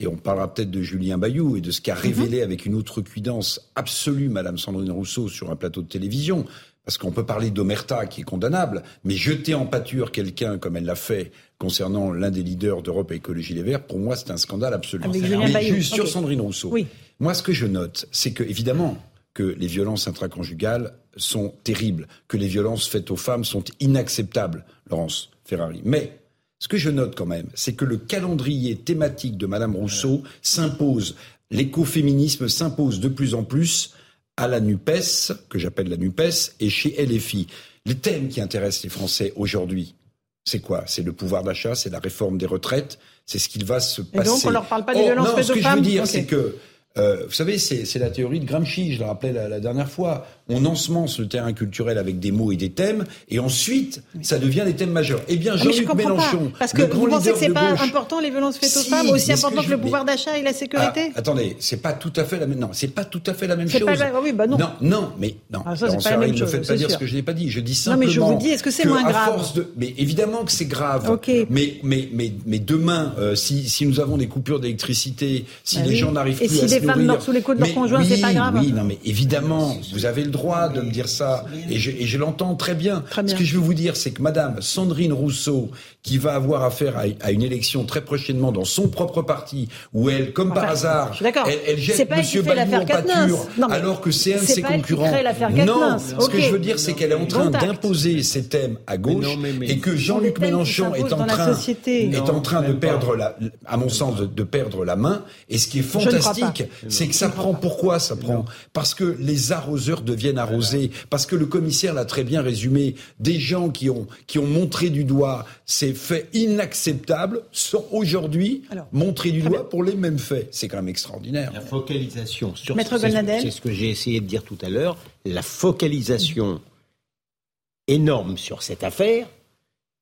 et on parlera peut-être de Julien Bayou et de ce qu'a Mhm. révélé avec une outrecuidance absolue Madame Sandrine Rousseau sur un plateau de télévision. Parce qu'on peut parler d'omerta qui est condamnable, mais jeter en pâture quelqu'un comme elle l'a fait concernant l'un des leaders d'Europe Écologie Les Verts, pour moi c'est un scandale absolu. Julien mais Bayou, juste sur. Sandrine Rousseau. Oui. Moi, ce que je note, c'est que, évidemment, que les violences intraconjugales sont terribles, que les violences faites aux femmes sont inacceptables, Laurence Ferrari. Mais, ce que je note quand même, c'est que le calendrier thématique de Madame Rousseau s'impose, l'écoféminisme s'impose de plus en plus à la NUPES, que j'appelle la NUPES, et chez LFI. Les thèmes qui intéressent les Français aujourd'hui, c'est quoi? C'est le pouvoir d'achat, c'est la réforme des retraites, c'est ce qu'il va se Et passer. donc, on leur parle pas des Oh, violences non, faites ce aux que je veux dire, c'est que euh, vous savez, c'est c'est la théorie de Gramsci, je le rappelais la, la dernière fois. On ensemence le terrain culturel avec des mots et des thèmes, et ensuite, ça devient des thèmes majeurs. Eh bien, Ah, je Jean-Luc comprends Mélenchon, pas. Parce que le grand vous pensez que c'est pas gauche, important les violences faites aux Si, femmes, aussi important que je- le pouvoir d'achat et la sécurité Ah, attendez, c'est pas tout à fait la même. Non, c'est pas tout à fait la même chose. pas la- oui, bah non. Non, non, mais non. Ah, ça, pas ne me faites pas dire sûr. ce que je n'ai pas dit. Je dis Non, mais simplement. je vous dis, est-ce que c'est moins grave force de, mais évidemment que c'est grave. Ok. Mais, mais, mais, mais demain, euh, si, si nous avons des coupures d'électricité, si Bah les oui. gens n'arrivent Et plus si à se des femmes nourrir- meurent sous les coups de leur conjoint, c'est pas grave. Oui, non, mais évidemment, vous avez le droit de me dire ça, et je, l'entends très bien. Très bien. Ce que je veux vous dire, c'est que Madame Sandrine Rousseau, qui va avoir affaire à, à une élection très prochainement dans son propre parti, où elle, comme par hasard, elle, elle jette Monsieur Bayrou l'affaire en pâture, Non, alors que c'est un de ses concurrents. non, Quatennens. ce que je veux dire, c'est qu'elle est en train d'imposer ses thèmes à gauche, non, mais- mais- et que Jean-Luc Mélenchon est en train, société. est Non, en train de perdre la, à mon sens, de, de perdre la main. Et ce qui est fantastique, c'est que ça prend. Pourquoi ça prend? Parce que les arroseurs deviennent arrosés. Parce que le commissaire l'a très bien résumé. Des gens qui ont qui ont montré du doigt ces faits inacceptables sont aujourd'hui montrés du doigt pour les mêmes faits. C'est quand même extraordinaire. La focalisation sur Maître c'est ce que j'ai essayé de dire tout à l'heure. La focalisation énorme sur cette affaire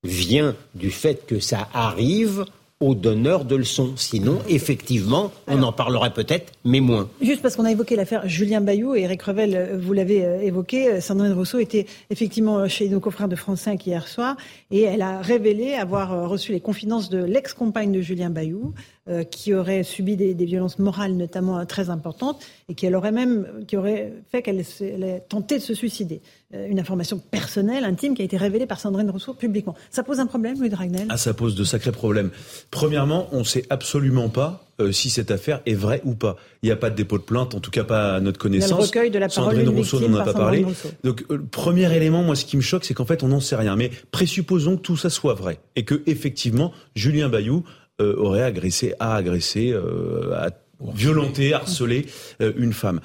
vient du fait que ça arrive aux donneurs de leçons. Sinon, effectivement, on en parlerait peut-être, mais moins. Juste parce qu'on a évoqué l'affaire Julien Bayou et Eric Revel, euh, vous l'avez euh, évoqué, euh, Sandrine Rousseau était effectivement chez nos confrères de France 5 hier soir et elle a révélé avoir reçu les confidences de l'ex-compagne de Julien Bayou euh, qui aurait subi des, des violences morales notamment euh, très importantes et qui aurait même qui aurait fait qu'elle ait tenté de se suicider. Euh, Une information personnelle, intime, qui a été révélée par Sandrine Rousseau publiquement. Ça pose un problème, Louis Dragnel? Ah, ça pose de sacrés problèmes. Premièrement, on ne sait absolument pas euh, si cette affaire est vraie ou pas. Il n'y a pas de dépôt de plainte, en tout cas pas à notre Il y a connaissance. le recueil de la parole Sandrine Rousseau n'en a pas parlé. Rousseau. Donc, euh, le premier élément, moi, ce qui me choque, c'est qu'en fait, on n'en sait rien. Mais présupposons que tout ça soit vrai et que effectivement, Julien Bayou euh, aurait agressé, a agressé, euh, a violenté, harcelé euh, une femme.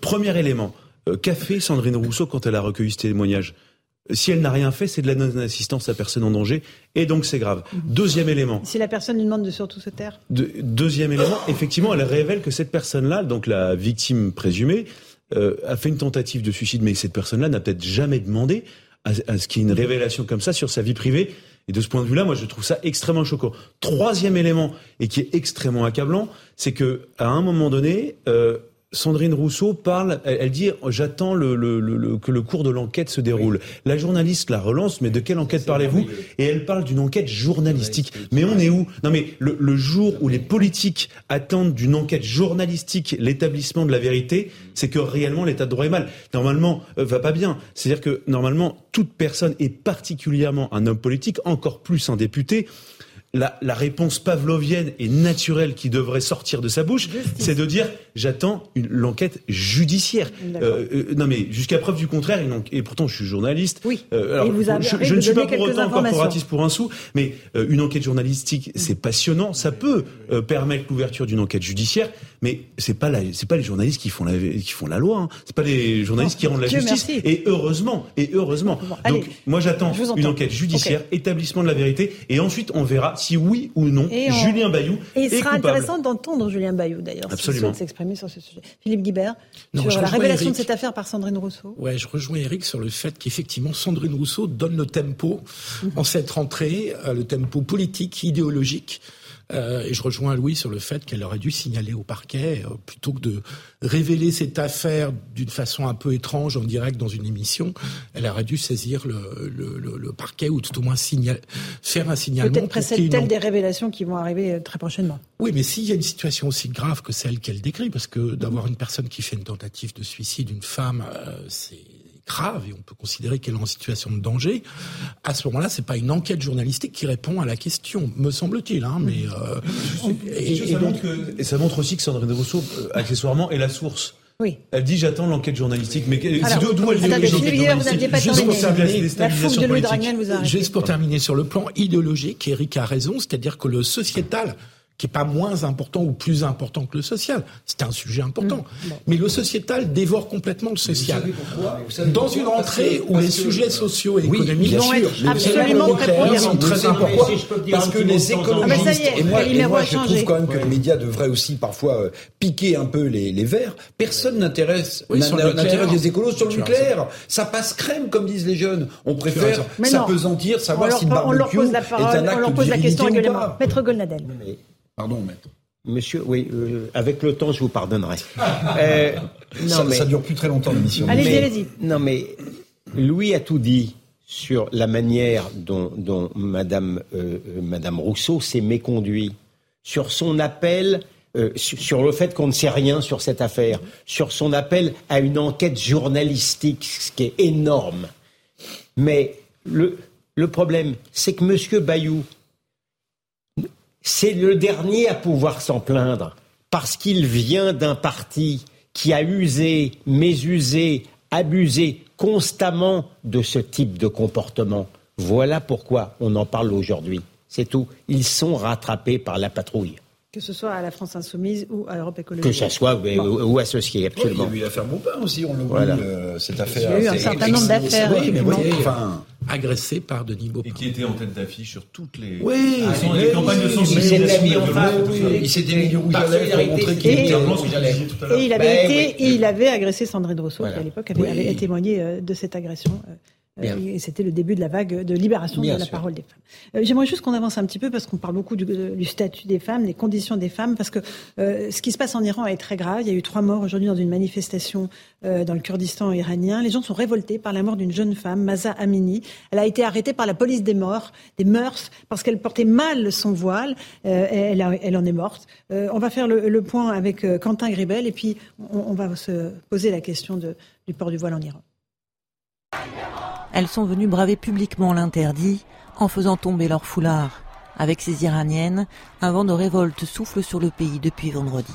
Premier élément, qu'a fait Sandrine Rousseau quand elle a recueilli ce témoignage? Si elle n'a rien fait, c'est de la non-assistance à personne en danger, et donc c'est grave. Deuxième élément, Si la personne lui demande de surtout se taire de- deuxième élément, effectivement, elle révèle que cette personne-là, donc la victime présumée, euh, a fait une tentative de suicide, mais cette personne-là n'a peut-être jamais demandé à, à ce qu'il y ait une révélation comme ça sur sa vie privée. Et de ce point de vue-là, moi, je trouve ça extrêmement choquant. Troisième élément, et qui est extrêmement accablant, c'est que à un moment donné, euh, Sandrine Rousseau parle, elle, dit j'attends le, le- le- le- que le cours de l'enquête se déroule. La journaliste la relance, mais de quelle enquête parlez-vous Et elle parle d'une enquête journalistique. Mais on est où? Non mais le, le jour où les politiques attendent d'une enquête journalistique l'établissement de la vérité, c'est que réellement l'état de droit est mal. Normalement, euh, va pas bien. C'est-à-dire que normalement, toute personne, et particulièrement un homme politique, encore plus un député, la, la réponse pavlovienne et naturelle qui devrait sortir de sa bouche, c'est de dire j'attends une- l'enquête judiciaire. Euh, euh, non mais jusqu'à preuve du contraire, et pourtant je suis journaliste. Oui. Euh, alors, vous je, ne suis pas pour autant corporatiste pour un sou, mais une enquête journalistique, c'est passionnant, ça peut euh, permettre l'ouverture d'une enquête judiciaire, mais c'est pas la, c'est pas les journalistes qui font la, qui font la loi, hein. c'est pas les journalistes qui rendent la Dieu justice. merci. Et heureusement, et heureusement. allez, Donc moi j'attends une enquête judiciaire, établissement de la vérité, et ensuite on verra si oui ou non Julien Bayou et il sera intéressant d'entendre Julien Bayou d'ailleurs Absolument. s'exprimer sur ce sujet. Philippe Guibert sur la révélation de cette affaire par Sandrine Rousseau. Ouais, je rejoins Eric sur le fait qu'effectivement Sandrine Rousseau donne le tempo en cette rentrée, euh, le tempo politique, idéologique. Euh, et je rejoins Louis sur le fait qu'elle aurait dû signaler au parquet euh, plutôt que de révéler cette affaire d'une façon un peu étrange en direct dans une émission. Elle aurait dû saisir le, le, le, le parquet ou tout au moins signal, faire un signalement. Peut-être précède-t-elle des révélations qui vont arriver euh, très prochainement. Oui, mais s'il y a une situation aussi grave que celle qu'elle décrit, parce que d'avoir une personne qui fait une tentative de suicide, une femme, euh, c'est grave et on peut considérer qu'elle est en situation de danger, à ce moment-là, c'est pas une enquête journalistique qui répond à la question, me semble-t-il. Hein, mais euh, et, et, ça montre que, et, ça montre aussi que Sandrine Rousseau, euh, accessoirement, est la source. Oui. Elle dit j'attends l'enquête journalistique, mais d'où elle a Juste pour terminer sur le plan idéologique, Eric a raison, c'est-à-dire que le sociétal qui est pas moins important ou plus important que le social. C'est un sujet important. Mmh. Mais le sociétal dévore complètement le social. Dans une rentrée où les sujets sociaux et économiques oui, bien sûr, absolument sont très importants. Si parce que les écologistes, ah est, et moi, et moi je trouve quand même que les médias devraient aussi parfois euh, piquer un peu les, les verts. Personne n'intéresse les écolos sur le nucléaire. Ça passe crème, comme disent les jeunes. On préfère s'apesantir, savoir si le barbecue est un acte On leur pose la question régulièrement. Maître Golnadel. Pardon, maître. Monsieur, oui, euh, avec le temps, je vous pardonnerai. [laughs] euh, non, ça, mais, ça dure plus très longtemps l'émission. Allez-y, allez-y. Non, mais Louis a tout dit sur la manière dont, dont Madame, euh, Madame Rousseau s'est méconduite, sur son appel, euh, sur le fait qu'on ne sait rien sur cette affaire, sur son appel à une enquête journalistique, ce qui est énorme. Mais le, le problème, c'est que Monsieur Bayou, c'est le dernier à pouvoir s'en plaindre, parce qu'il vient d'un parti qui a usé, mésusé, abusé constamment de ce type de comportement. Voilà pourquoi on en parle aujourd'hui. C'est tout. Ils sont rattrapés par la patrouille. Que ce soit à la France Insoumise ou à Europe Écologie. Que ce soit bon. ou, ou, associé, absolument. Oui, il y a eu l'affaire Maupin aussi, on le voilà. euh, cette affaire. Il y a eu un certain nombre d'affaires. Oui, mais oui, enfin, agressé par Denis Baupin. Et qui était en tête d'affiche sur toutes les, oui, ah, les campagnes de sensibilisation. Il s'était mis du rouge à lèvres pour montrer qu'il était Et il avait été, et il avait agressé Sandrine Rousseau, qui à l'époque avait, avait témoigné de cette agression. Bien. Et c'était le début de la vague de libération Bien de la sûr. parole des femmes. Euh, J'aimerais juste qu'on avance un petit peu parce qu'on parle beaucoup du, du, statut des femmes, des conditions des femmes, parce que euh, ce qui se passe en Iran est très grave. Il y a eu trois morts aujourd'hui dans une manifestation euh, dans le Kurdistan iranien. Les gens sont révoltés par la mort d'une jeune femme, Masa Amini. Elle a été arrêtée par la police des morts, des mœurs, parce qu'elle portait mal son voile. elle, a, elle, en est morte. on va faire le, le point avec Quentin Gribel et puis on, on, va se poser la question de, du port du voile en Iran. Elles sont venues braver publiquement l'interdit en faisant tomber leur foulard. Avec ces Iraniennes, un vent de révolte souffle sur le pays depuis vendredi.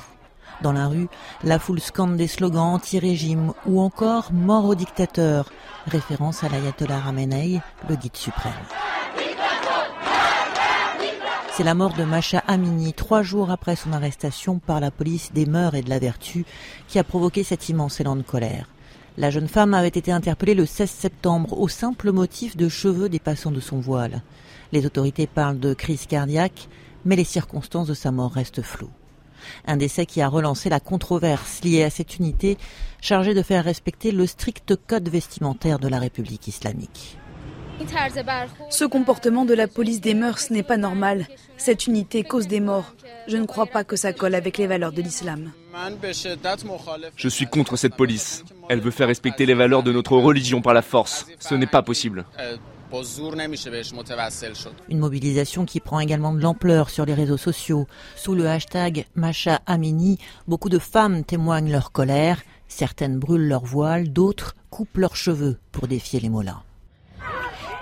Dans la rue, la foule scande des slogans anti-régime ou encore mort au dictateur, référence à l'ayatollah Ramenei, le guide suprême. C'est la mort de Macha Amini, trois jours après son arrestation par la police des mœurs et de la vertu, qui a provoqué cet immense élan de colère. La jeune femme avait été interpellée le 16 septembre au simple motif de cheveux dépassant de son voile. Les autorités parlent de crise cardiaque, mais les circonstances de sa mort restent floues. Un décès qui a relancé la controverse liée à cette unité chargée de faire respecter le strict code vestimentaire de la République islamique. Ce comportement de la police des mœurs n'est pas normal. Cette unité cause des morts. Je ne crois pas que ça colle avec les valeurs de l'islam. Je suis contre cette police. Elle veut faire respecter les valeurs de notre religion par la force. Ce n'est pas possible. Une mobilisation qui prend également de l'ampleur sur les réseaux sociaux. Sous le hashtag Macha Amini, beaucoup de femmes témoignent leur colère. Certaines brûlent leur voile, d'autres coupent leurs cheveux pour défier les mollahs.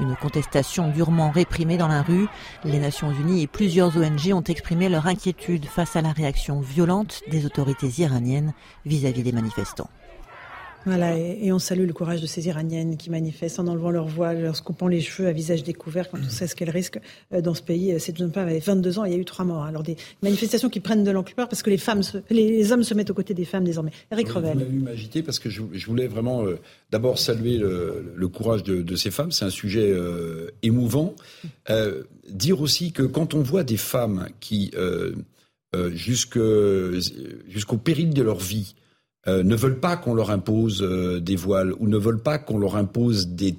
Une contestation durement réprimée dans la rue. Les Nations Unies et plusieurs ONG ont exprimé leur inquiétude face à la réaction violente des autorités iraniennes vis-à-vis -vis des manifestants. Voilà, et, on salue le courage de ces Iraniennes qui manifestent en enlevant leur voile, en se coupant les cheveux à visage découvert, quand on sait ce qu'elles risquent euh, dans ce pays. Cette jeune femme avait 22 ans, il y a eu trois morts. Alors des manifestations qui prennent de l'ampleur parce que les femmes, les, hommes se mettent aux côtés des femmes désormais. Eric Revel. Vous m'agiter parce que je, voulais vraiment euh, d'abord saluer le, courage de, ces femmes. C'est un sujet euh, émouvant. dire aussi que quand on voit des femmes qui, jusqu'au péril de leur vie, euh, ne veulent pas qu'on leur impose euh, des voiles ou ne veulent pas qu'on leur impose des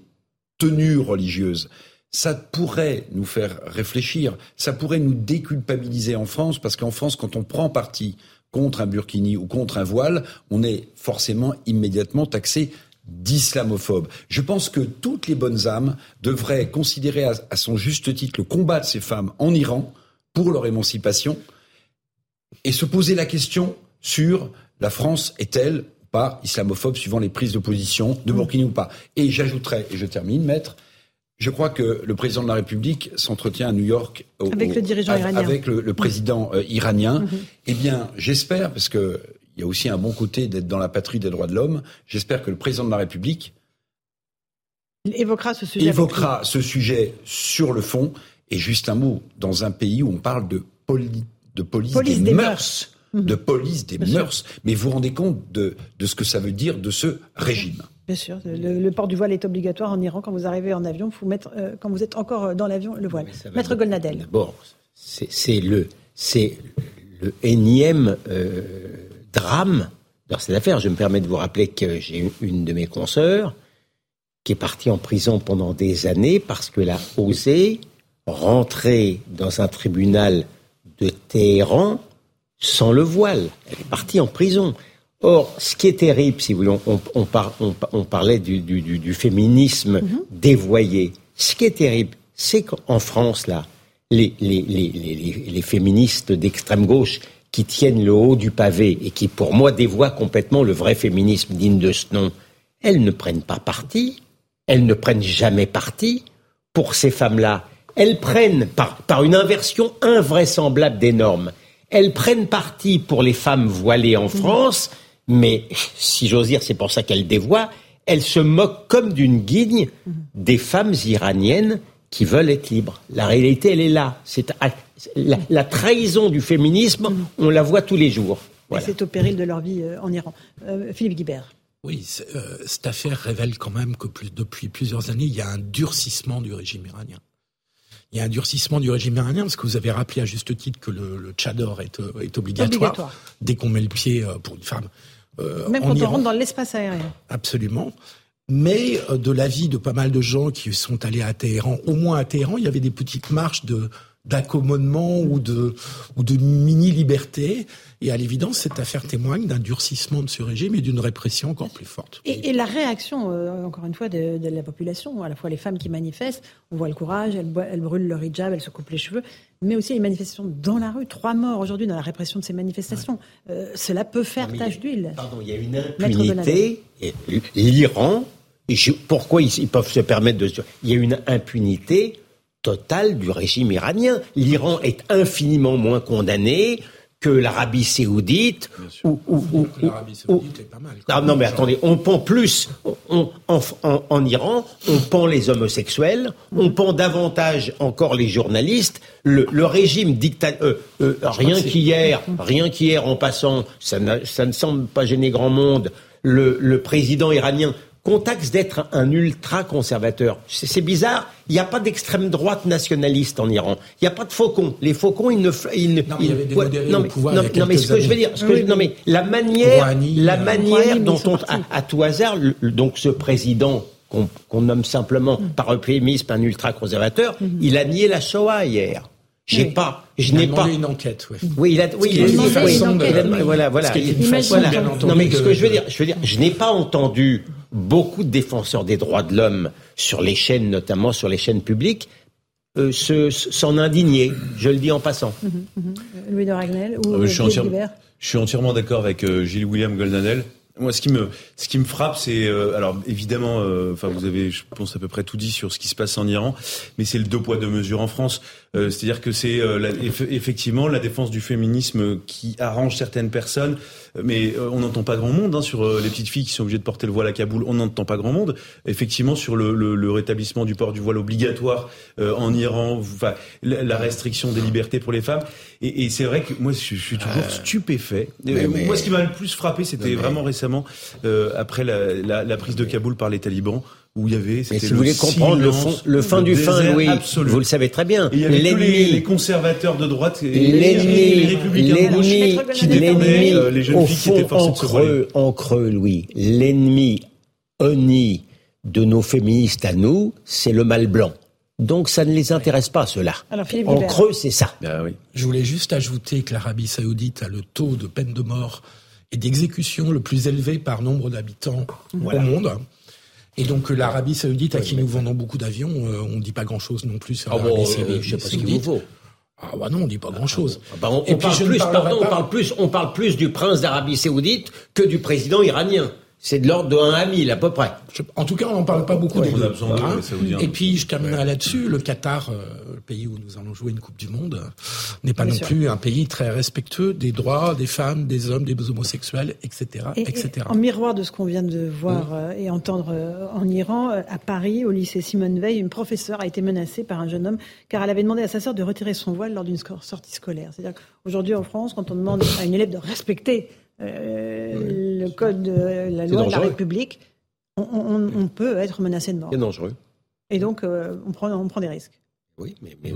tenues religieuses. Ça pourrait nous faire réfléchir, ça pourrait nous déculpabiliser en France, parce qu'en France, quand on prend parti contre un burkini ou contre un voile, on est forcément immédiatement taxé d'islamophobe. Je pense que toutes les bonnes âmes devraient considérer à, à son juste titre le combat de ces femmes en Iran pour leur émancipation et se poser la question sur la France est-elle pas islamophobe suivant les prises de position de Burkini ou pas? Et j'ajouterais, et je termine, maître, je crois que le président de la République s'entretient à New York avec le dirigeant iranien, avec le, président euh, iranien. Mhm. Eh bien, j'espère, parce que il y a aussi un bon côté d'être dans la patrie des droits de l'homme. J'espère que le président de la République évoquera ce sujet. Évoquera ce sujet sur le fond. Et juste un mot, dans un pays où on parle de, de police, des, mœurs. De police des mœurs. Mais vous vous rendez compte de, de, ce que ça veut dire de ce régime Bien sûr, le, port du voile est obligatoire en Iran quand vous arrivez en avion. Faut mettre, euh, quand vous êtes encore dans l'avion, le voile. Maître Golnadel. D'abord, c'est le, le énième euh, drame dans cette affaire. Je me permets de vous rappeler que j'ai une de mes consoeurs qui est partie en prison pendant des années parce qu'elle a osé rentrer dans un tribunal de Téhéran sans le voile. Elle est partie en prison. Or, ce qui est terrible, si vous voulez, on, parlait du, féminisme mhm. dévoyé. Ce qui est terrible, c'est qu'en France, là, les, les féministes d'extrême gauche qui tiennent le haut du pavé et qui, pour moi, dévoient complètement le vrai féminisme digne de ce nom, elles ne prennent pas parti, elles ne prennent jamais parti pour ces femmes-là. Elles prennent, par, par une inversion invraisemblable des normes, elles prennent parti pour les femmes voilées en France, mais si j'ose dire, c'est pour ça qu'elles dévoient, elles se moquent comme d'une guigne des femmes iraniennes qui veulent être libres. La réalité, elle est là. C'est la, trahison du féminisme, on la voit tous les jours. c'est au péril de leur vie euh, en Iran. Euh, Philippe Guibert. Oui, euh, cette affaire révèle quand même que depuis plusieurs années, il y a un durcissement du régime iranien il y a un durcissement du régime iranien, parce que vous avez rappelé à juste titre que le, le tchador est, euh, est obligatoire, dès qu'on met le pied euh, pour une femme. Euh, Même quand on rentre dans l'espace aérien. Absolument. Mais de l'avis de pas mal de gens qui sont allés à Téhéran, au moins à Téhéran, il y avait des petites marches de, d'accommodement ou de, ou de mini-liberté. Et à l'évidence, cette affaire témoigne d'un durcissement de ce régime et d'une répression encore plus forte. Et, la réaction, euh, encore une fois, de, la population, à la fois les femmes qui manifestent, on voit le courage, elles, elles, brûlent leur hijab, elles se coupent les cheveux, mais aussi les manifestations dans la rue. Trois morts aujourd'hui dans la répression de ces manifestations. Euh, cela peut faire tache d'huile. Pardon, il y a une impunité. L'Iran, pourquoi ils, peuvent se permettre de... Il y a une impunité totale du régime iranien. L'Iran est infiniment moins condamné que l'Arabie saoudite. L'Arabie saoudite est pas mal. Ah, non, mais attendez, on pend plus en, Iran, on pend les homosexuels, on pend davantage encore les journalistes. Le, régime dictateur, euh, euh, rien qu'hier, [laughs] rien qu'hier en passant, ça, ne semble pas gêner grand monde. le président iranien contexte d'être un ultra-conservateur. C'est bizarre, il n'y a pas d'extrême droite nationaliste en Iran. Il n'y a pas de faucons. Les faucons, ils ne... Ils, non, mais il y avait des modérés non, au pouvoir non, non mais ce que je veux dire... Ce que non, mais la manière, la euh, manière dont on... À, tout hasard, donc ce président qu'on nomme simplement mm. par euphémisme un ultra-conservateur, mm-hmm. il a nié la Shoah hier. J'ai pas, je n'ai pas une enquête. Oui, oui il a, oui, il a, dit, voilà, voilà. voilà. Non, mais ce que je veux dire, je veux dire, je n'ai pas entendu beaucoup de défenseurs des droits de l'homme sur les chaînes, notamment sur les chaînes publiques, euh, s'en indigner. Je le dis en passant. Mhm, mhm. Louis de Ragnel ou euh, je, suis entièrement, je suis entièrement d'accord avec euh, Gilles William Goldanel. Moi, ce qui me, ce qui me frappe, c'est euh, alors évidemment, euh, enfin vous avez, je pense à peu près tout dit sur ce qui se passe en Iran, mais c'est le deux poids deux mesures en France. Euh, C'est-à-dire que c'est la, effectivement la défense du féminisme qui arrange certaines personnes, mais on n'entend pas grand monde hein, sur les petites filles qui sont obligées de porter le voile à Kaboul. On n'entend pas grand monde. Effectivement, sur le, le, le, rétablissement du port du voile obligatoire en Iran, enfin la, restriction des libertés pour les femmes. Et, et c'est vrai que moi, je, je suis toujours stupéfait. Mais, moi, ce qui m'a le plus frappé, c'était vraiment récemment euh, après la, prise de Kaboul par les talibans où il y avait. Mais si vous voulez comprendre le, fond, le fin du fin, Louis, vous le savez très bien. L'ennemi, les, conservateurs de droite, l'ennemi, l'ennemi, qui défendaient euh, les jeunes filles qui étaient forcées en creux, en creux, Louis, l'ennemi honni de nos féministes à nous, c'est le mal blanc. Donc ça ne les intéresse pas, cela. en creux, c'est ça. Ben oui. Je voulais juste ajouter que l'Arabie saoudite a le taux de peine de mort et d'exécution le plus élevé par nombre d'habitants au monde. Et donc euh, l'Arabie Saoudite, à qui nous vendons beaucoup d'avions, euh, on ne dit pas grand-chose non plus sur ah l'Arabie Saoudite. Euh, je sais pas ce qu'il vous faut. Ah bah non, on dit pas grand-chose. Ah bah on, parle plus, pardon, on parle plus, on parle plus du prince d'Arabie Saoudite que du président iranien. C'est de l'ordre de 1 à 1000 à peu près. En tout cas, on n'en parle pas beaucoup des. Hein. Et puis, je terminerai là-dessus. Le Qatar, euh, le pays où nous allons jouer une Coupe du Monde, n'est pas non plus un pays très respectueux des droits des femmes, des hommes, des homosexuels, etc. etc. en miroir de ce qu'on vient de voir euh, et entendre euh, en Iran, à Paris, au lycée Simone Veil, une professeure a été menacée par un jeune homme car elle avait demandé à sa sœur de retirer son voile lors d'une sortie scolaire. C'est-à-dire qu'aujourd'hui en France, quand on demande à une élève de respecter euh, le code de la loi de la République, on, peut être menacé de mort. C'est dangereux. Et donc, euh, on, prend, on prend des risques. Oui, mais, mais,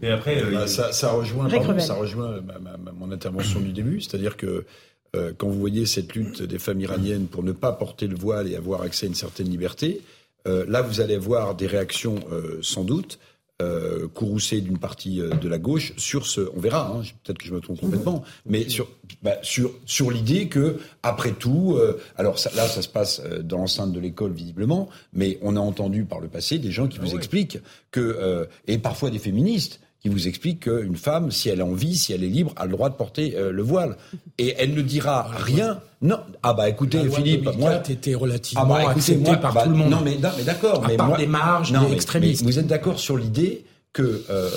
mais... après, euh, bah, ça, ça, rejoint, ça rejoint mon intervention du début, c'est-à-dire que quand vous voyez cette lutte des femmes iraniennes pour ne pas porter le voile et avoir accès à une certaine liberté, là, vous allez voir des réactions sans doute euh, courroucé d'une partie euh, de la gauche sur ce. On verra. Hein, Peut-être que je me trompe complètement, mais sur bah, sur sur l'idée que après tout, euh, alors ça, là, ça se passe euh, dans l'enceinte de l'école visiblement, mais on a entendu par le passé des gens qui vous ah expliquent que et parfois des féministes qui vous expliquent qu'une femme, si elle a envie, si elle est libre, a le droit de porter le voile. Et elle ne dira rien. Non. Ah bah écoutez, Philippe, moi, était relativement ah bah, accepté par bah, tout le monde. Non mais, d'accord. Mais part des marges, des extrémistes. vous êtes d'accord sur l'idée que euh,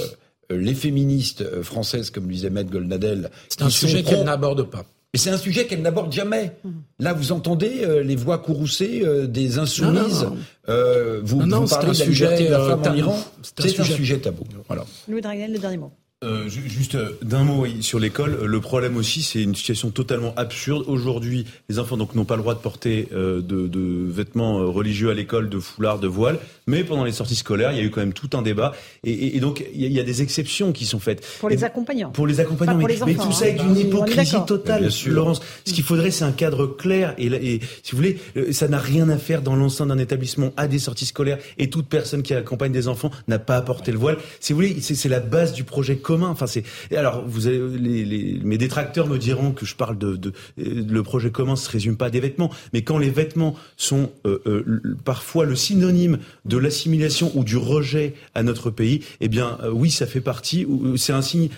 les féministes euh, françaises, comme le disait Maître Goldnadel, c'est un sujet qu'elle n'aborde pas. Mais c'est un sujet qu'elle n'aborde jamais. Mmh. Là, vous entendez euh, les voix courroucées des insoumises. vous, non, vous parlez de la sujet, de la femme en Iran. C'est un, sujet tabou. Voilà. Louis Dragnel, le dernier mot. Euh, juste euh, d'un mot sur l'école. Le problème aussi, c'est une situation totalement absurde. Aujourd'hui, les enfants donc n'ont pas le droit de porter euh, de, de, vêtements religieux à l'école, de foulard, de voile. Mais pendant les sorties scolaires, il y a eu quand même tout un débat. Et, et, donc, il y, a des exceptions qui sont faites. Pour les accompagnants. Pour les accompagnants. mais, mais, tout ça avec une hypocrisie totale, Laurence. Ce qu'il faudrait, c'est un cadre clair. Et, et si vous voulez, ça n'a rien à faire dans l'enceinte d'un établissement à des sorties scolaires. Et toute personne qui accompagne des enfants n'a pas à porter le voile. Si vous voulez, c'est la base du projet commun. Enfin, c'est alors vous avez, les, les, mes détracteurs me diront que je parle de, de, le projet commun se résume pas à des vêtements, mais quand les vêtements sont euh, euh, parfois le synonyme de l'assimilation ou du rejet à notre pays, eh bien euh, oui, ça fait partie. C'est un signe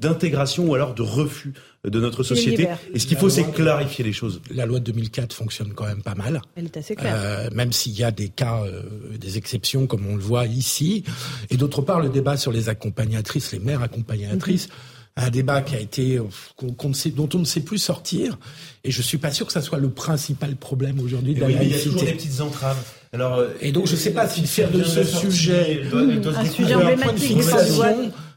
d'intégration ou alors de refus de notre société. Et ce qu'il faut, c'est clarifier les choses. La loi de 2004 fonctionne quand même pas mal. Elle est assez claire. Euh, même s'il y a des cas, euh, des exceptions, comme on le voit ici. Et d'autre part, le débat sur les accompagnatrices, les mères accompagnatrices. Mhm. Un débat qui a été, sait, dont on ne sait plus sortir, et je suis pas sûr que ça soit le principal problème aujourd'hui de la oui, Il y a toujours des petites entraves. Alors, euh, et donc je ne sais pas si faire de ce sujet. un sujet emblématique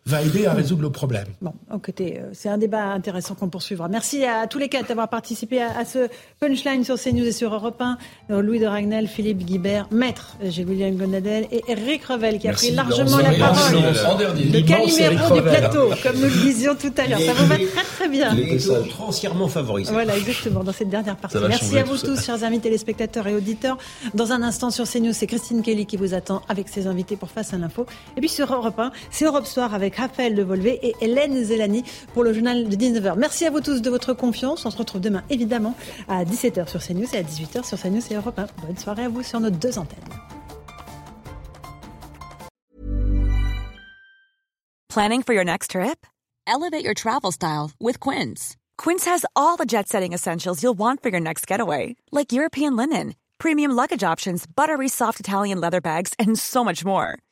va aider à résoudre le problème. Bon, écoutez, euh, c'est un débat intéressant qu'on poursuivra. Merci à tous les quatre d'avoir participé à, ce punchline sur CNews et sur Europe 1. Euh, Louis de Ragnel, Philippe Guibert, Maître Gilles-William Gondadel et Eric Revel qui a pris largement la parole. Le caliméro du plateau, comme nous le disions tout à l'heure. Ça vous va très très bien. entièrement favorisé. Voilà, exactement, dans cette dernière partie. Merci à vous tous, chers amis téléspectateurs et auditeurs. Dans un instant sur CNews, c'est Christine Kelly qui vous attend avec ses invités pour Face à l'info. Et puis sur Europe 1, c'est Europe Soir avec Raphaël Devolvé et Hélène Zelani pour le journal de 19h. Merci à vous tous de votre confiance. On se retrouve demain évidemment à 17h sur CNews et à 18h sur CNews et Europe 1. Bonne soirée à vous sur nos deux antennes. Planning for your next trip? Elevate your travel style with Quince. Quince has all the jet setting essentials you'll want for your next getaway, like European linen, premium luggage options, buttery soft Italian leather bags, and so much more.